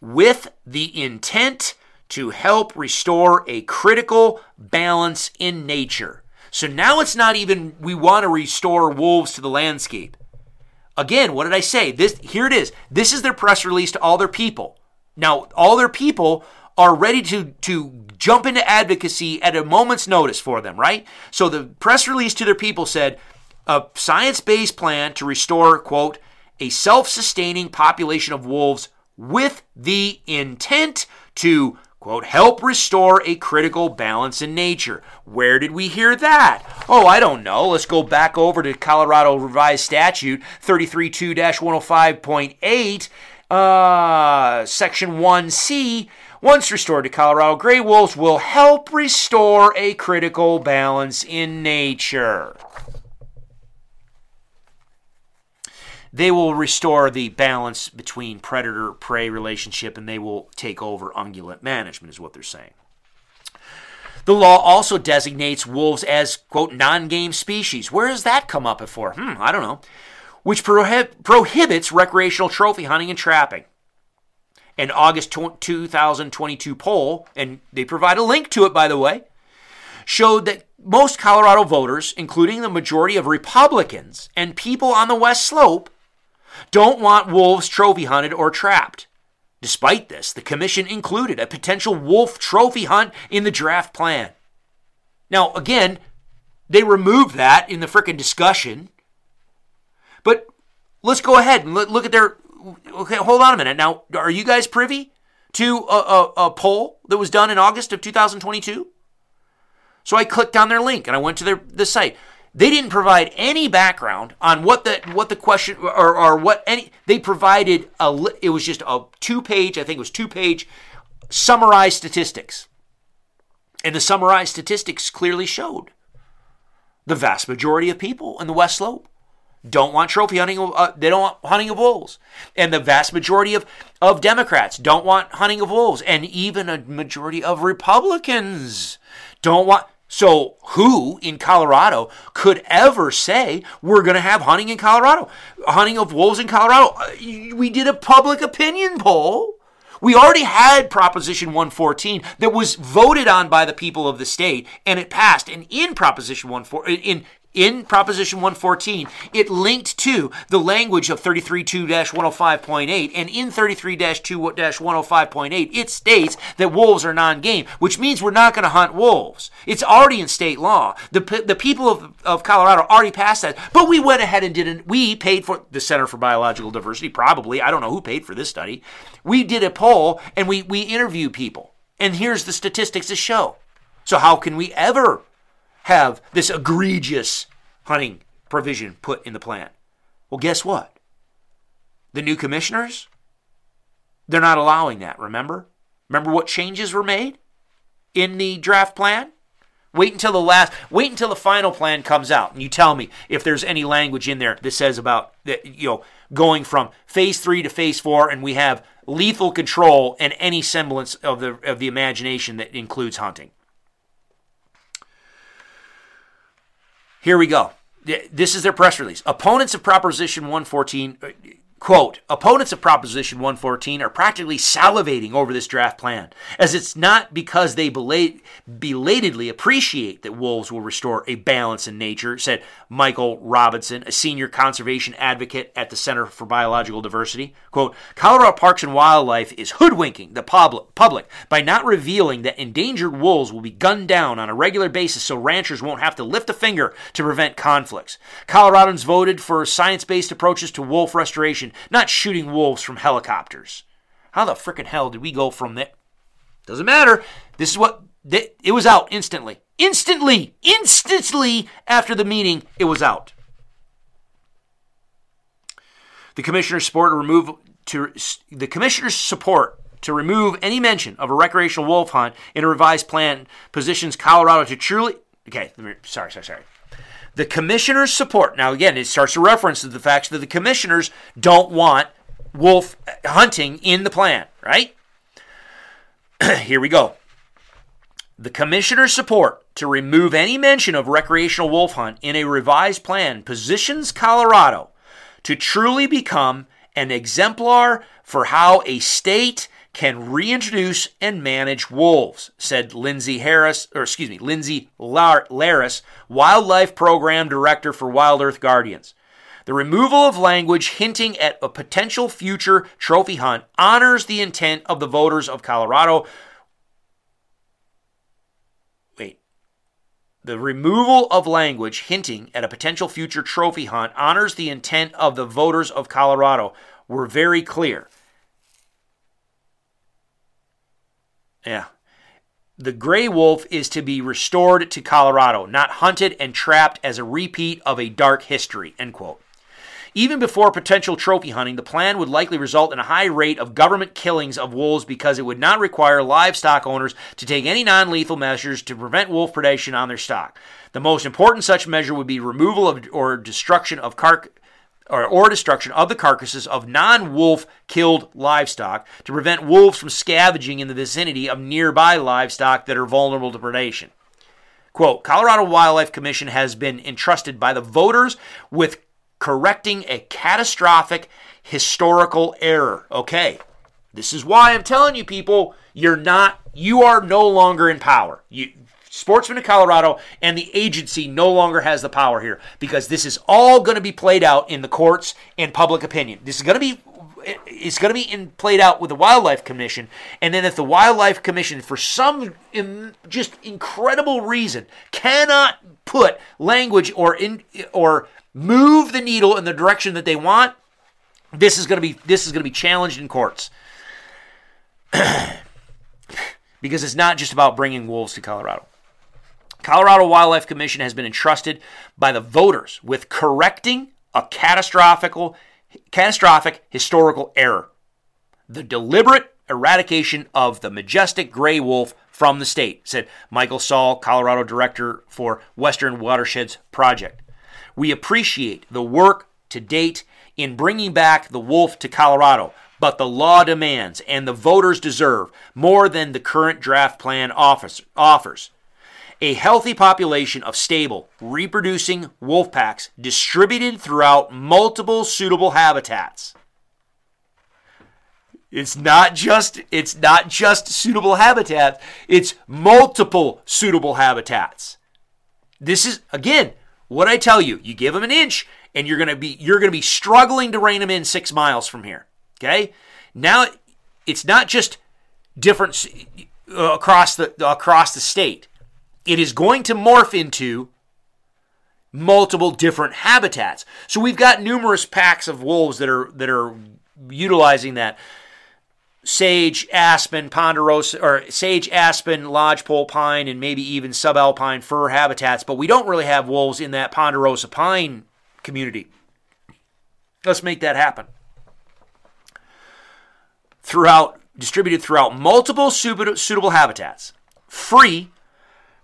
with the intent to help restore a critical balance in nature. So now it's not even we want to restore wolves to the landscape. Again, what did I say? This here it is. This is their press release to all their people. Now, all their people are ready to to jump into advocacy at a moment's notice for them, right? So the press release to their people said a science-based plan to restore, quote, a self-sustaining population of wolves with the intent to quote, help restore a critical balance in nature. Where did we hear that? Oh, I don't know. Let's go back over to Colorado Revised Statute 332 105.8, uh, Section 1C. Once restored to Colorado, gray wolves will help restore a critical balance in nature. They will restore the balance between predator prey relationship and they will take over ungulate management, is what they're saying. The law also designates wolves as, quote, non game species. Where has that come up before? Hmm, I don't know. Which prohib- prohibits recreational trophy hunting and trapping. An August 2022 poll, and they provide a link to it, by the way, showed that most Colorado voters, including the majority of Republicans and people on the West Slope, don't want wolves trophy hunted or trapped. Despite this, the commission included a potential wolf trophy hunt in the draft plan. Now, again, they removed that in the frickin' discussion. But let's go ahead and look at their. Okay, hold on a minute. Now, are you guys privy to a, a, a poll that was done in August of 2022? So I clicked on their link and I went to their the site. They didn't provide any background on what the what the question or, or what any. They provided a. It was just a two page. I think it was two page summarized statistics, and the summarized statistics clearly showed the vast majority of people in the West Slope don't want trophy hunting. Uh, they don't want hunting of wolves, and the vast majority of of Democrats don't want hunting of wolves, and even a majority of Republicans don't want. So, who in Colorado could ever say we're going to have hunting in Colorado? Hunting of wolves in Colorado? Uh, we did a public opinion poll. We already had Proposition 114 that was voted on by the people of the state and it passed. And in Proposition 114, in in Proposition 114, it linked to the language of 33.2-105.8, and in 33-2-105.8, it states that wolves are non-game, which means we're not going to hunt wolves. It's already in state law. The, the people of, of Colorado already passed that, but we went ahead and didn't. We paid for the Center for Biological Diversity, probably. I don't know who paid for this study. We did a poll and we, we interviewed people, and here's the statistics to show. So how can we ever have this egregious hunting provision put in the plan. Well, guess what? The new commissioners, they're not allowing that, remember? Remember what changes were made in the draft plan? Wait until the last wait until the final plan comes out and you tell me if there's any language in there that says about that you know going from phase 3 to phase 4 and we have lethal control and any semblance of the of the imagination that includes hunting. Here we go. This is their press release. Opponents of Proposition 114 uh, Quote, opponents of Proposition 114 are practically salivating over this draft plan, as it's not because they belatedly appreciate that wolves will restore a balance in nature, said Michael Robinson, a senior conservation advocate at the Center for Biological Diversity. Quote, Colorado Parks and Wildlife is hoodwinking the public by not revealing that endangered wolves will be gunned down on a regular basis so ranchers won't have to lift a finger to prevent conflicts. Coloradans voted for science based approaches to wolf restoration not shooting wolves from helicopters. How the frickin' hell did we go from that? Doesn't matter. This is what it was out instantly. Instantly, instantly after the meeting, it was out. The commissioner's support to remove to the commissioner's support to remove any mention of a recreational wolf hunt in a revised plan positions Colorado to truly okay. Me, sorry, sorry, sorry the commissioner's support. Now, again, it starts to reference to the fact that the commissioners don't want wolf hunting in the plan, right? Here we go. The commissioner's support to remove any mention of recreational wolf hunt in a revised plan positions Colorado to truly become an exemplar for how a state can reintroduce and manage wolves, said Lindsay Harris, or excuse me, Lindsay Larris, Wildlife Program Director for Wild Earth Guardians. The removal of language hinting at a potential future trophy hunt honors the intent of the voters of Colorado. Wait. The removal of language hinting at a potential future trophy hunt honors the intent of the voters of Colorado. We're very clear. Yeah. The gray wolf is to be restored to Colorado, not hunted and trapped as a repeat of a dark history. End quote. Even before potential trophy hunting, the plan would likely result in a high rate of government killings of wolves because it would not require livestock owners to take any non lethal measures to prevent wolf predation on their stock. The most important such measure would be removal of or destruction of carc- or, or destruction of the carcasses of non wolf killed livestock to prevent wolves from scavenging in the vicinity of nearby livestock that are vulnerable to predation. Quote Colorado Wildlife Commission has been entrusted by the voters with correcting a catastrophic historical error. Okay, this is why I'm telling you people, you're not, you are no longer in power. You, Sportsman of Colorado and the agency no longer has the power here because this is all going to be played out in the courts and public opinion. This is going to be it's going to be in, played out with the Wildlife Commission, and then if the Wildlife Commission, for some in, just incredible reason, cannot put language or in or move the needle in the direction that they want, this is going to be this is going to be challenged in courts. because it's not just about bringing wolves to Colorado. Colorado Wildlife Commission has been entrusted by the voters with correcting a catastrophic, catastrophic historical error the deliberate eradication of the majestic gray wolf from the state, said Michael Saul, Colorado Director for Western Watersheds Project. We appreciate the work to date in bringing back the wolf to Colorado, but the law demands and the voters deserve more than the current draft plan offers a healthy population of stable, reproducing wolf packs distributed throughout multiple suitable habitats. It's not just it's not just suitable habitats, it's multiple suitable habitats. This is again what I tell you. You give them an inch and you're going to be you're going to be struggling to rein them in 6 miles from here. Okay? Now it's not just different uh, across the across the state it is going to morph into multiple different habitats. So we've got numerous packs of wolves that are that are utilizing that sage, aspen, ponderosa, or sage, aspen, lodgepole pine, and maybe even subalpine fir habitats, but we don't really have wolves in that ponderosa pine community. Let's make that happen. Throughout, distributed throughout multiple suitable habitats, free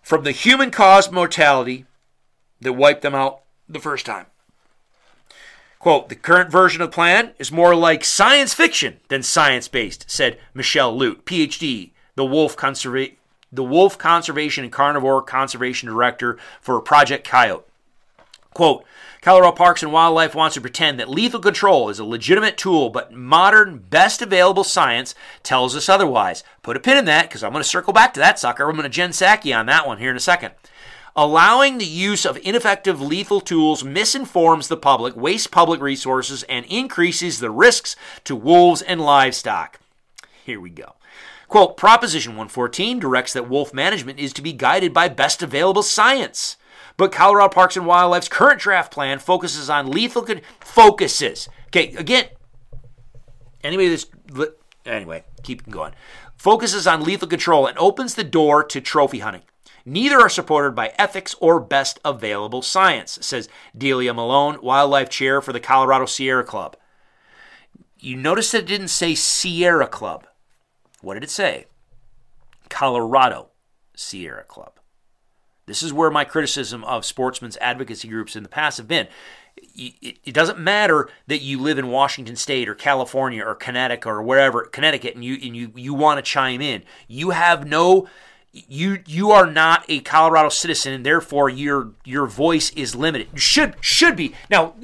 from the human caused mortality that wiped them out the first time. Quote, the current version of the plan is more like science fiction than science based, said Michelle Lute, PhD, the wolf, conserva- the wolf Conservation and Carnivore Conservation Director for Project Coyote. Quote, Colorado Parks and Wildlife wants to pretend that lethal control is a legitimate tool, but modern, best available science tells us otherwise. Put a pin in that because I'm going to circle back to that sucker. I'm going to Jen Psaki on that one here in a second. Allowing the use of ineffective lethal tools misinforms the public, wastes public resources, and increases the risks to wolves and livestock. Here we go. Quote Proposition 114 directs that wolf management is to be guided by best available science. But Colorado Parks and Wildlife's current draft plan focuses on lethal con- focuses. Okay, again, anybody that's anyway, keep going. Focuses on lethal control and opens the door to trophy hunting. Neither are supported by ethics or best available science, says Delia Malone, wildlife chair for the Colorado Sierra Club. You notice that it didn't say Sierra Club. What did it say? Colorado Sierra Club. This is where my criticism of sportsmen's advocacy groups in the past have been. It doesn't matter that you live in Washington State or California or Connecticut or wherever Connecticut, and you and you you want to chime in. You have no you you are not a Colorado citizen, and therefore your your voice is limited. Should should be now,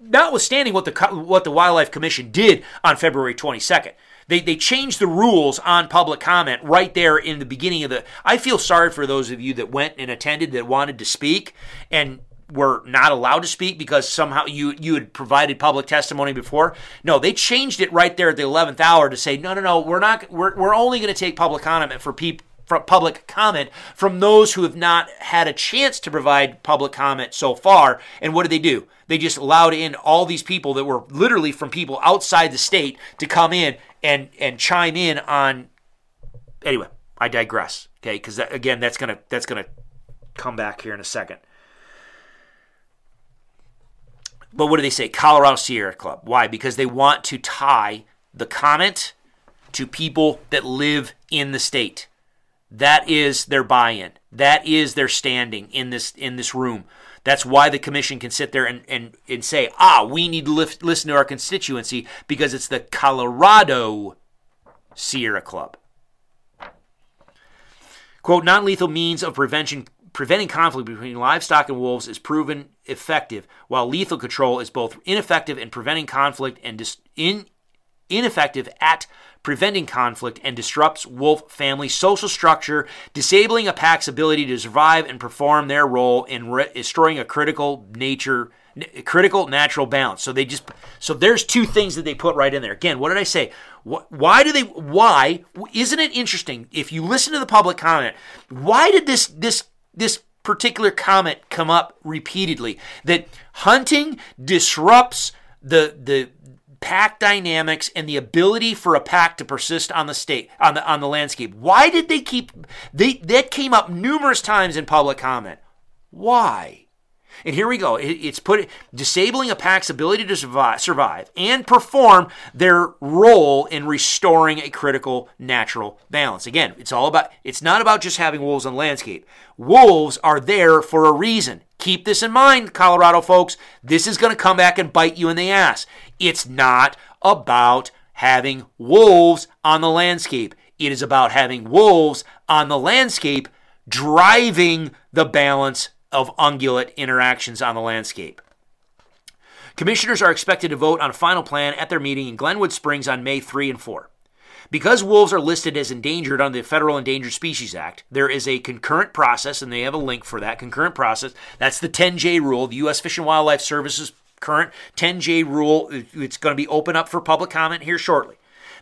notwithstanding what the what the Wildlife Commission did on February 22nd. They, they changed the rules on public comment right there in the beginning of the. I feel sorry for those of you that went and attended that wanted to speak and were not allowed to speak because somehow you you had provided public testimony before. No, they changed it right there at the 11th hour to say no no no we're not we're, we're only going to take public comment for people public comment from those who have not had a chance to provide public comment so far. And what did they do? They just allowed in all these people that were literally from people outside the state to come in and and chime in on. Anyway, I digress. Okay, because that, again, that's gonna that's gonna come back here in a second. But what do they say? Colorado Sierra Club. Why? Because they want to tie the comment to people that live in the state. That is their buy-in. That is their standing in this in this room. That's why the commission can sit there and, and, and say, ah, we need to lift, listen to our constituency because it's the Colorado Sierra Club. Quote, non lethal means of prevention preventing conflict between livestock and wolves is proven effective, while lethal control is both ineffective in preventing conflict and dis- in, ineffective at preventing conflict, and disrupts wolf family social structure, disabling a pack's ability to survive and perform their role in re- destroying a critical nature critical natural balance. So they just so there's two things that they put right in there. Again, what did I say? Why do they why isn't it interesting if you listen to the public comment, why did this this this particular comment come up repeatedly that hunting disrupts the the pack dynamics and the ability for a pack to persist on the state on the on the landscape. Why did they keep they that came up numerous times in public comment. Why? And here we go. It's put disabling a pack's ability to survive, survive and perform their role in restoring a critical natural balance. Again, it's all about it's not about just having wolves on landscape. Wolves are there for a reason. Keep this in mind, Colorado folks. This is going to come back and bite you in the ass. It's not about having wolves on the landscape. It is about having wolves on the landscape driving the balance of ungulate interactions on the landscape. Commissioners are expected to vote on a final plan at their meeting in Glenwood Springs on May 3 and 4. Because wolves are listed as endangered under the Federal Endangered Species Act, there is a concurrent process, and they have a link for that concurrent process. That's the 10J rule, the U.S. Fish and Wildlife Service's current 10J rule. It's going to be open up for public comment here shortly.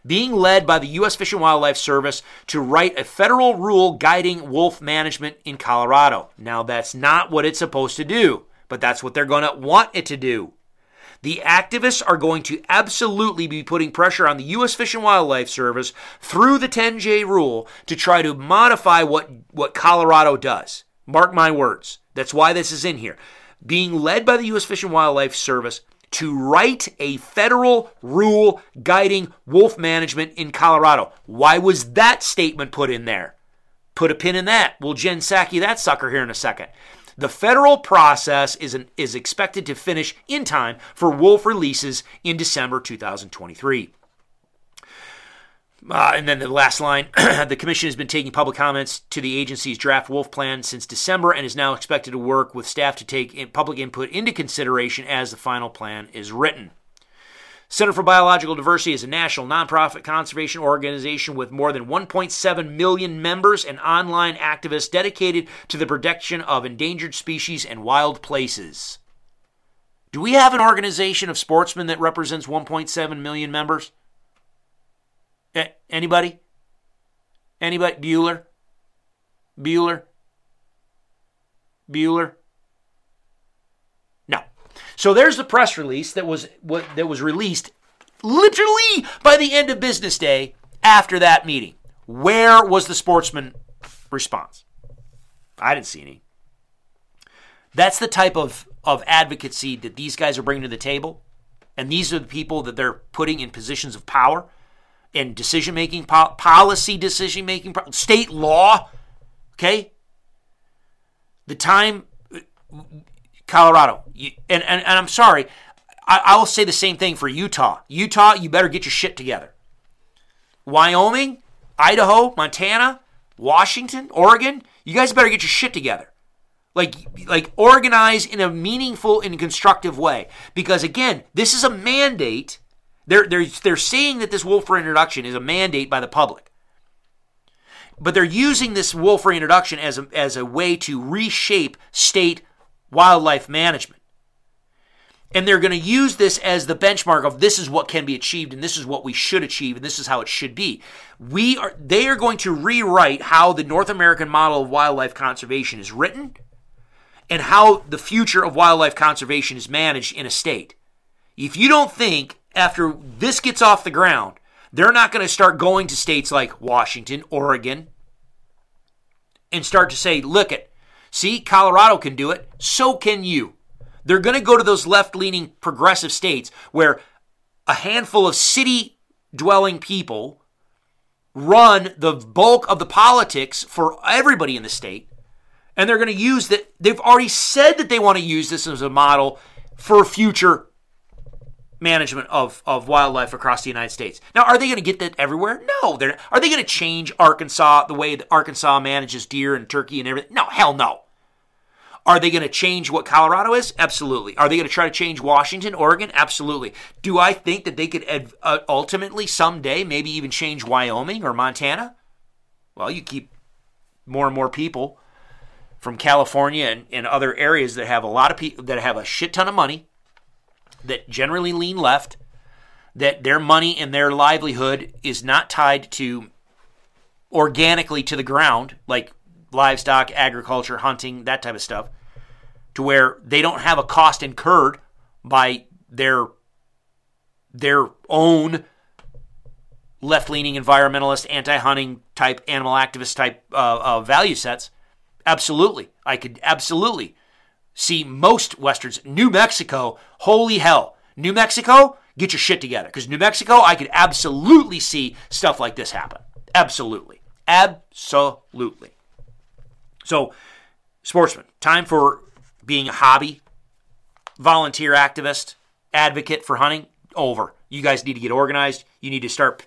Being led by the U.S. Fish and Wildlife Service to write a federal rule guiding wolf management in Colorado. Now, that's not what it's supposed to do, but that's what they're going to want it to do. The activists are going to absolutely be putting pressure on the U.S. Fish and Wildlife Service through the 10J rule to try to modify what, what Colorado does. Mark my words. That's why this is in here. Being led by the U.S. Fish and Wildlife Service to write a federal rule guiding wolf management in Colorado. Why was that statement put in there? Put a pin in that. We'll Jen Psaki that sucker here in a second. The federal process is, an, is expected to finish in time for wolf releases in December 2023. Uh, and then the last line the commission has been taking public comments to the agency's draft wolf plan since December and is now expected to work with staff to take in public input into consideration as the final plan is written. Center for Biological Diversity is a national nonprofit conservation organization with more than 1.7 million members and online activists dedicated to the protection of endangered species and wild places. Do we have an organization of sportsmen that represents 1.7 million members? Anybody? Anybody? Bueller? Bueller? Bueller? No. So there's the press release that was that was released literally by the end of business day after that meeting. Where was the sportsman response? I didn't see any. That's the type of, of advocacy that these guys are bringing to the table. And these are the people that they're putting in positions of power and decision making, policy decision making, state law. Okay? The time, Colorado, and, and, and I'm sorry, I, I will say the same thing for Utah. Utah, you better get your shit together. Wyoming, Idaho, Montana, Washington, Oregon, you guys better get your shit together. Like, like organize in a meaningful and constructive way. Because again, this is a mandate. They're, they're, they're saying that this wolf introduction is a mandate by the public. But they're using this wolf introduction as a, as a way to reshape state wildlife management. And they're going to use this as the benchmark of this is what can be achieved and this is what we should achieve and this is how it should be. We are they are going to rewrite how the North American model of wildlife conservation is written and how the future of wildlife conservation is managed in a state. If you don't think after this gets off the ground, they're not going to start going to states like Washington, Oregon, and start to say, look at, see, Colorado can do it, so can you. They're going to go to those left leaning progressive states where a handful of city dwelling people run the bulk of the politics for everybody in the state and they're going to use that. They've already said that they want to use this as a model for future management of, of wildlife across the United States. Now, are they going to get that everywhere? No. They're, are they going to change Arkansas the way that Arkansas manages deer and turkey and everything? No, hell no. Are they going to change what Colorado is? Absolutely. Are they going to try to change Washington, Oregon? Absolutely. Do I think that they could ed- uh, ultimately someday maybe even change Wyoming or Montana? Well, you keep more and more people from California and, and other areas that have a lot of people that have a shit ton of money, that generally lean left, that their money and their livelihood is not tied to organically to the ground, like livestock, agriculture, hunting, that type of stuff, to where they don't have a cost incurred by their their own left-leaning environmentalist, anti-hunting type, animal activist type uh, uh, value sets Absolutely. I could absolutely see most westerns. New Mexico, holy hell. New Mexico, get your shit together. Because New Mexico, I could absolutely see stuff like this happen. Absolutely. Absolutely. So, sportsman, time for being a hobby, volunteer activist, advocate for hunting, over. You guys need to get organized. You need to start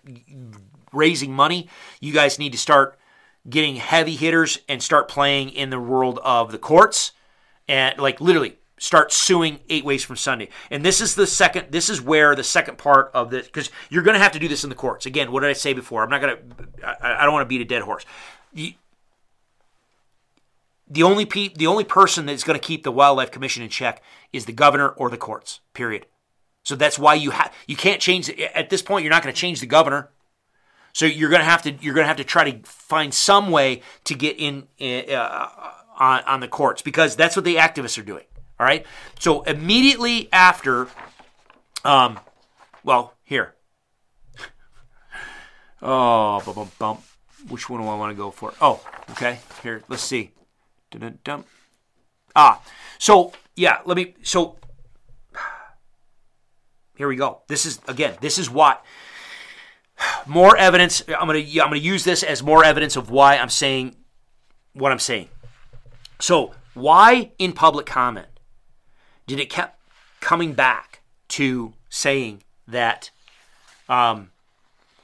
raising money. You guys need to start getting heavy hitters and start playing in the world of the courts and like literally start suing eight ways from Sunday. And this is the second, this is where the second part of this, because you're going to have to do this in the courts. Again, what did I say before? I'm not going to, I don't want to beat a dead horse. The, the only pe- the only person that's going to keep the wildlife commission in check is the governor or the courts. Period. So that's why you have you can't change at this point. You're not going to change the governor. So you're gonna have to you're gonna have to try to find some way to get in uh, on on the courts because that's what the activists are doing. All right. So immediately after, um, well, here. Oh, bum, bum, bum. Which one do I want to go for? Oh, okay. Here, let's see. Dun-dun-dun. Ah, so yeah, let me. So here we go. This is again. This is what more evidence. I'm gonna I'm gonna use this as more evidence of why I'm saying what I'm saying. So why in public comment did it kept coming back to saying that um,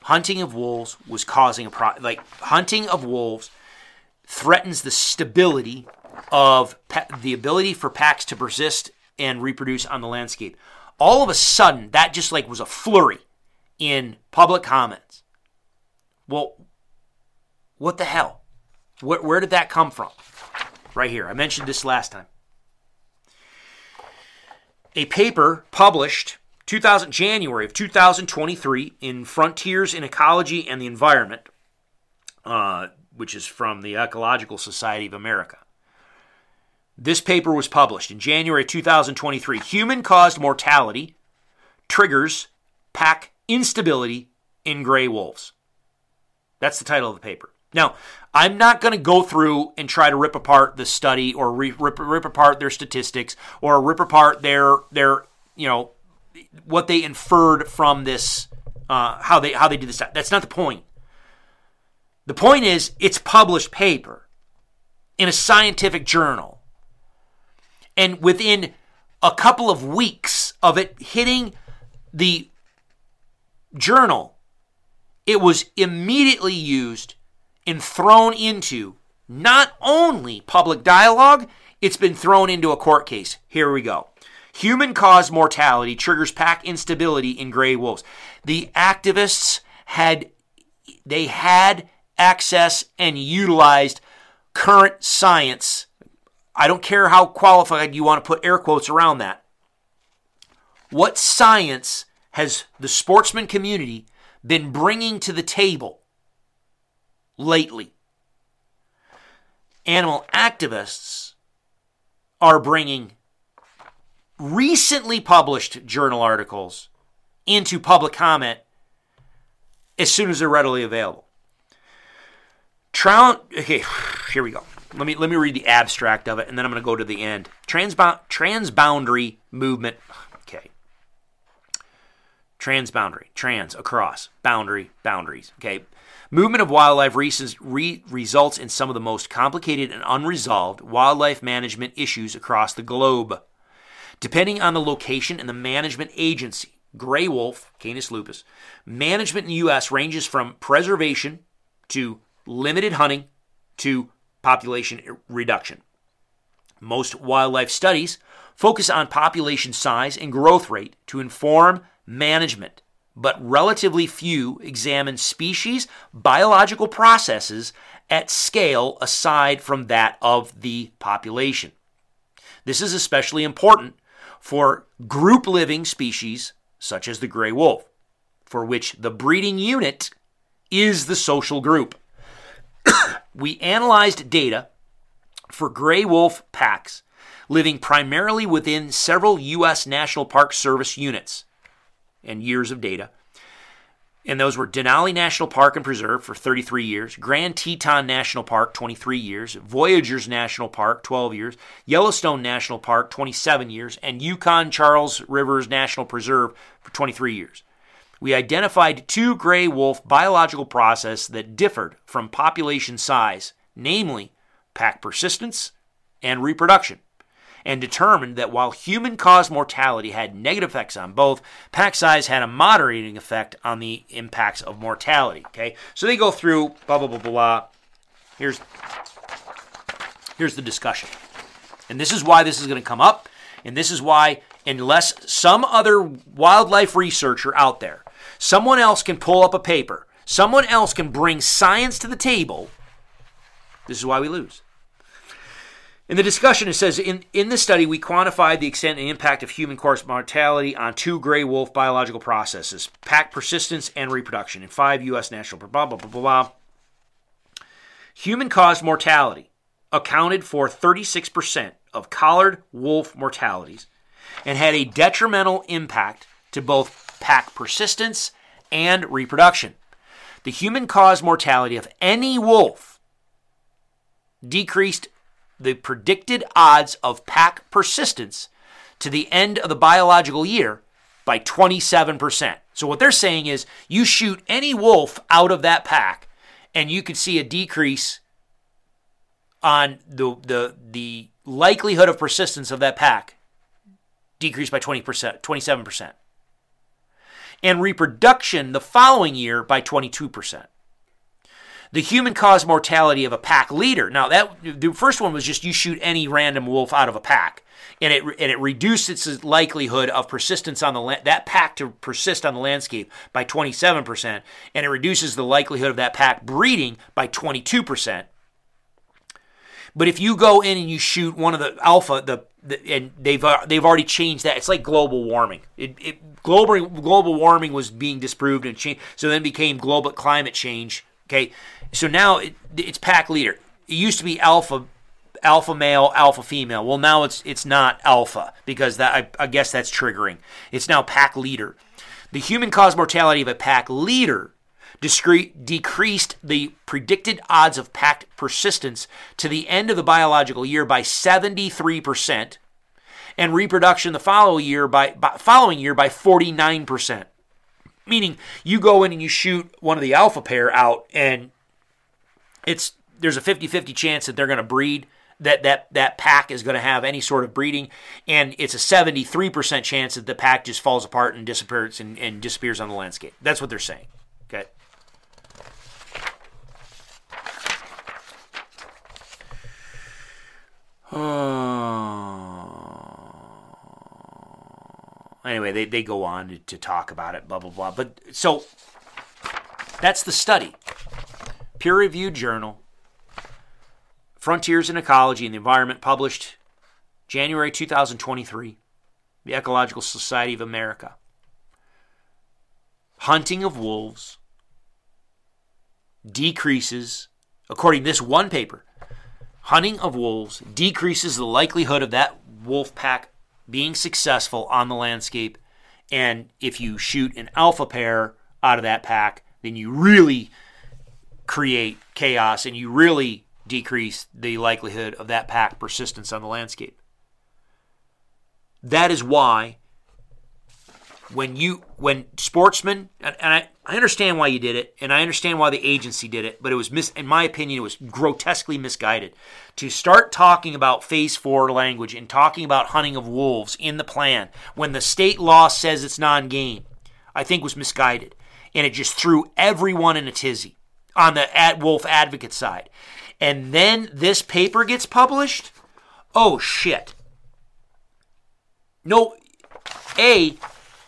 hunting of wolves was causing a problem. Like hunting of wolves threatens the stability of pa- the ability for packs to persist and reproduce on the landscape. All of a sudden, that just like was a flurry in public comments. Well, what the hell? Where, where did that come from? Right here. I mentioned this last time. A paper published 2000 January of 2023 in Frontiers in Ecology and the Environment, uh, which is from the Ecological Society of America. This paper was published in January 2023. Human caused mortality triggers pack instability in gray wolves. That's the title of the paper. Now, I'm not going to go through and try to rip apart the study or re- rip, rip apart their statistics or rip apart their their you know what they inferred from this uh, how they how they did this. That's not the point. The point is it's published paper in a scientific journal, and within a couple of weeks of it hitting the journal, it was immediately used and thrown into not only public dialogue, it's been thrown into a court case. Here we go. Human caused mortality triggers pack instability in gray wolves. The activists had they had access and utilized current science. I don't care how qualified you want to put air quotes around that. What science has the sportsman community been bringing to the table lately? Animal activists are bringing recently published journal articles into public comment as soon as they're readily available. Trout, okay, here we go. Let me let me read the abstract of it, and then I'm going to go to the end. Transbound transboundary movement. Okay. Transboundary, trans across boundary boundaries. Okay. Movement of wildlife re- results in some of the most complicated and unresolved wildlife management issues across the globe. Depending on the location and the management agency, gray wolf, Canis lupus, management in the U.S. ranges from preservation to limited hunting to population reduction. Most wildlife studies focus on population size and growth rate to inform management, but relatively few examine species biological processes at scale aside from that of the population. This is especially important for group living species such as the gray wolf, for which the breeding unit is the social group. we analyzed data for gray wolf packs living primarily within several U.S. National Park Service units and years of data and those were Denali National Park and Preserve for 33 years, Grand Teton National Park 23 years, Voyageurs National Park 12 years, Yellowstone National Park 27 years, and Yukon Charles Rivers National Preserve for 23 years. We identified two gray wolf biological processes that differed from population size, namely pack persistence and reproduction and determined that while human caused mortality had negative effects on both, pack size had a moderating effect on the impacts of mortality. Okay, so they go through blah blah blah blah. Here's here's the discussion, and this is why this is going to come up, and this is why unless some other wildlife researcher out there, someone else can pull up a paper, someone else can bring science to the table. This is why we lose. In the discussion, it says in, in the study, we quantified the extent and impact of human caused mortality on two gray wolf biological processes pack persistence and reproduction in five U.S. national blah, blah, blah, blah, blah. Human caused mortality accounted for 36% of collared wolf mortalities and had a detrimental impact to both pack persistence and reproduction. The human caused mortality of any wolf decreased the predicted odds of pack persistence to the end of the biological year by 27%. So what they're saying is you shoot any wolf out of that pack and you could see a decrease on the the the likelihood of persistence of that pack decreased by 20%, 27%. and reproduction the following year by 22%. The human caused mortality of a pack leader. Now that the first one was just you shoot any random wolf out of a pack and it and it reduced its likelihood of persistence on the that pack to persist on the landscape by 27%, and it reduces the likelihood of that pack breeding by 22%. But if you go in and you shoot one of the alpha, the, the and they've uh, they've already changed that. It's like global warming. It, it global global warming was being disproved and changed, so then became global climate change. Okay, so now it, it's pack leader. It used to be alpha alpha male, alpha female. Well, now it's it's not alpha because that I, I guess that's triggering. It's now pack leader. The human caused mortality of a pack leader discre- decreased the predicted odds of pack persistence to the end of the biological year by 73% and reproduction the following year by, by following year by 49%. Meaning you go in and you shoot one of the alpha pair out and it's there's a 50-50 chance that they're going to breed that that that pack is going to have any sort of breeding, and it's a 73% chance that the pack just falls apart and disappears and, and disappears on the landscape. That's what they're saying. Okay. Oh. Anyway, they, they go on to, talk about it, blah, blah, blah. But so that's the study. Peer reviewed journal, Frontiers in Ecology and the Environment, published January 2023, the Ecological Society of America. Hunting of wolves decreases, according to this one paper, hunting of wolves decreases the likelihood of that wolf pack being successful on the landscape. And if you shoot an alpha pair out of that pack, then you really create chaos and you really decrease the likelihood of that pack persistence on the landscape. That is why when you when sportsmen and, I, I understand why you did it and I understand why the agency did it, but it was mis in my opinion it was grotesquely misguided to start talking about phase four language and talking about hunting of wolves in the plan when the state law says it's non-game, I think was misguided. And it just threw everyone in a tizzy on the at wolf advocate side and then this paper gets published, oh shit. No, A,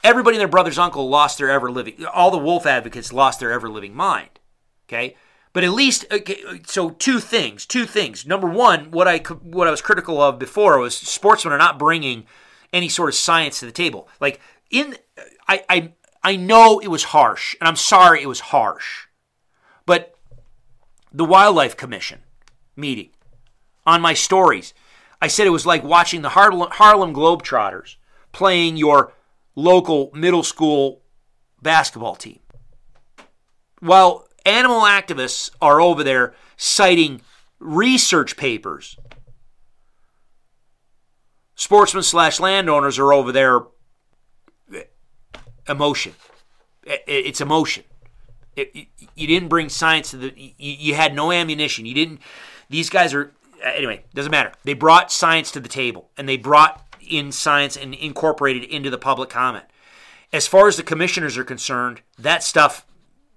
everybody and their brother's uncle lost their ever living, all the wolf advocates lost their ever living mind. Okay? But at least, okay, so two things, two things. Number one, what I what I was critical of before was sportsmen are not bringing any sort of science to the table. Like in, I I I know it was harsh, and I'm sorry it was harsh, but the Wildlife Commission meeting on my stories. I said it was like watching the Harlem Globetrotters playing your local middle school basketball team. While animal activists are over there citing research papers, sportsmen slash landowners are over there eh, emotion. Eh, eh, it's emotion. It, you didn't bring science to the. You, you had no ammunition. You didn't. These guys are anyway. Doesn't matter. They brought science to the table, and they brought in science and incorporated into the public comment. As far as the commissioners are concerned, that stuff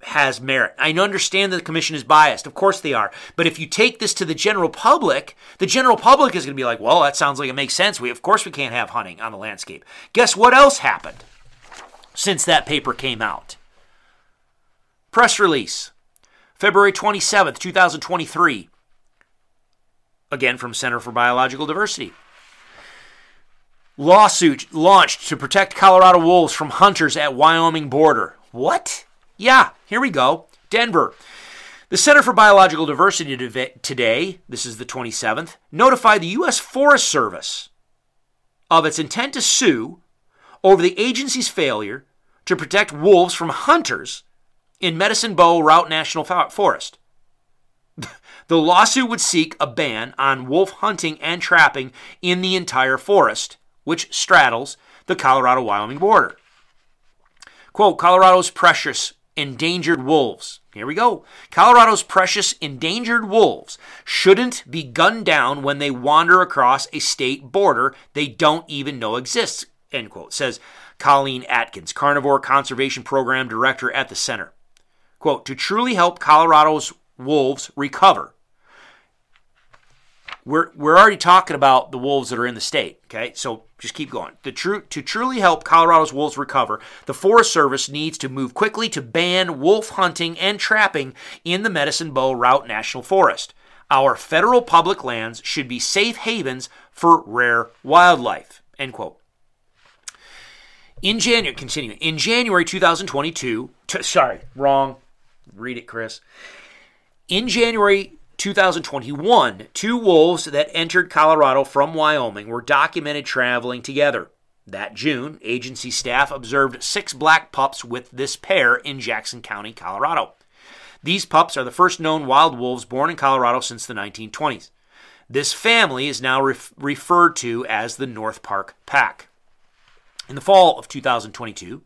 has merit. I understand that the commission is biased. Of course they are. But if you take this to the general public, the general public is going to be like, well, that sounds like it makes sense. We, of course, we can't have hunting on the landscape. Guess what else happened since that paper came out? Press release, February 27th, 2023. Again, from Center for Biological Diversity. Lawsuit launched to protect Colorado wolves from hunters at Wyoming border. What? Yeah, here we go. Denver. The Center for Biological Diversity today, this is the 27th, notified the U.S. Forest Service of its intent to sue over the agency's failure to protect wolves from hunters in Medicine Bow Routt National Forest. the lawsuit would seek a ban on wolf hunting and trapping in the entire forest, which straddles the Colorado Wyoming border. Quote Colorado's precious endangered wolves. Here we go. Colorado's precious endangered wolves shouldn't be gunned down when they wander across a state border they don't even know exists. End quote. Says Colleen Adkins, Carnivore Conservation Program Director at the center. Quote, to truly help Colorado's wolves recover. We're, we're already talking about the wolves that are in the state, okay? So just keep going. The tru- to truly help Colorado's wolves recover, the Forest Service needs to move quickly to ban wolf hunting and trapping in the Medicine Bow Routt National Forest. Our federal public lands should be safe havens for rare wildlife. End quote. In January, continuing, in January 2022, t- sorry, wrong. Read it, Chris. In January 2021, two wolves that entered Colorado from Wyoming were documented traveling together. That June, agency staff observed six black pups with this pair in Jackson County, Colorado. These pups are the first known wild wolves born in Colorado since the 1920s. This family is now ref- referred to as the North Park Pack. In the fall of 2022,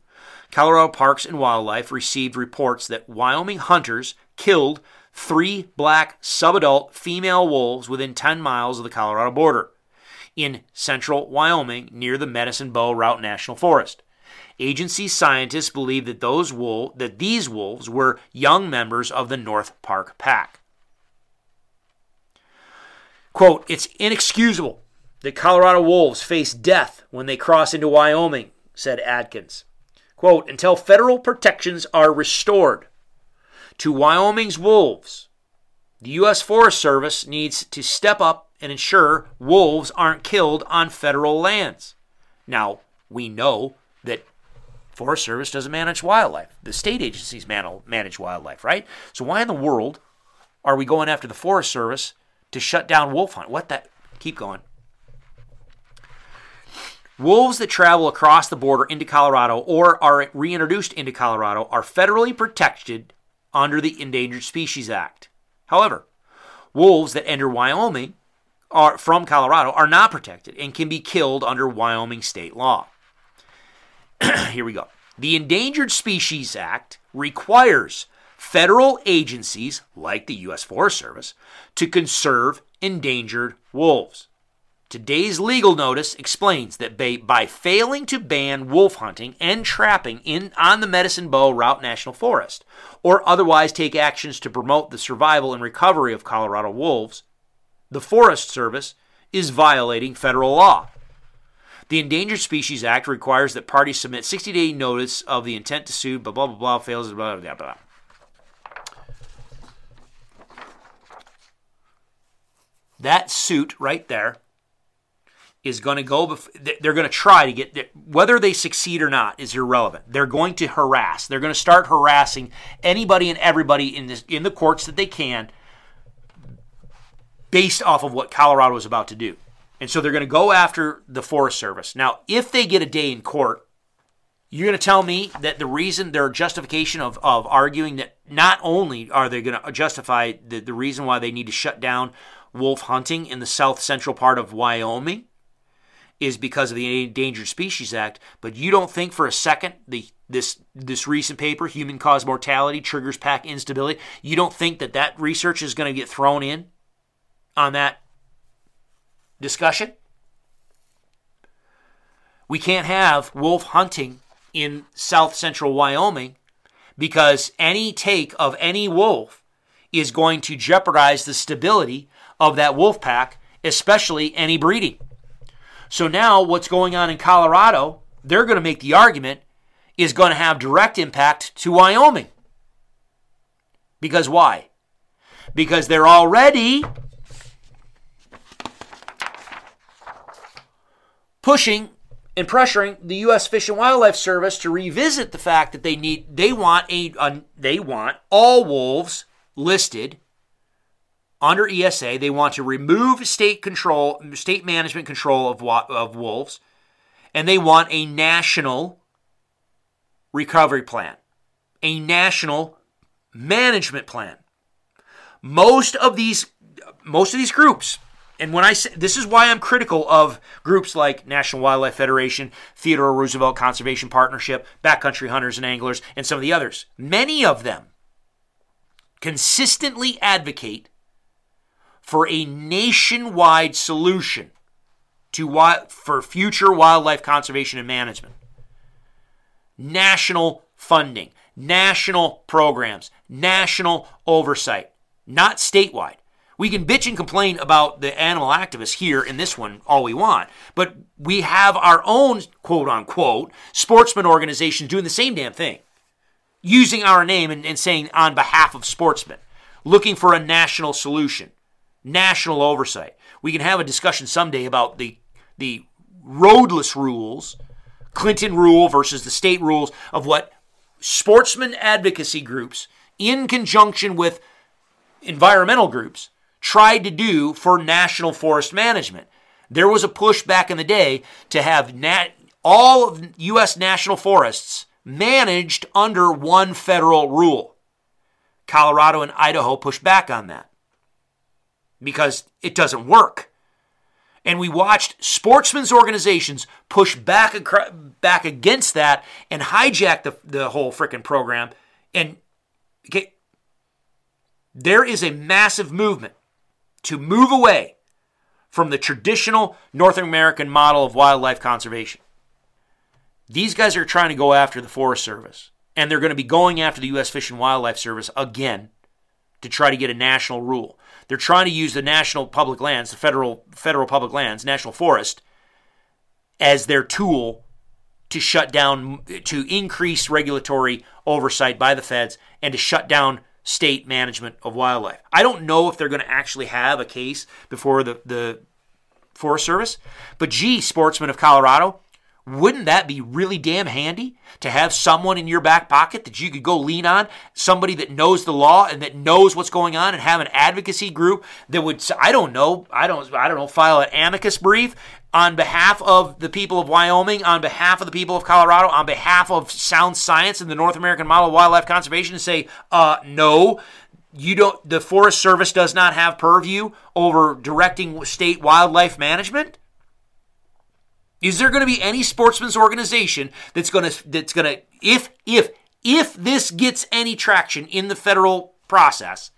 Colorado Parks and Wildlife received reports that Wyoming hunters killed three black subadult female wolves within 10 miles of the Colorado border in central Wyoming near the Medicine Bow Routt National Forest. Agency scientists believe that those wool, that these wolves were young members of the North Park Pack. Quote, it's inexcusable that Colorado wolves face death when they cross into Wyoming, said Adkins. Quote, until federal protections are restored to Wyoming's wolves, the U.S. Forest Service needs to step up and ensure wolves aren't killed on federal lands. Now, we know that Forest Service doesn't manage wildlife. The state agencies manage wildlife, right? So why in the world are we going after the Forest Service to shut down wolf hunt? What that? Keep going. Wolves that travel across the border into Colorado or are reintroduced into Colorado are federally protected under the Endangered Species Act. However, wolves that enter Wyoming are from Colorado are not protected and can be killed under Wyoming state law. Here we go. The Endangered Species Act requires federal agencies like the U.S. Forest Service to conserve endangered wolves. Today's legal notice explains that by, failing to ban wolf hunting and trapping in on the Medicine Bow Routt National Forest, or otherwise take actions to promote the survival and recovery of Colorado wolves, the Forest Service is violating federal law. The Endangered Species Act requires that parties submit 60 day notice of the intent to sue, blah, blah, blah, blah, fails, blah, blah, blah. That suit right there is going to go, they're going to try to get, whether they succeed or not is irrelevant. They're going to harass. They're going to start harassing anybody and everybody in, this, in the courts that they can based off of what Colorado is about to do. And so they're going to go after the Forest Service. Now, if they get a day in court, you're going to tell me that the reason their justification of, of arguing that not only are they going to justify the, the reason why they need to shut down wolf hunting in the south central part of Wyoming is because of the Endangered Species Act, but you don't think for a second the this this recent paper, Human Caused Mortality Triggers Pack Instability, you don't think that that research is going to get thrown in on that discussion? We can't have wolf hunting in south central Wyoming because any take of any wolf is going to jeopardize the stability of that wolf pack, especially any breeding. So now what's going on in Colorado, they're going to make the argument is going to have direct impact to Wyoming. Because why? Because they're already pushing and pressuring the U.S. Fish and Wildlife Service to revisit the fact that they need they want a, a they want all wolves listed under ESA, they want to remove state control, state management control of, of wolves, and they want a national recovery plan, a national management plan. Most of these, most of these groups, and when I say this is why I'm critical of groups like National Wildlife Federation, Theodore Roosevelt Conservation Partnership, Backcountry Hunters and Anglers, and some of the others. Many of them consistently advocate for a nationwide solution to for future wildlife conservation and management. national funding, national programs, national oversight, not statewide. We can bitch and complain about the animal activists here in this one all we want, but we have our own quote unquote sportsman organizations doing the same damn thing, using our name and, and saying on behalf of sportsmen, looking for a national solution, national oversight. We can have a discussion someday about the the roadless rules, Clinton rule versus the state rules of what sportsman advocacy groups, in conjunction with environmental groups, tried to do for national forest management. There was a push back in the day to have nat- all of U.S. national forests managed under one federal rule. Colorado and Idaho pushed back on that because it doesn't work. And we watched sportsmen's organizations push back, back against that and hijack the, the whole freaking program. And okay, there is a massive movement to move away from the traditional North American model of wildlife conservation. These guys are trying to go after the Forest Service, and they're going to be going after the U.S. Fish and Wildlife Service again to try to get a national rule. They're trying to use the national public lands, the federal federal public lands, national forest, as their tool to shut down, to increase regulatory oversight by the feds, and to shut down state management of wildlife. I don't know if they're going to actually have a case before the, the Forest Service, but gee, sportsmen of Colorado, wouldn't that be really damn handy to have someone in your back pocket that you could go lean on, somebody that knows the law and that knows what's going on and have an advocacy group that would I don't know, I don't I don't know, file an amicus brief on behalf of the people of Wyoming, on behalf of the people of Colorado, on behalf of sound science and the North American model of wildlife conservation and say, uh, no, you don't, the Forest Service does not have purview over directing state wildlife management? Is there going to be any sportsman's organization that's going to, that's going to, if, if, if this gets any traction in the federal process,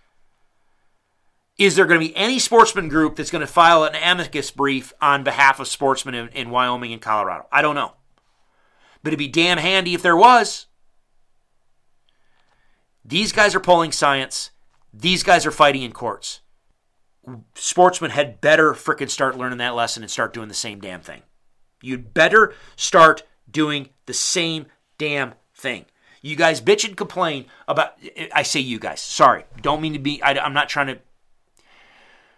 is there going to be any sportsman group that's going to file an amicus brief on behalf of sportsmen in, in Wyoming and Colorado? I don't know. But it'd be damn handy if there was. These guys are pulling science. These guys are fighting in courts. Sportsmen had better fricking start learning that lesson and start doing the same damn thing. You'd better start doing the same damn thing. You guys bitch and complain about. I say you guys. Sorry, don't mean to be. I, am not trying to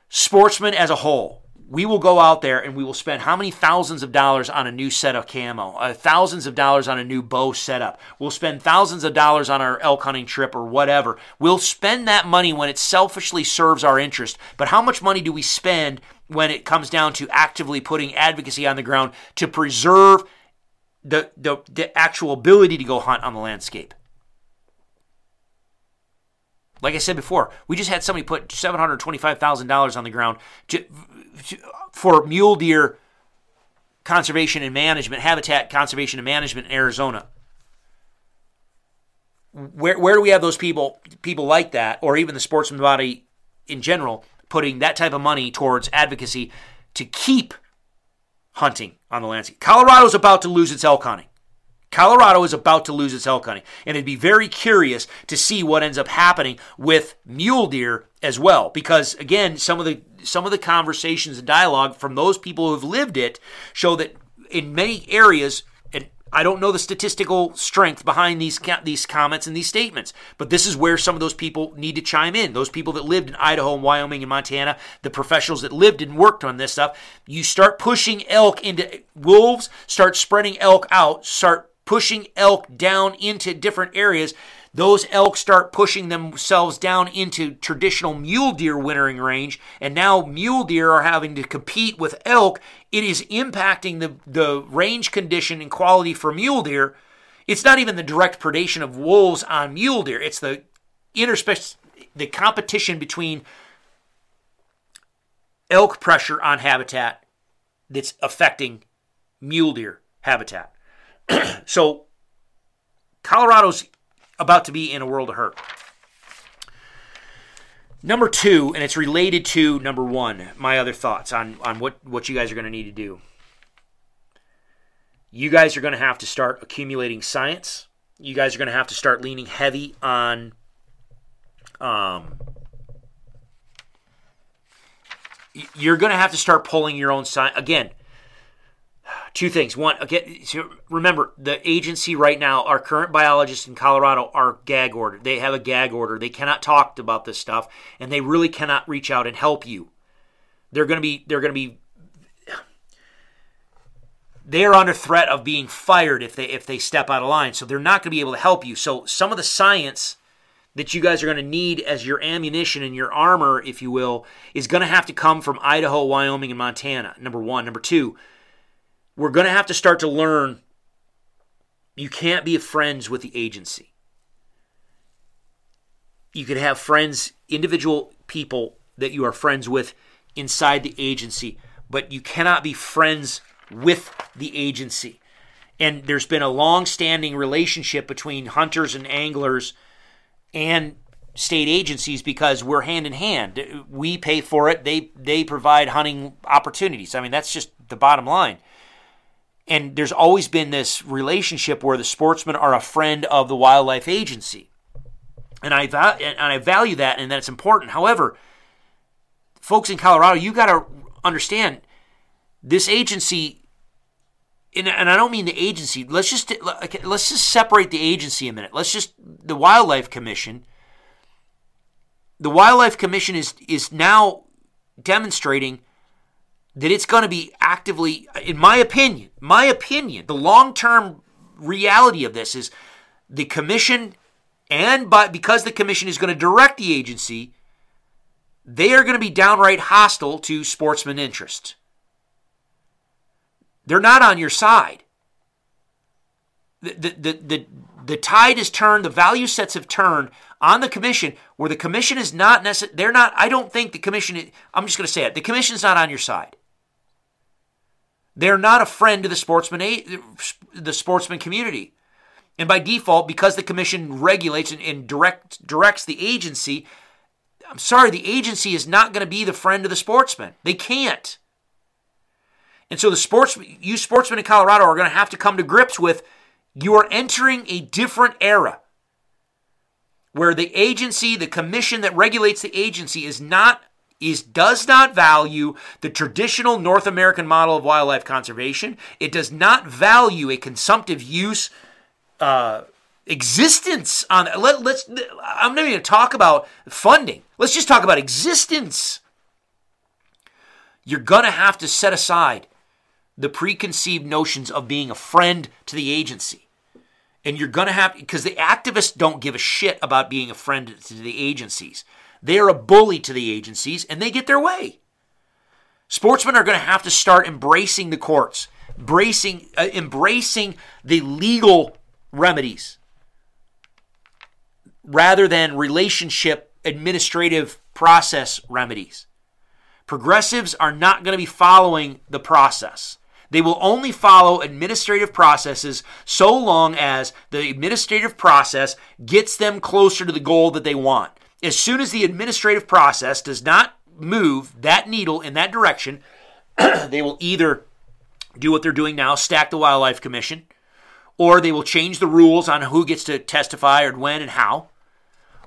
sportsmen as a whole, we will go out there and we will spend how many thousands of dollars on a new set of camo, uh, thousands of dollars on a new bow setup. We'll spend thousands of dollars on our elk hunting trip or whatever. We'll spend that money when it selfishly serves our interest. But how much money do we spend when it comes down to actively putting advocacy on the ground to preserve the, the, the actual ability to go hunt on the landscape? Like I said before, we just had somebody put $725,000 on the ground to, for mule deer conservation and management, habitat conservation and management in Arizona. Where, where do we have those people, people like that, or even the sportsman body in general, putting that type of money towards advocacy to keep hunting on the landscape? Colorado's about to lose its elk hunting. Colorado is about to lose its elk hunting, and it'd be very curious to see what ends up happening with mule deer as well. Because again, some of the some of the conversations and dialogue from those people who have lived it show that in many areas, I don't know the statistical strength behind these these comments and these statements, but this is where some of those people need to chime in. Those people that lived in Idaho and Wyoming and Montana, the professionals that lived and worked on this stuff, you start pushing elk into wolves, start spreading elk out, start pushing elk down into different areas, those elk start pushing themselves down into traditional mule deer wintering range, and now mule deer are having to compete with elk. It is impacting the, the range condition and quality for mule deer. It's not even the direct predation of wolves on mule deer, it's the interspec the competition between elk pressure on habitat that's affecting mule deer habitat. so Colorado's about to be in a world of hurt. Number two, and it's related to number one, my other thoughts on, on what, what you guys are going to need to do. you guys are going to have to start accumulating science. You guys are going to have to start leaning heavy on um, you're going to have to start pulling your own science again two things. One, again, remember the agency right now, our current biologists in Colorado are gag ordered. They have a gag order. They cannot talk about this stuff, and they really cannot reach out and help you. They're going to be they're going to be they are under threat of being fired if they if they step out of line. So they're not going to be able to help you. So some of the science that you guys are going to need as your ammunition and your armor, if you will, is going to have to come from Idaho, Wyoming, and Montana. Number one. Number two, we're going to have to start to learn you can't be friends with the agency. You can have friends, individual people that you are friends with inside the agency, but you cannot be friends with the agency. And there's been a long standing relationship between hunters and anglers and state agencies because we're hand in hand. We pay for it, they, they provide hunting opportunities. I mean, that's just the bottom line and there's always been this relationship where the sportsmen are a friend of the wildlife agency and I and I value that and that's important. However, folks in Colorado, you got to understand this agency and, I don't mean the agency. Let's just let's just separate the agency a minute. Let's just the Wildlife Commission. The Wildlife Commission is is now demonstrating that it's going to be actively, in my opinion, my opinion, the long term reality of this is the commission, and by, because the commission is going to direct the agency, they are going to be downright hostile to sportsman interest. They're not on your side. The, the, the, the, the tide has turned, the value sets have turned on the commission, where the commission is not necessary. They're not, I don't think the commission, I'm just going to say it, the commission's not on your side. They're not a friend to the sportsman the sportsman community. And by default, because the commission regulates and, and direct, directs the agency, I'm sorry, the agency is not going to be the friend of the sportsman. They can't. And so the sports, you sportsmen in Colorado are going to have to come to grips with you are entering a different era where the agency, the commission that regulates the agency is not is does not value the traditional North American model of wildlife conservation. It does not value a consumptive use uh, existence on. Let, let's. I'm not even going to talk about funding. Let's just talk about existence. You're going to have to set aside the preconceived notions of being a friend to the agency. And you're going to have, because the activists don't give a shit about being a friend to the agencies. They are a bully to the agencies and they get their way. Sportsmen are going to have to start embracing the courts, embracing, uh, embracing the legal remedies rather than relationship administrative process remedies. Progressives are not going to be following the process. They will only follow administrative processes so long as the administrative process gets them closer to the goal that they want as soon as the administrative process does not move that needle in that direction, they will either do what they're doing now, stack the Wildlife Commission, or they will change the rules on who gets to testify or when and how,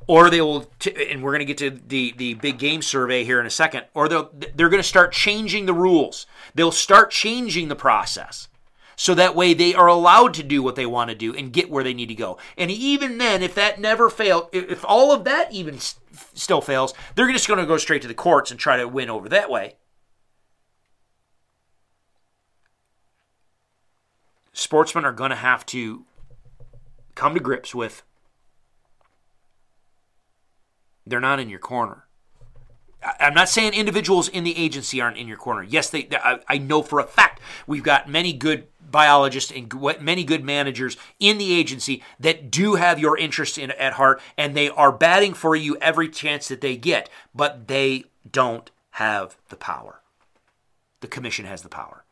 or they will, t- and we're going to get to the, the big game survey here in a second, or they're, they're going to start changing the rules. They'll start changing the process so that way they are allowed to do what they want to do and get where they need to go. And even then, if that never failed, if all of that even still fails, they're just going to go straight to the courts and try to win over that way. Sportsmen are going to have to come to grips with they're not in your corner. I'm not saying individuals in the agency aren't in your corner. Yes, they. I, know for a fact we've got many good biologists and many good managers in the agency that do have your interest in, at heart, and they are batting for you every chance that they get. But they don't have the power. The commission has the power.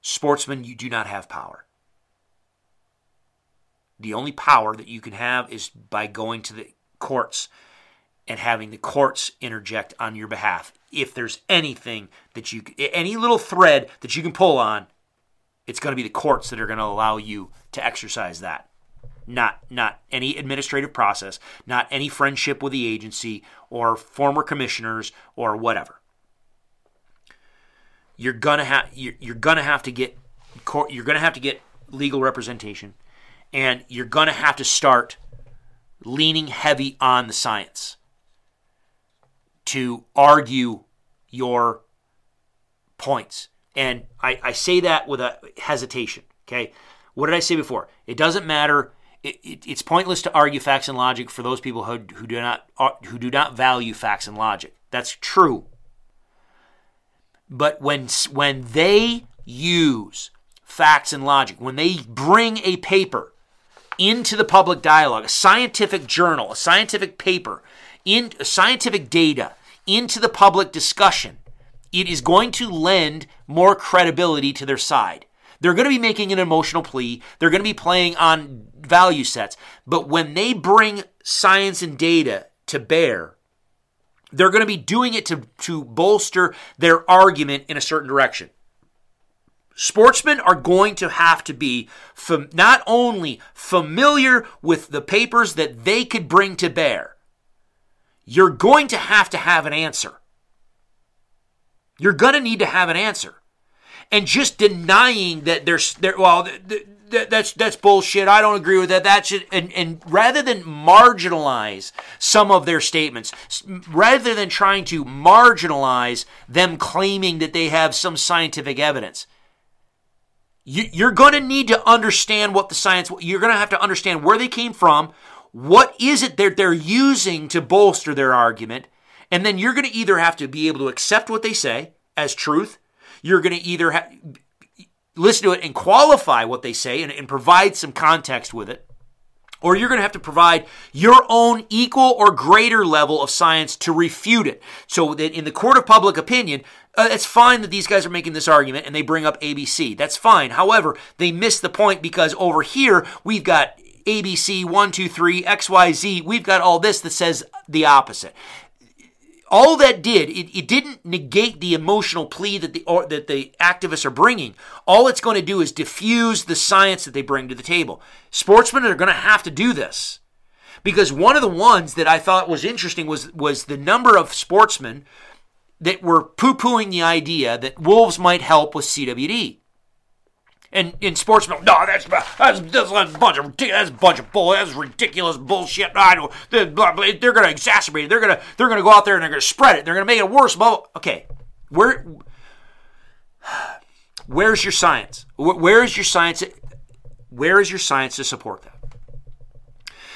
Sportsmen, you do not have power. The only power that you can have is by going to the courts and having the courts interject on your behalf. If there's anything that you, any little thread that you can pull on, it's going to be the courts that are going to allow you to exercise that. Not not any administrative process, not any friendship with the agency or former commissioners or whatever. You're gonna have you're, gonna have to get court. You're gonna have to get legal representation, and you're gonna have to start leaning heavy on the science to argue your points. And I, I say that with a hesitation. Okay. What did I say before? It doesn't matter. It, it, it's pointless to argue facts and logic for those people who, who do not who do not value facts and logic. That's true. But when when they use facts and logic, when they bring a paper into the public dialogue, a scientific journal, a scientific paper, in scientific data into the public discussion, it is going to lend more credibility to their side. They're going to be making an emotional plea. They're going to be playing on value sets. But when they bring science and data to bear, they're going to be doing it to, to bolster their argument in a certain direction. Sportsmen are going to have to be fam- not only familiar with the papers that they could bring to bear, you're going to have to have an answer. You're going to need to have an answer. And just denying that there's there well that's that's bullshit. I don't agree with that. That should and, and rather than marginalize some of their statements, rather than trying to marginalize them claiming that they have some scientific evidence, you, you're going to need to understand what the science. You're going to have to understand where they came from. What is it that they're using to bolster their argument? And then you're going to either have to be able to accept what they say as truth. You're going to either ha- listen to it and qualify what they say and, and provide some context with it. Or you're going to have to provide your own equal or greater level of science to refute it. So that in the court of public opinion, uh, it's fine that these guys are making this argument and they bring up ABC. That's fine. However, they miss the point because over here we've got ABC, 1, 2, 3, XYZ. We've got all this that says the opposite. All that did it, it didn't negate the emotional plea that the or, that the activists are bringing. All it's going to do is diffuse the science that they bring to the table. Sportsmen are going to have to do this. Because one of the ones that i thought was interesting was was the number of sportsmen that were poo-pooing the idea that wolves might help with cwd and in sportsmen, no, that's that's, that's a bunch of that's a bunch of bull. That's ridiculous bullshit. I know they're, going to exacerbate it. They're going to they're going to go out there and they're going to spread it. They're going to make it worse. Blah, Okay, where where's your science? Where is your science? Where is your science to support that?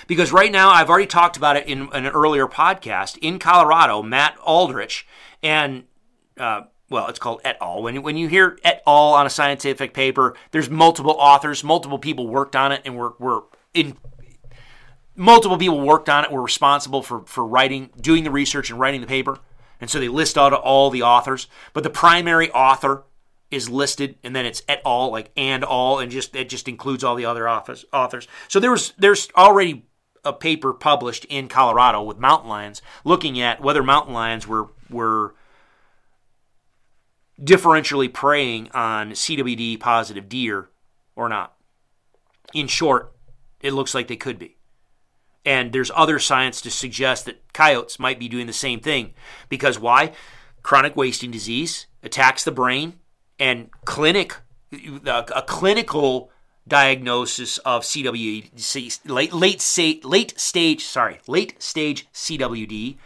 Because right now, I've already talked about it in an earlier podcast. In Colorado, Matt Aldrich and uh, well, it's called et al. When, when you hear et al. on a scientific paper, there's multiple authors, multiple people worked on it, and we're, we're in multiple people worked on it, were responsible for, for writing, doing the research and writing the paper. And so they list out all the authors, but the primary author is listed, and then it's et al. like and all, and just it just includes all the other authors. So there was there's already a paper published in Colorado with mountain lions looking at whether mountain lions were were differentially preying on CWD positive deer or not. In short, it looks like they could be. And there's other science to suggest that coyotes might be doing the same thing. Because why? Chronic wasting disease attacks the brain, and clinic a clinical diagnosis of CWD late late late stage sorry late stage CWD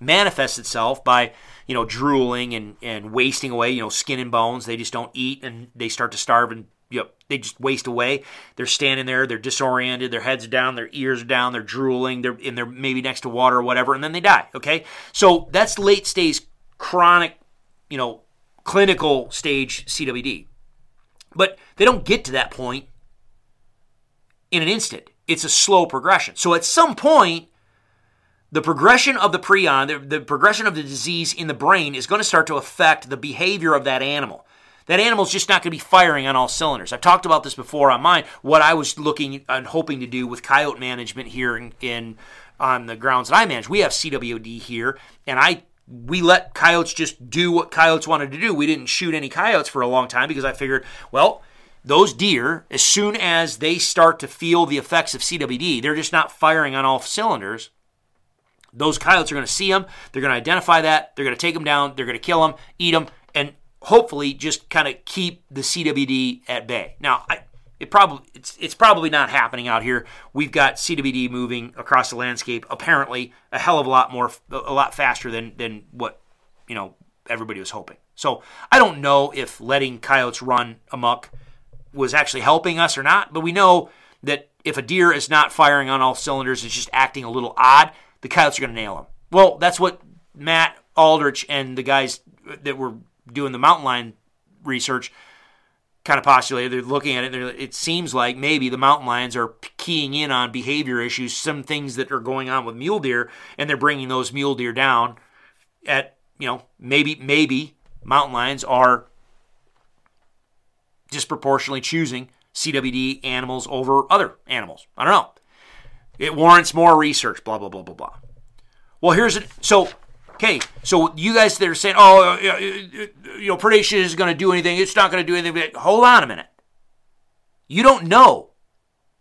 manifests itself by you know, drooling and, and wasting away, you know, skin and bones. They just don't eat and they start to starve and you know, they just waste away. They're standing there, they're disoriented, their heads down, their ears down, they're drooling, they're and they're maybe next to water or whatever, and then they die. Okay, so that's late stage chronic, you know, clinical stage CWD. But they don't get to that point in an instant. It's a slow progression. So at some point, the progression of the prion, the, the, progression of the disease in the brain is going to start to affect the behavior of that animal. That animal's just not going to be firing on all cylinders. I've talked about this before on mine. What I was looking and hoping to do with coyote management here in, in on the grounds that I manage. We have CWD here, and I we let coyotes just do what coyotes wanted to do. We didn't shoot any coyotes for a long time because I figured, well, those deer, as soon as they start to feel the effects of CWD, they're just not firing on all cylinders. Those coyotes are going to see them. They're going to identify that. They're going to take them down. They're going to kill them, eat them, and hopefully just kind of keep the CWD at bay. Now, I, it probably it's it's probably not happening out here. We've got CWD moving across the landscape apparently a hell of a lot more a lot faster than than what you know everybody was hoping. So I don't know if letting coyotes run amok was actually helping us or not, but we know that if a deer is not firing on all cylinders, it's just acting a little odd, the coyotes are going to nail him. Well, that's what Matt Aldrich and the guys that were doing the mountain lion research kind of postulated. They're looking at it. it seems like maybe the mountain lions are keying in on behavior issues, some things that are going on with mule deer, and they're bringing those mule deer down. At you know maybe maybe mountain lions are disproportionately choosing CWD animals over other animals. I don't know. It warrants more research. Blah blah blah blah blah. Well, here's it. So Okay, so you guys that are saying, "Oh, uh, uh, uh, you know, predation is going to do anything," it's not going to do anything. Hold on a minute. You don't know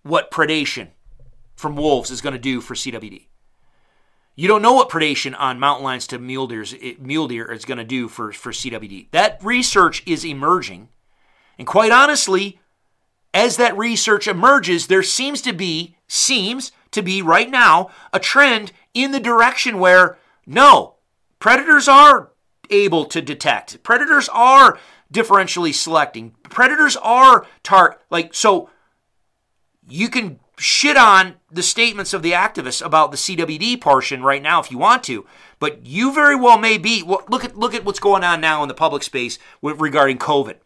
what predation from wolves is going to do for CWD. You don't know what predation on mountain lions to mule deer, mule deer is going to do for, for CWD. That research is emerging. And quite honestly, as that research emerges, there seems to be, seems to be right now, a trend in the direction where no, Predators are able to detect. Predators are differentially selecting. Predators are tar like so you can shit on the statements of the activists about the CWD portion right now if you want to, but you very well may be. Well, look at look at what's going on now in the public space with, regarding COVID.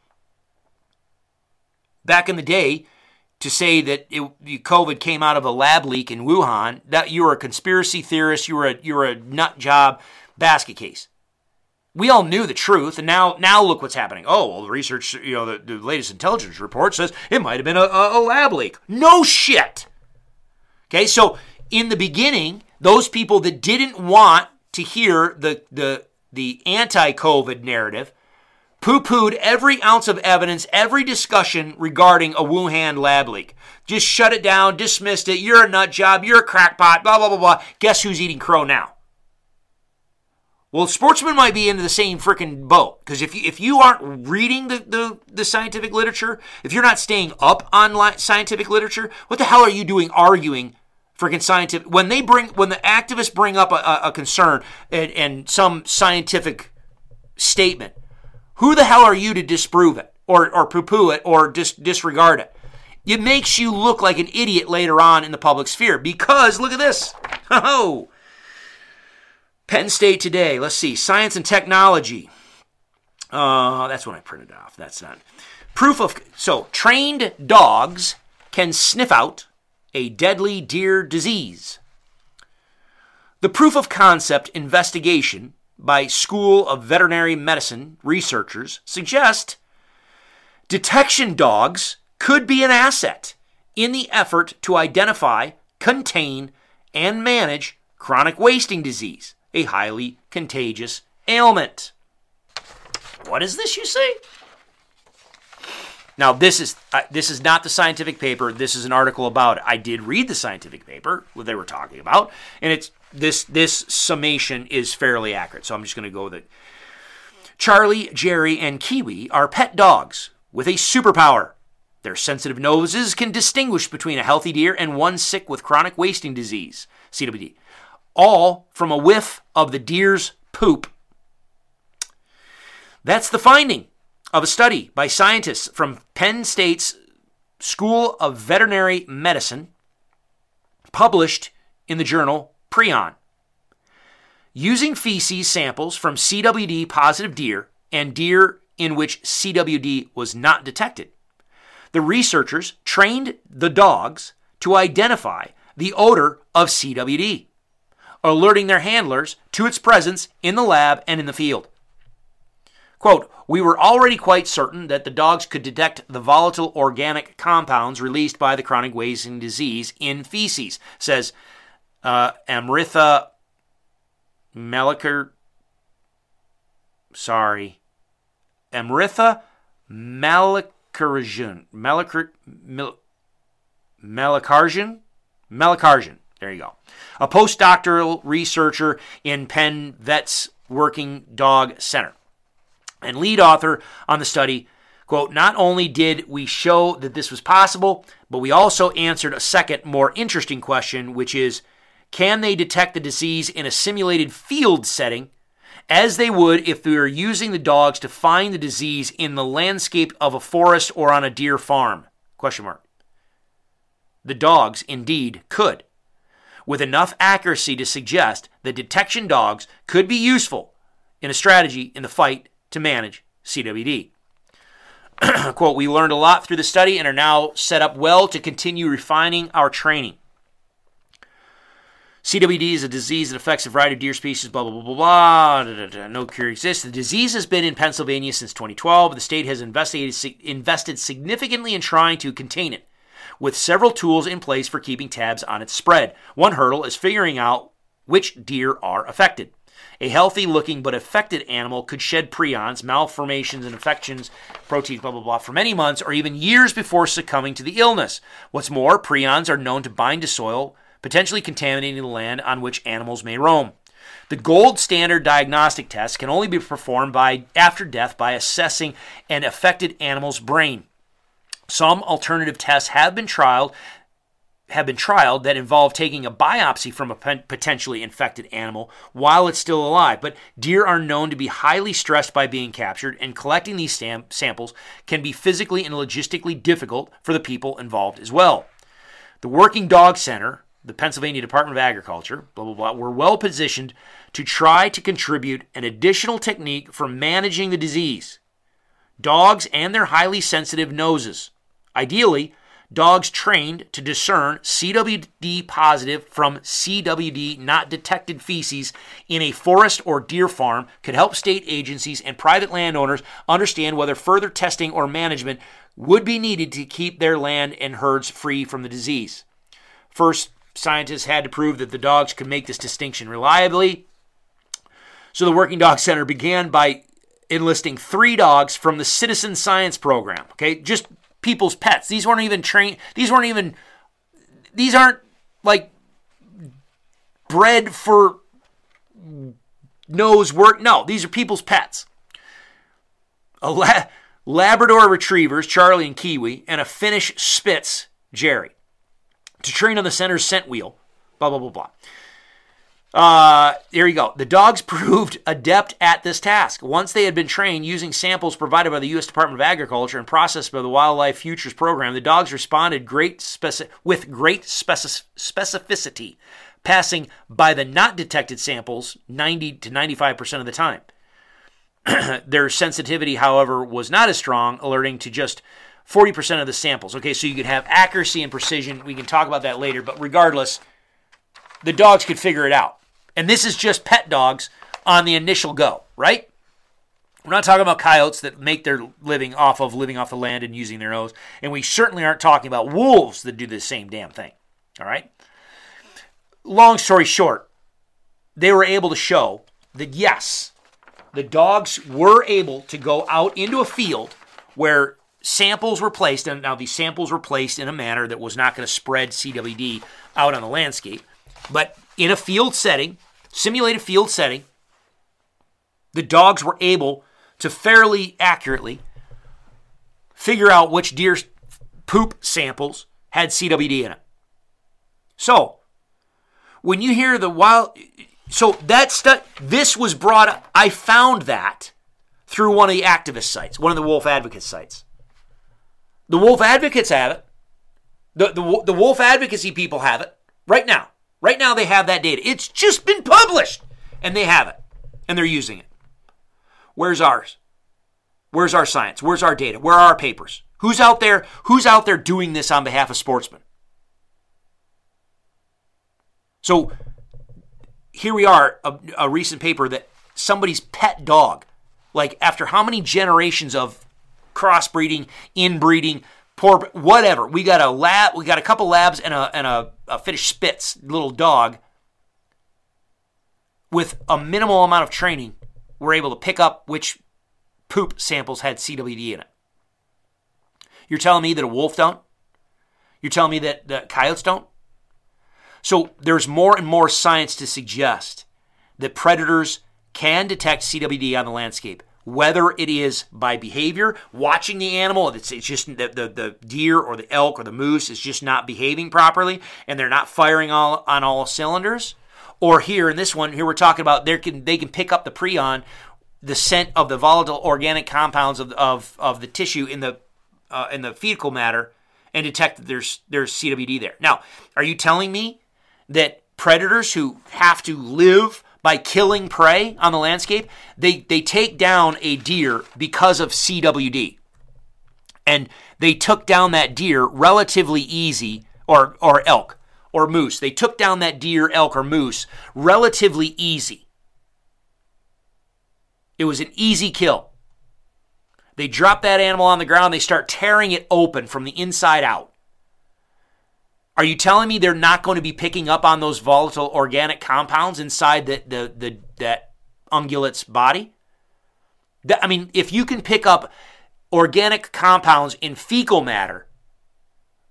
Back in the day, to say that it, COVID came out of a lab leak in Wuhan, that you were a conspiracy theorist, you were a you were a nut job basket case. We all knew the truth, and now now look what's happening. Oh, well, the research, you know, the, the latest intelligence report says it might have been a, a, a lab leak. No shit. Okay, so in the beginning, those people that didn't want to hear the the the anti-COVID narrative poo pooed every ounce of evidence, every discussion regarding a Wuhan lab leak. Just shut it down, dismissed it. You're a nut job. You're a crackpot. Blah blah blah blah. Guess who's eating crow now? Well, sportsmen might be into the same freaking boat because if you if you aren't reading the, the, the scientific literature, if you're not staying up on li- scientific literature, what the hell are you doing arguing freaking scientific when they bring when the activists bring up a, a concern and, and some scientific statement? Who the hell are you to disprove it or or poo poo it or dis- disregard it? It makes you look like an idiot later on in the public sphere because look at this. Oh, Penn State today. Let's see. Science and technology. Uh, that's when I printed off. That's not. Proof of. So, trained dogs can sniff out a deadly deer disease. The proof of concept investigation by School of Veterinary Medicine researchers suggest detection dogs could be an asset in the effort to identify, contain, and manage chronic wasting disease a highly contagious ailment. What is this, you say? Now, this is uh, this is not the scientific paper. This is an article about it. I did read the scientific paper what they were talking about, and it's this this summation is fairly accurate. So I'm just going to go with it. Charlie, Jerry, and Kiwi are pet dogs with a superpower. Their sensitive noses can distinguish between a healthy deer and one sick with chronic wasting disease, CWD all from a whiff of the deer's poop. That's the finding of a study by scientists from Penn State's School of Veterinary Medicine, published in the journal Prion. Using feces samples from CWD positive deer and deer in which CWD was not detected, the researchers trained the dogs to identify the odor of CWD alerting their handlers to its presence in the lab and in the field. Quote, we were already quite certain that the dogs could detect the volatile organic compounds released by the chronic wasting disease in feces, says uh, Amritha. Sorry. Amritha Malik, Melikarjan. Melikar, Mel, Melikarjan? Melikarjan. There you go. A postdoctoral researcher in Penn Vet's Working Dog Center. And lead author on the study, quote, not only did we show that this was possible, but we also answered a second, more interesting question, which is can they detect the disease in a simulated field setting as they would if they were using the dogs to find the disease in the landscape of a forest or on a deer farm? Question mark. The dogs indeed could, with enough accuracy to suggest that detection dogs could be useful in a strategy in the fight to manage CWD. Quote, we learned a lot through the study and are now set up well to continue refining our training. CWD is a disease that affects a variety of deer species, blah, blah, blah, blah, blah. Da, da, da. No cure exists. The disease has been in Pennsylvania since 2012. The state has investigated, invested significantly in trying to contain it, with several tools in place for keeping tabs on its spread. One hurdle is figuring out which deer are affected. A healthy looking but affected animal could shed prions, malformations, and infections, proteins, blah, blah, blah, for many months or even years before succumbing to the illness. What's more, prions are known to bind to soil potentially contaminating the land on which animals may roam. The gold standard diagnostic test can only be performed by after death by assessing an affected animal's brain. Some alternative tests have been trialed have been trialed that involve taking a biopsy from a potentially infected animal while it's still alive. But deer are known to be highly stressed by being captured, and collecting these stam- samples can be physically and logistically difficult for the people involved as well. The Working Dog Center the Pennsylvania Department of Agriculture, blah, blah, blah, were well positioned to try to contribute an additional technique for managing the disease. Dogs and their highly sensitive noses. Ideally, dogs trained to discern CWD positive from CWD not detected feces in a forest or deer farm could help state agencies and private landowners understand whether further testing or management would be needed to keep their land and herds free from the disease. First, Scientists had to prove that the dogs could make this distinction reliably. So the Working Dog Center began by enlisting three dogs from the Citizen Science Program. Okay, just people's pets. These weren't even trained. These weren't even. These aren't like bred for nose work. No, these are people's pets. A la- Labrador retrievers, Charlie and Kiwi, and a Finnish Spitz, Jerry to train on the center's scent wheel. Blah, blah, blah, blah. Uh, here you go. The dogs proved adept at this task. Once they had been trained using samples provided by the U.S. Department of Agriculture and processed by the Wildlife Futures Program, the dogs responded great speci- with great speci- specificity, passing by the not detected samples 90 to 95% of the time. Their sensitivity, however, was not as strong, alerting to just 40% of the samples. Okay, so you could have accuracy and precision. We can talk about that later, but regardless, the dogs could figure it out. And this is just pet dogs on the initial go, right? We're not talking about coyotes that make their living off of living off the land and using their nose. And we certainly aren't talking about wolves that do the same damn thing. All right? Long story short, they were able to show that yes, the dogs were able to go out into a field where samples were placed, and now these samples were placed in a manner that was not going to spread CWD out on the landscape, but in a field setting, simulated field setting, the dogs were able to fairly accurately figure out which deer poop samples had CWD in it. So, when you hear the wild, so that stu- this was brought up. I found that through one of the activist sites, one of the wolf advocate sites. The wolf advocates have it. The, the, the wolf advocacy people have it right now. Right now, they have that data. It's just been published, and they have it, and they're using it. Where's ours? Where's our science? Where's our data? Where are our papers? Who's out there? Who's out there doing this on behalf of sportsmen? So here we are, a, a recent paper that somebody's pet dog, like after how many generations of crossbreeding, inbreeding, poor whatever. We got a lab, we got a couple labs and a and a, Uh, a Finnish Spitz little dog with a minimal amount of training. We're able to pick up which poop samples had CWD in it. You're telling me that a wolf don't? You're telling me that the coyotes don't? So there's more and more science to suggest that predators can detect CWD on the landscape, whether it is by behavior, watching the animal, it's, it's just the, the, the deer or the elk or the moose is just not behaving properly and they're not firing all, on all cylinders. Or here in this one, here we're talking about they can they can pick up the prion, the scent of the volatile organic compounds of, of, of the tissue in the uh, in the fecal matter and detect that there's there's CWD there. Now, are you telling me that predators who have to live by killing prey on the landscape, they, they take down a deer because of CWD. And they took down that deer relatively easy, or, or elk, or moose. They took down that deer, elk, or moose relatively easy. It was an easy kill. They drop that animal on the ground, they start tearing it open from the inside out. Are you telling me they're not going to be picking up on those volatile organic compounds inside the, the, the that ungulate's body? I mean, if you can pick up organic compounds in fecal matter,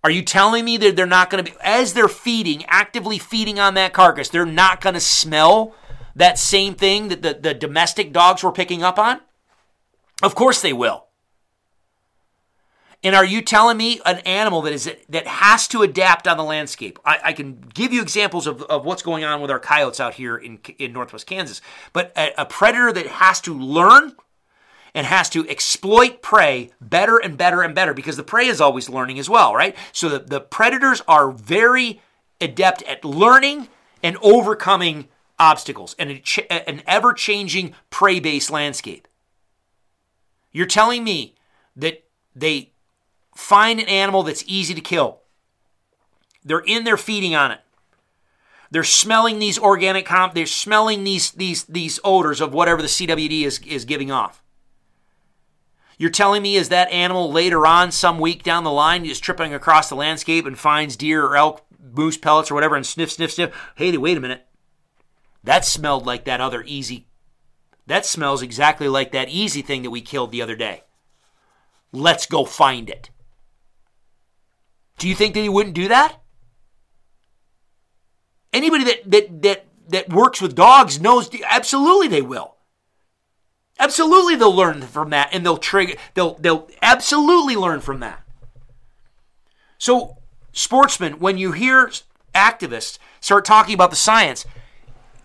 are you telling me that they're not going to be, as they're feeding, actively feeding on that carcass, they're not going to smell that same thing that the, the domestic dogs were picking up on? Of course they will. And are you telling me an animal that is that has to adapt on the landscape? I, I, can give you examples of, of what's going on with our coyotes out here in, in northwest Kansas. But a, a predator that has to learn and has to exploit prey better and better and better because the prey is always learning as well, right? So the, the predators are very adept at learning and overcoming obstacles and a, an ever changing prey based landscape. You're telling me that they find an animal that's easy to kill. They're in there feeding on it. They're smelling these organic comp. They're smelling these these these odors of whatever the CWD is is giving off. You're telling me is that animal later on, some week down the line, is tripping across the landscape and finds deer or elk, moose pellets or whatever, and sniff, sniff, sniff. Hey, wait a minute. That smelled like that other easy. That smells exactly like that easy thing that we killed the other day. Let's go find it. Do you think that he wouldn't do that? Anybody that that that that works with dogs knows absolutely they will. Absolutely they'll learn from that and they'll trigger they'll they'll absolutely learn from that. So sportsmen, when you hear activists start talking about the science,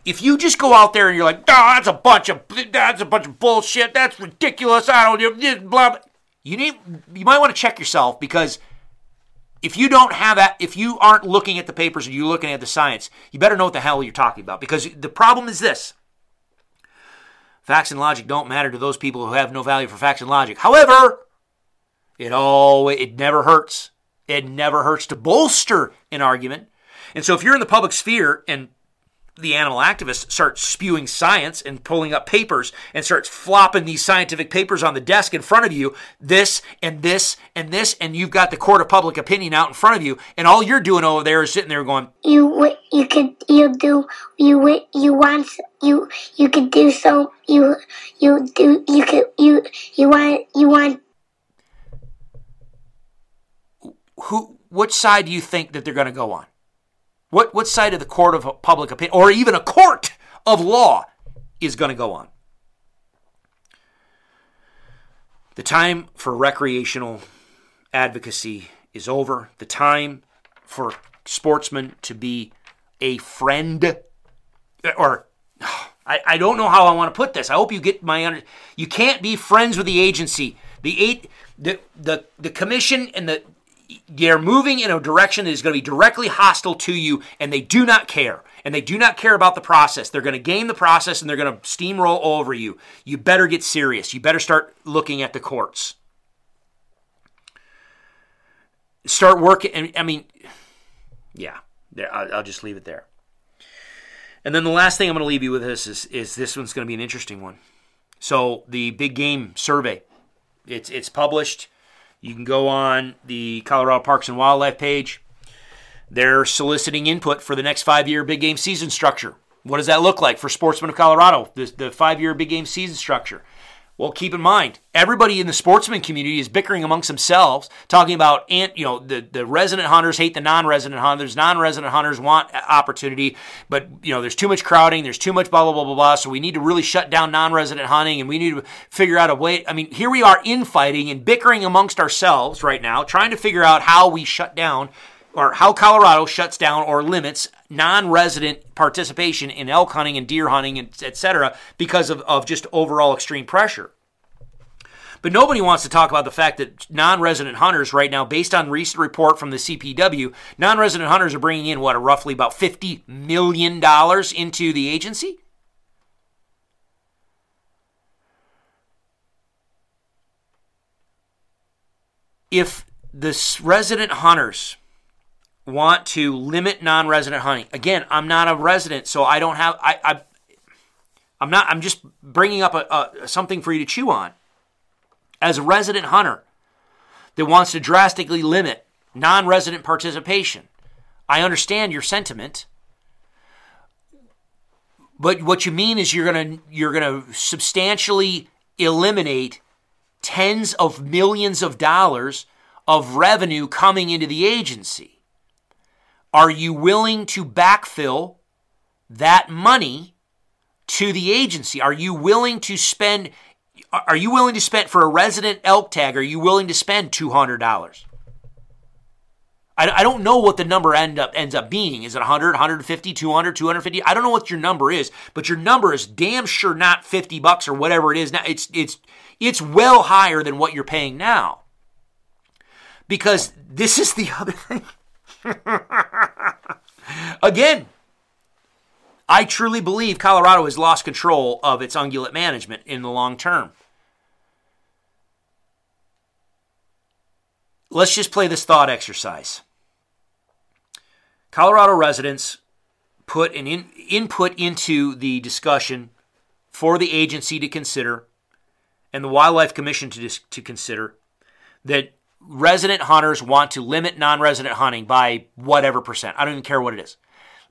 if you just go out there and you're like, oh, that's a bunch of that's a bunch of bullshit, that's ridiculous, I don't blah, blah you need you might want to check yourself because if you don't have that, if you aren't looking at the papers and you're looking at the science, you better know what the hell you're talking about. Because the problem is this facts and logic don't matter to those people who have no value for facts and logic. However, it all it never hurts. It never hurts to bolster an argument. And so if you're in the public sphere and the animal activists start spewing science and pulling up papers and starts flopping these scientific papers on the desk in front of you, this and this and this, and you've got the court of public opinion out in front of you, and all you're doing over there is sitting there going, "You you could you do you you want you you could do so you you do you could you you want you want." Who? Which side do you think that they're going to go on? What, what side of the court of public opinion, or even a court of law, is going to go on? The time for recreational advocacy is over. The time for sportsmen to be a friend, uh, or I, I don't know how I want to put this. I hope you get my under. You can't be friends with the agency. The eight, the the the commission and the they're moving in a direction that is going to be directly hostile to you, and they do not care. And they do not care about the process. They're going to game the process and they're going to steamroll over you. You better get serious. You better start looking at the courts. Start working. And I mean, yeah, I'll, just leave it there. And then the last thing I'm going to leave you with this is, is this one's going to be an interesting one. So the big game survey, it's it's published. You can go on the Colorado Parks and Wildlife page. They're soliciting input for the next five year big game season structure. What does that look like for Sportsmen of Colorado, the, the five year big game season structure? Well, keep in mind, everybody in the sportsman community is bickering amongst themselves, talking about, you know, the, the resident hunters hate the non-resident hunters. Non-resident hunters want opportunity, but you know, there's too much crowding. There's too much blah blah blah blah blah. So we need to really shut down non-resident hunting, and we need to figure out a way. I mean, here we are infighting and bickering amongst ourselves right now, trying to figure out how we shut down or how Colorado shuts down or limits non-resident participation in elk hunting and deer hunting, and etc., because of, of just overall extreme pressure. But nobody wants to talk about the fact that non-resident hunters right now, based on recent report from the CPW, non-resident hunters are bringing in what, a roughly about fifty million dollars into the agency. If the resident hunters want to limit non-resident hunting. Again, I'm not a resident, so I don't have. I, I I'm not. I'm just bringing up a, a, something for you to chew on. As a resident hunter that wants to drastically limit non-resident participation, I understand your sentiment. But what you mean is you're gonna you're gonna substantially eliminate tens of millions of dollars of revenue coming into the agency. Are you willing to backfill that money to the agency? Are you willing to spend are you willing to spend for a resident elk tag are you willing to spend $200 I, I don't know what the number end up ends up being. Is it 100 150 200 250 i don't know what your number is but your number is damn sure not 50 bucks or whatever it is. Now it's it's it's well higher than what you're paying now. Because this is the other thing Again, I truly believe Colorado has lost control of its ungulate management in the long term. Let's just play this thought exercise. Colorado residents put an in, input into the discussion for the agency to consider and the Wildlife Commission to, to consider that resident hunters want to limit non resident hunting by whatever percent. I don't even care what it is.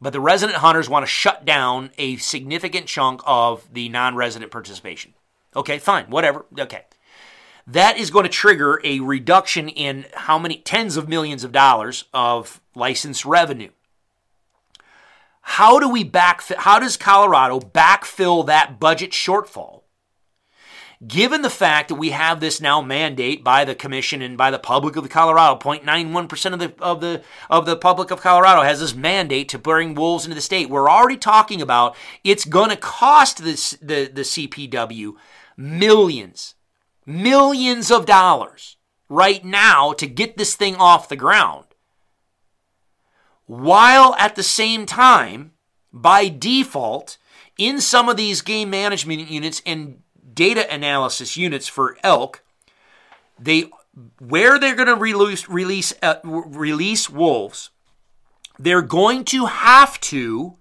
But the resident hunters want to shut down a significant chunk of the non resident participation. Okay, fine, whatever. Okay. That is going to trigger a reduction in how many tens of millions of dollars of license revenue. How do we back how does Colorado backfill that budget shortfall given the fact that we have this now mandate by the commission and by the public of Colorado, 0.91% of the of the of the public of Colorado has this mandate to bring wolves into the state. We're already talking about it's going to cost this the the CPW millions, millions of dollars right now to get this thing off the ground. While at the same time, by default, in some of these game management units and data analysis units for elk, they where they're going to release release uh, release wolves, they're going to have to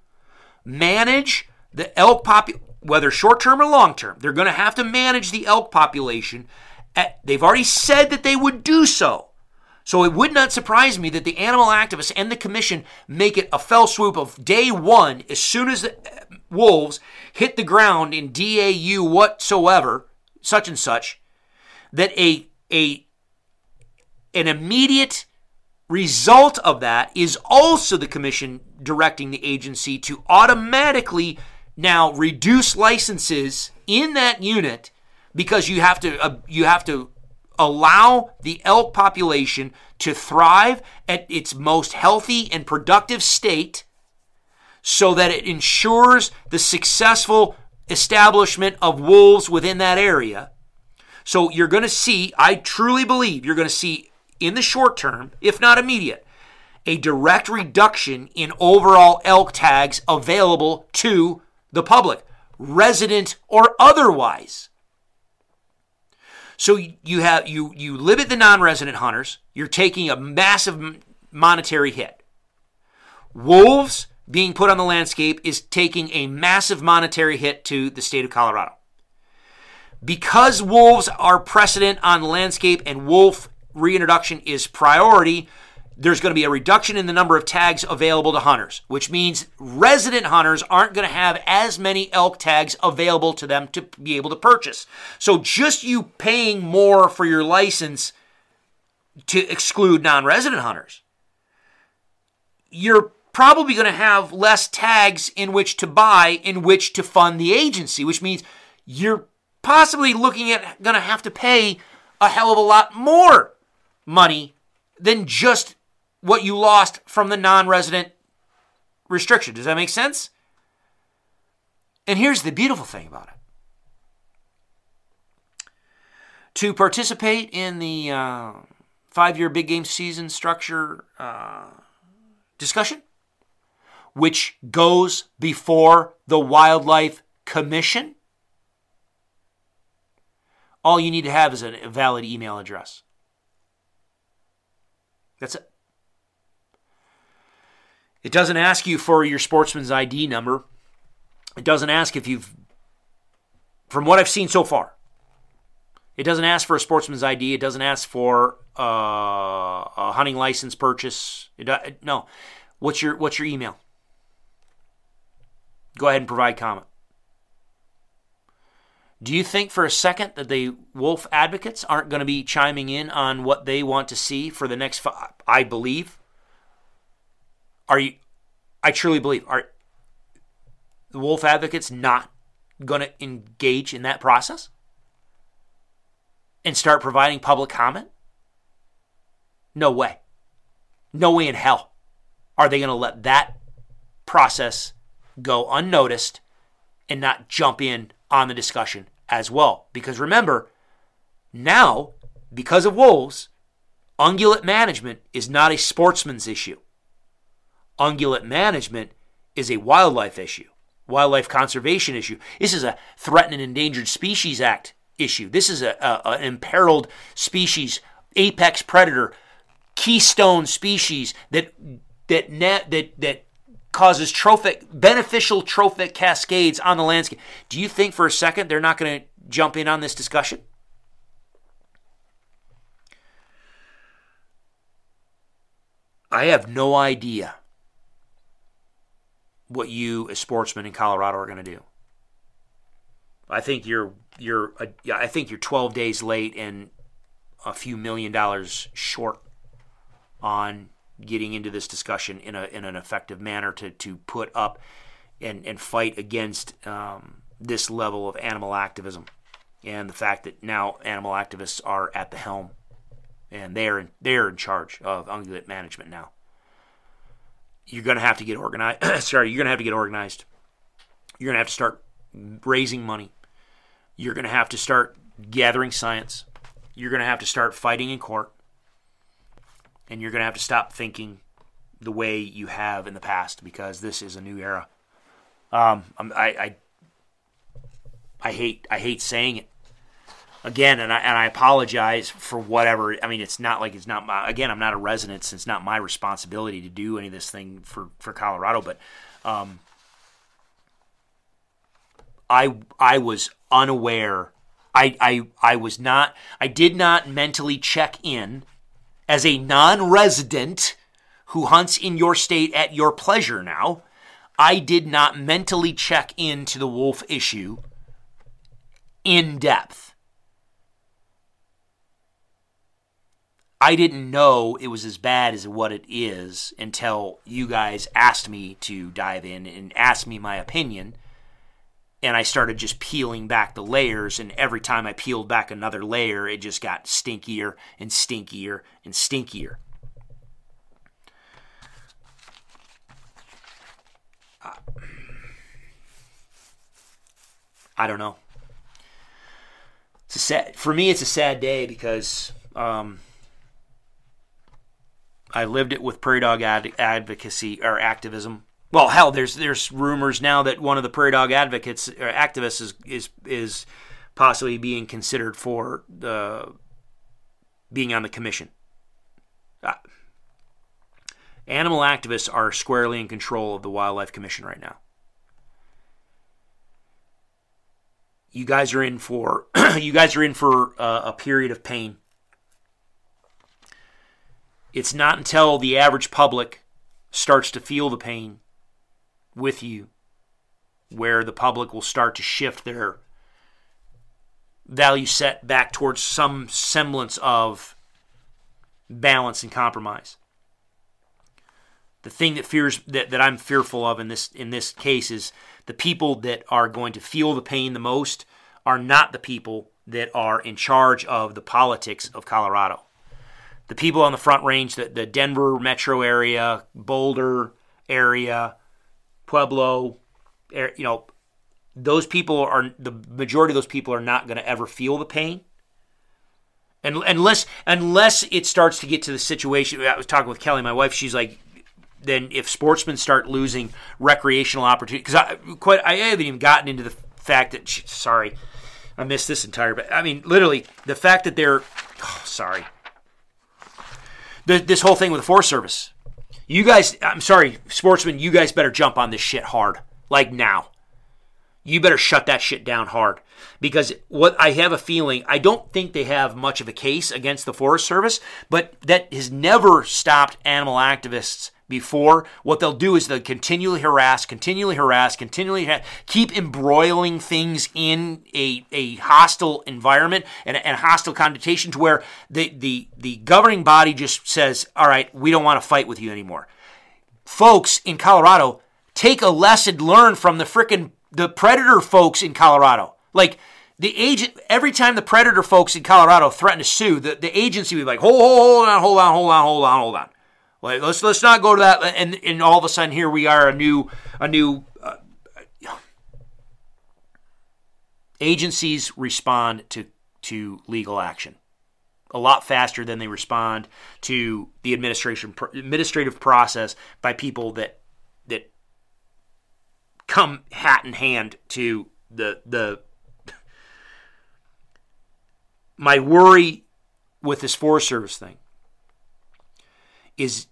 manage the elk population, whether short term or long term. They're going to have to manage the elk population. At, they've already said that they would do so. So it would not surprise me that the animal activists and the commission make it a fell swoop of day one as soon as the wolves hit the ground in DAU whatsoever, such and such, that a a an immediate result of that is also the commission directing the agency to automatically now reduce licenses in that unit because you have to uh, you have to allow the elk population to thrive at its most healthy and productive state so that it ensures the successful establishment of wolves within that area. So you're going to see, I truly believe, you're going to see in the short term, if not immediate, a direct reduction in overall elk tags available to the public, resident or otherwise. So you have you you limit the non-resident hunters, you're taking a massive monetary hit. Wolves being put on the landscape is taking a massive monetary hit to the state of Colorado. Because wolves are precedent on the landscape and wolf reintroduction is priority, there's going to be a reduction in the number of tags available to hunters, which means resident hunters aren't going to have as many elk tags available to them to be able to purchase. So just you paying more for your license to exclude non resident hunters, you're probably going to have less tags in which to buy, in which to fund the agency, which means you're possibly looking at going to have to pay a hell of a lot more money than just what you lost from the non resident restriction. Does that make sense? And here's the beautiful thing about it to participate in the uh, five year big game season structure uh, discussion, which goes before the Wildlife Commission, all you need to have is a valid email address. That's it. It doesn't ask you for your sportsman's ID number. It doesn't ask if you've, from what I've seen so far, it doesn't ask for a sportsman's ID. It doesn't ask for uh, a hunting license purchase. It, no. What's your What's your email? Go ahead and provide comment. Do you think for a second that the wolf advocates aren't going to be chiming in on what they want to see for the next five? I believe. Are you? I truly believe. Are the wolf advocates not going to engage in that process and start providing public comment? No way. No way in hell are they going to let that process go unnoticed and not jump in on the discussion as well. Because remember, now, because of wolves, ungulate management is not a sportsman's issue. Ungulate management is a wildlife issue, wildlife conservation issue. This is a Threatened and Endangered Species Act issue. This is a, a, an imperiled species, apex predator, keystone species that that that that causes trophic beneficial trophic cascades on the landscape. Do you think for a second they're not going to jump in on this discussion? I have no idea what you as sportsmen in Colorado are going to do. I think you're you're uh, I think you're 12 days late and a few million dollars short on getting into this discussion in a in an effective manner to to put up and and fight against um, this level of animal activism and the fact that now animal activists are at the helm and they're in, they're in charge of ungulate management now. You're going to have to get organized. sorry, you're going to have to get organized. You're going to have to start raising money. You're going to have to start gathering science. You're going to have to start fighting in court and you're going to have to stop thinking the way you have in the past because this is a new era. Um, I, I, I hate I hate saying it again, and I and I apologize for whatever. I mean, it's not like it's not my again. I'm not a resident, so it's not my responsibility to do any of this thing for for Colorado. But um, I I was unaware. I, I I was not. I did not mentally check in as a non resident who hunts in your state at your pleasure now, I did not mentally check into the wolf issue in depth. I didn't know it was as bad as what it is until you guys asked me to dive in and asked me my opinion and I started just peeling back the layers. And every time I peeled back another layer, it just got stinkier and stinkier and stinkier. I don't know. It's a sad for me. It's a sad day because um, I lived it with prairie dog ad- advocacy or activism well, hell, there's there's rumors now that one of the prairie dog advocates or activists is is is possibly being considered for uh, being on the commission. Uh, animal activists are squarely in control of the wildlife commission right now. You guys are in for you guys are in for uh, a period of pain it's not until the average public starts to feel the pain with you where the public will start to shift their value set back towards some semblance of balance and compromise. The thing that fears that, that I'm fearful of in this in this case is the people that are going to feel the pain the most are not the people that are in charge of the politics of Colorado. The people on the front range, the, the Denver metro area, Boulder area, Pueblo, you know, those people are the majority of those people are not going to ever feel the pain. And unless unless it starts to get to the situation, I was talking with Kelly, my wife. She's like, then if sportsmen start losing recreational opportunity, because I quite I haven't even gotten into the fact that sorry, I missed this entire. But I mean, literally the fact that they're oh, sorry. The, this whole thing with the Forest Service, you guys. I'm sorry, sportsmen. You guys better jump on this shit hard, like now you better shut that shit down hard because what I have a feeling I don't think they have much of a case against the Forest Service, but that has never stopped animal activists before. What they'll do is they'll continually harass, continually harass, continually ha- keep embroiling things in a, a hostile environment and and hostile connotation to where the, the, the governing body just says, all right, we don't want to fight with you anymore. Folks in Colorado, take a lesson learned from the frickin' the predator folks in Colorado. Like the agent, every time the predator folks in Colorado threaten to sue, the, the agency would be like, hold, hold, hold on, hold on, hold on, hold on, hold on. Let's let's not go to that. And and all of a sudden, here we are, a new a new. Uh, agencies respond to to legal action a lot faster than they respond to the administration administrative process by people that that come hat in hand to the the my worry with this Forest Service thing is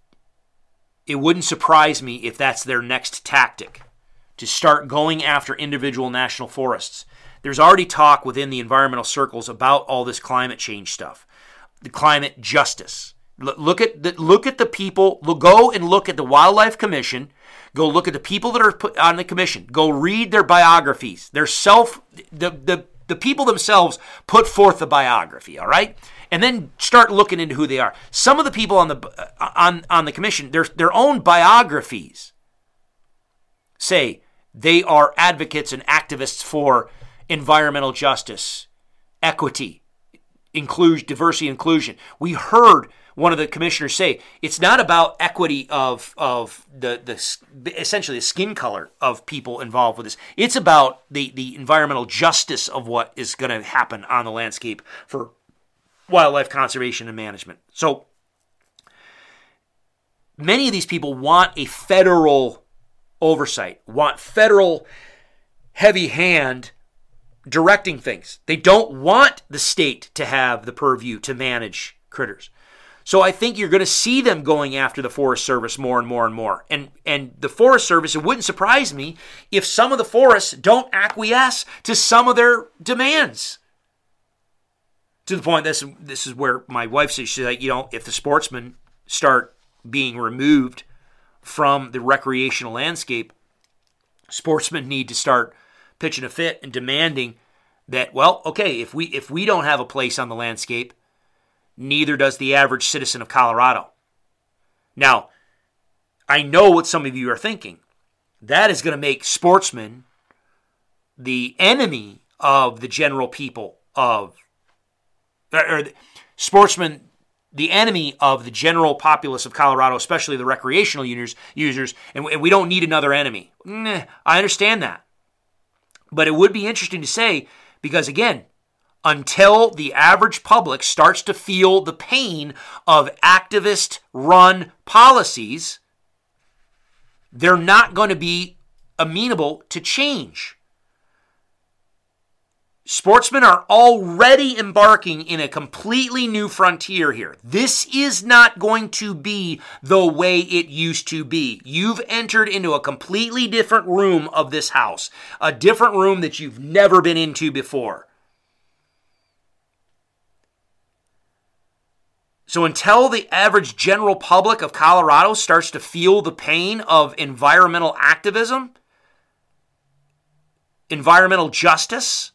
it wouldn't surprise me if that's their next tactic to start going after individual national forests. There's already talk within the environmental circles about all this climate change stuff, the climate justice. Look at the, look at the people. Go and look at the Wildlife Commission Go look at the people that are put on the commission. Go read their biographies. Their self, the, the, the people themselves put forth the biography, all right? And then start looking into who they are. Some of the people on the, uh, on, on the commission, their, their own biographies say they are advocates and activists for environmental justice, equity, inclusion, diversity, inclusion. We heard one of the commissioners say it's not about equity of of the the essentially the skin color of people involved with this. It's about the the environmental justice of what is going to happen on the landscape for wildlife conservation and management. So many of these people want a federal oversight, want federal heavy hand directing things. They don't want the state to have the purview to manage critters. So I think you're going to see them going after the Forest Service more and more and more. And and the Forest Service, it wouldn't surprise me if some of the forests don't acquiesce to some of their demands. To the point this this is where my wife says she's like, you know, if the sportsmen start being removed from the recreational landscape, sportsmen need to start pitching a fit and demanding that, well, okay, if we if we don't have a place on the landscape, neither does the average citizen of Colorado. Now, I know what some of you are thinking. That is going to make sportsmen the enemy of the general people of, or sportsmen the enemy of the general populace of Colorado, especially the recreational users, users and we don't need another enemy. I understand that. But it would be interesting to say, because again, until the average public starts to feel the pain of activist run policies, they're not going to be amenable to change. Sportsmen are already embarking in a completely new frontier here. This is not going to be the way it used to be. You've entered into a completely different room of this house, a different room that you've never been into before. So until the average general public of Colorado starts to feel the pain of environmental activism, environmental justice,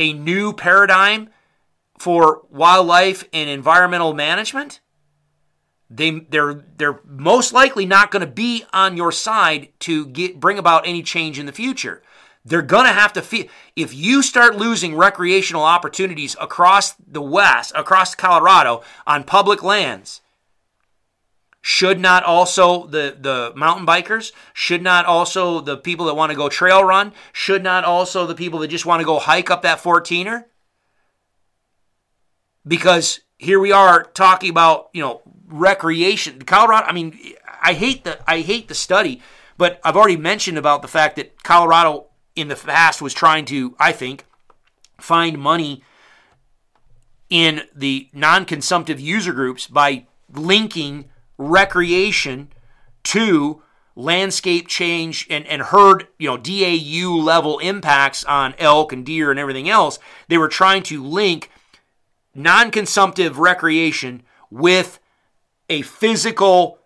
a new paradigm for wildlife and environmental management, they they're they're most likely not going to be on your side to get bring about any change in the future. They're going to have to feel if you start losing recreational opportunities across the west, across Colorado on public lands. Should not also the, the mountain bikers, should not also the people that want to go trail run, should not also the people that just want to go hike up that 14er? Because here we are talking about, you know, recreation. Colorado, I mean, I hate the I hate the study, but I've already mentioned about the fact that Colorado in the past was trying to, I think, find money in the non-consumptive user groups by linking recreation to landscape change and, and herd, you know, DAU level impacts on elk and deer and everything else. They were trying to link non-consumptive recreation with a physical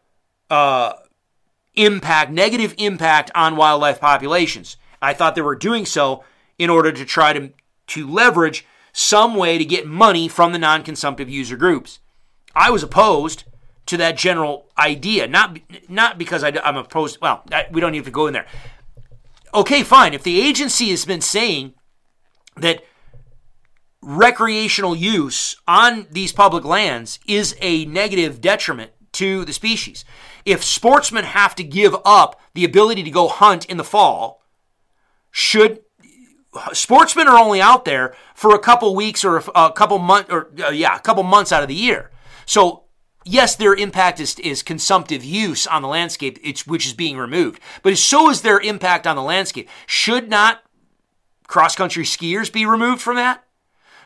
uh, impact, negative impact on wildlife populations. I thought they were doing so in order to try to, to leverage some way to get money from the non consumptive user groups. I was opposed to that general idea, not, not because I, am opposed, well, I, we don't need to go in there. Okay, fine. If the agency has been saying that recreational use on these public lands is a negative detriment to the species. If sportsmen have to give up the ability to go hunt in the fall should sportsmen are only out there for a couple weeks or a, couple months or uh, yeah, a couple months out of the year. So yes, their impact is, is consumptive use on the landscape, which is being removed. But so is their impact on the landscape. Should not cross country skiers be removed from that?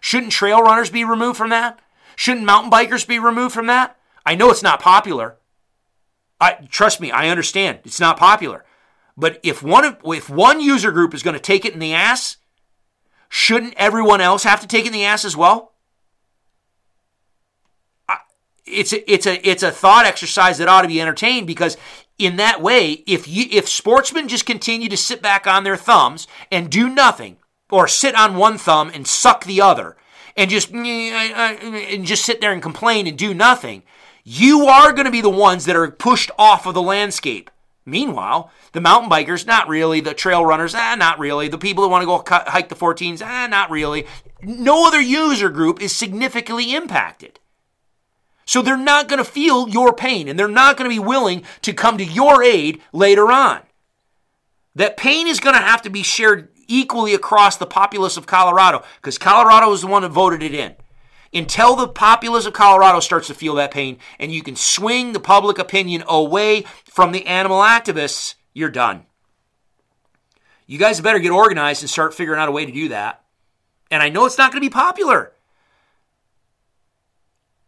Shouldn't trail runners be removed from that? Shouldn't mountain bikers be removed from that? I know it's not popular. I trust me, I understand. It's not popular. But if one if one user group is going to take it in the ass, shouldn't everyone else have to take it in the ass as well? It's a, it's a it's a thought exercise that ought to be entertained because in that way, if you if sportsmen just continue to sit back on their thumbs and do nothing, or sit on one thumb and suck the other, and just and just sit there and complain and do nothing, you are going to be the ones that are pushed off of the landscape. Meanwhile, the mountain bikers, not really. The trail runners, ah, not really. The people that want to go hike the 14s, ah, not really. No other user group is significantly impacted. So they're not going to feel your pain and they're not going to be willing to come to your aid later on. That pain is going to have to be shared equally across the populace of Colorado because Colorado is the one that voted it in until the populace of Colorado starts to feel that pain and you can swing the public opinion away from the animal activists, you're done. You guys better get organized and start figuring out a way to do that. And I know it's not going to be popular.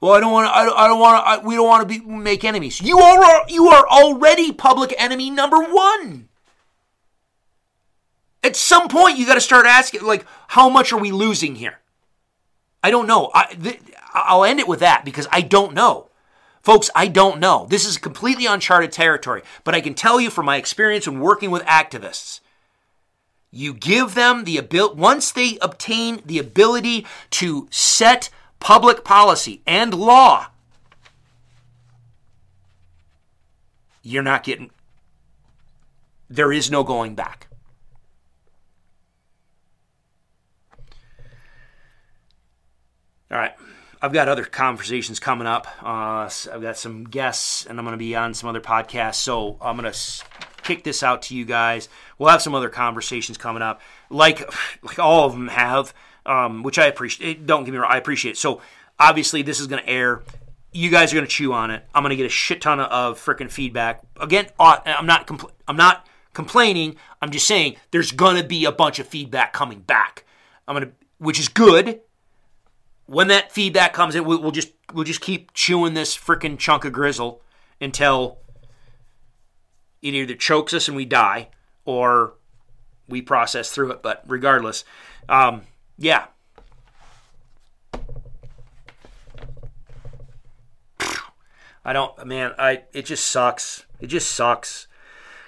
Well, I don't want to. I don't want to. We don't want to be, make enemies. You are. You are already public enemy number one. At some point, you got to start asking, like, how much are we losing here? I don't know. I, th- I'll end it with that because I don't know. Folks, I don't know. This is completely uncharted territory, but I can tell you from my experience in working with activists, you give them the ability, once they obtain the ability to set public policy and law, you're not getting, there is no going back. All right. I've got other conversations coming up. Uh, I've got some guests, and I'm going to be on some other podcasts. So I'm going to kick this out to you guys. We'll have some other conversations coming up, like like all of them have, um, which I appreciate. Don't get me wrong, I appreciate. It. So obviously, this is going to air. You guys are going to chew on it. I'm going to get a shit ton of freaking feedback. Again, I'm not compl- I'm not complaining. I'm just saying there's going to be a bunch of feedback coming back. I'm going to, which is good when that feedback comes in, we'll, just we'll just keep chewing this freaking chunk of grizzle until it either chokes us and we die, or we process through it. But regardless, um, yeah. I don't, man. I it just sucks. It just sucks.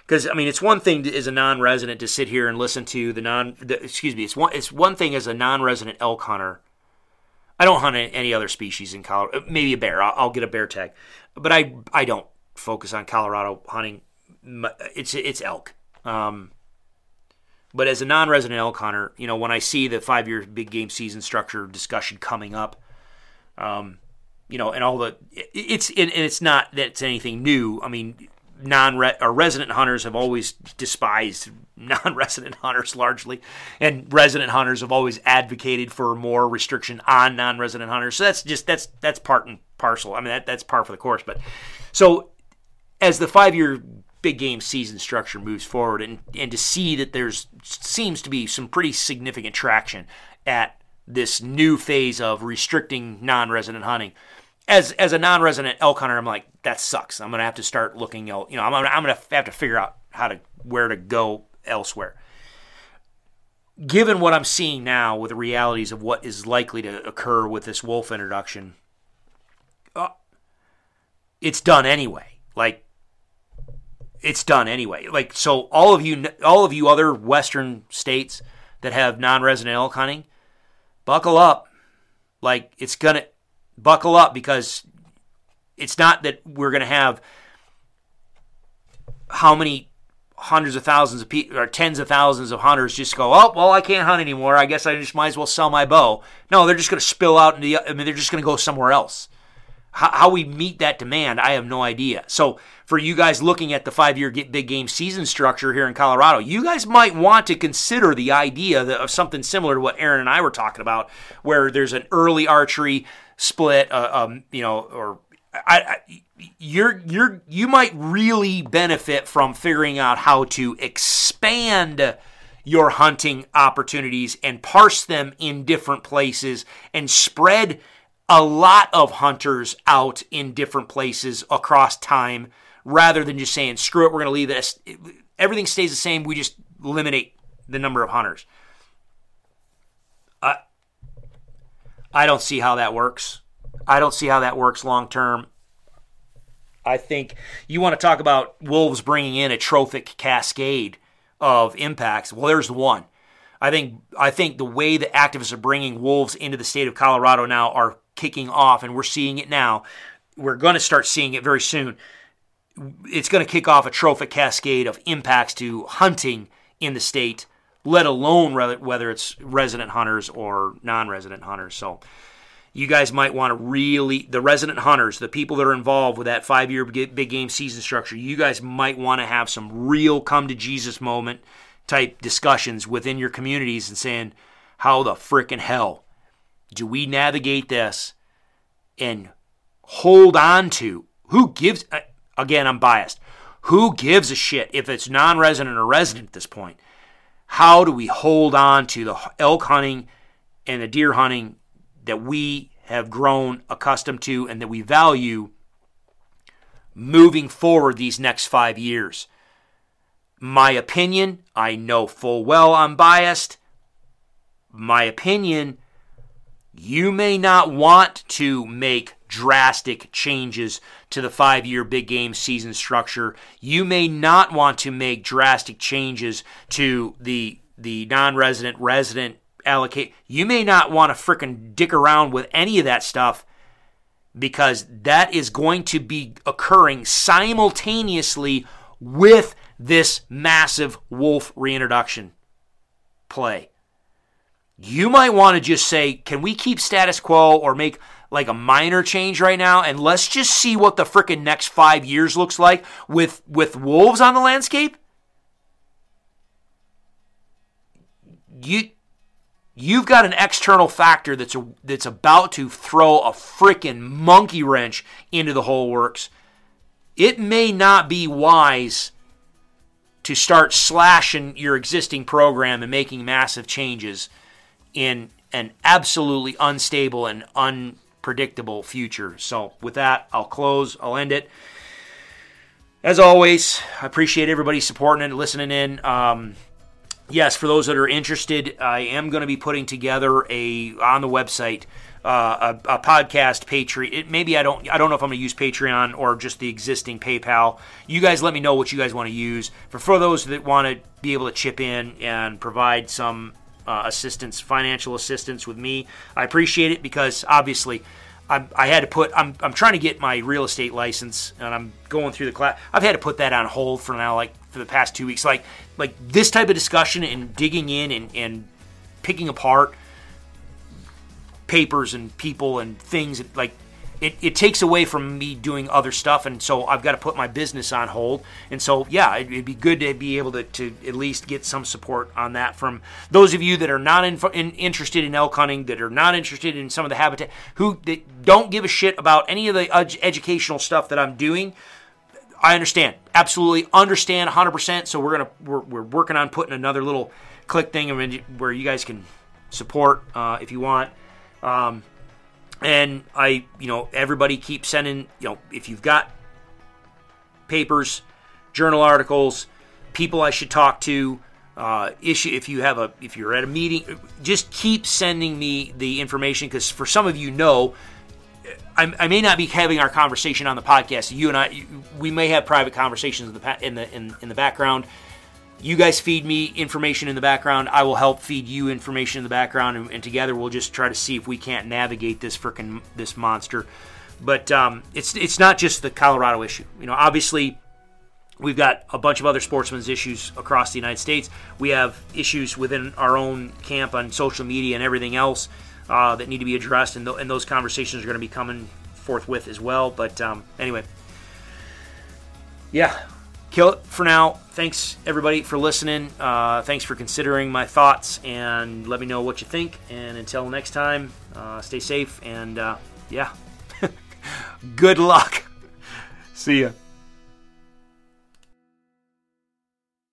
Because I mean, it's one thing to, as a non-resident to sit here and listen to the non. The, excuse me. It's one. It's one thing as a non-resident elk hunter. I don't hunt any other species in Colorado. Maybe a bear. I'll, I'll get a bear tag, but I I don't focus on Colorado hunting. It's it's elk. Um, but as a non-resident elk hunter, you know, when I see the five-year big game season structure discussion coming up, um, you know, and all the it's and it's not that it's anything new. I mean, non or resident hunters have always despised non-resident hunters largely, and resident hunters have always advocated for more restriction on non-resident hunters. So that's just that's that's part and parcel. I mean, that that's par for the course. But so as the five-year big game season structure moves forward, and and to see that there's seems to be some pretty significant traction at this new phase of restricting non-resident hunting as as a non-resident elk hunter, I'm like that sucks. I'm gonna have to start looking. You know, I'm I'm gonna have to figure out how to where to go elsewhere. Given what I'm seeing now with the realities of what is likely to occur with this wolf introduction, uh, it's done anyway. Like it's done anyway. Like so, all of you, all of you other Western states that have non-resident elk hunting, buckle up. Like it's gonna buckle up because it's not that we're to have how many hundreds of thousands of people or tens of thousands of hunters just go, oh, well, I can't hunt anymore. I guess I just might as well sell my bow. No, they're just to spill out into the, I mean, they're just to go somewhere else. How, how, we meet that demand, I have no idea. So, for you guys looking at the five year big game season structure here in Colorado, you guys might want to consider the idea of something similar to what Aaron and I were talking about, where there's an early archery split, uh, um, you know, or I, I, you're you're you might really benefit from figuring out how to expand your hunting opportunities and parse them in different places and spread a lot of hunters out in different places across time rather than just saying screw it we're going to leave this everything stays the same we just eliminate the number of hunters I I don't see how that works. I don't see how that works long term. I think you want to talk about Wolves bringing in a trophic cascade of impacts. Well, there's one. I think I think the way the activists are bringing wolves into the state of Colorado now are kicking off, and we're seeing it now. We're going to start seeing it very soon. It's going to kick off a trophic cascade of impacts to hunting in the state let alone whether it's resident hunters or non-resident hunters. So you guys might want to really the resident hunters, the people that are involved with that five-year big game season structure. You guys might want to have some real come to Jesus moment type discussions within your communities and saying, how the frickin' hell do we navigate this and hold on to who gives again i'm biased who gives a shit if it's non-resident or resident at this point how do we hold on to the elk hunting and the deer hunting that we have grown accustomed to and that we value moving forward these next five years? My opinion, I know full well I'm biased. My opinion, you may not want to make drastic changes to the five year big game season structure. You may not want to make drastic changes to the the non resident resident allocate. You may not want to fricking dick around with any of that stuff because that is going to be occurring simultaneously with this massive wolf reintroduction play. You might want to just say, can we keep status quo or make like a minor change right now and let's just see what the freaking next 5 years looks like with with wolves on the landscape? You you've got an external factor that's a, that's about to throw a freaking monkey wrench into the whole works. It may not be wise to start slashing your existing program and making massive changes in an absolutely unstable and unpredictable future. So, with that, I'll close, I'll end it. As always, I appreciate everybody supporting and listening in. Um, yes, for those that are interested, I am going to be putting together a on the website uh, a, a, podcast Patreon. maybe I don't I don't know if I'm going to use Patreon or just the existing PayPal. You guys let me know what you guys want to use. For for those that want to be able to chip in and provide some uh, assistance, financial assistance with me, I appreciate it because obviously. I'm, i had to put. I'm, I'm trying to get my real estate license, and I'm going through the class. I've had to put that on hold for now, like for the past two weeks. Like, like this type of discussion and digging in and, and picking apart papers and people and things like it, it takes away from me doing other stuff and so i've got to put my business on hold. And so yeah it, would be good to be able to, to at least get some support on that from those of you that are not in, in, interested in elk hunting that are not interested in some of the habitat who don't give a shit about any of the ed- educational stuff that i'm doing. I understand absolutely understand 100% so we're gonna we're, we're working on putting another little click thing where you guys can support uh, if you want. Um, and I, you know, everybody keeps sending, you know, if you've got papers, journal articles, people I should talk to, uh, issue if you have a if you're at a meeting, just keep sending me the information because for some of you know. I, I, may not be having our conversation on the podcast. You and I, we may have private conversations in the in the in, in the background you guys feed me information in the background. I will help feed you information in the background, and, and together we'll just try to see if we can't navigate this freaking this monster. But um, it's it's not just the Colorado issue. You know, obviously we've got a bunch of other sportsmen's issues across the United States. We have issues within our own camp on social media and everything else uh, that need to be addressed, and, th- and those conversations are going to be coming forthwith as well. But um, anyway, yeah, kill it for now. Thanks everybody for listening. Uh, thanks for considering my thoughts and let me know what you think. And until next time, uh, stay safe and uh, yeah, good luck. See ya.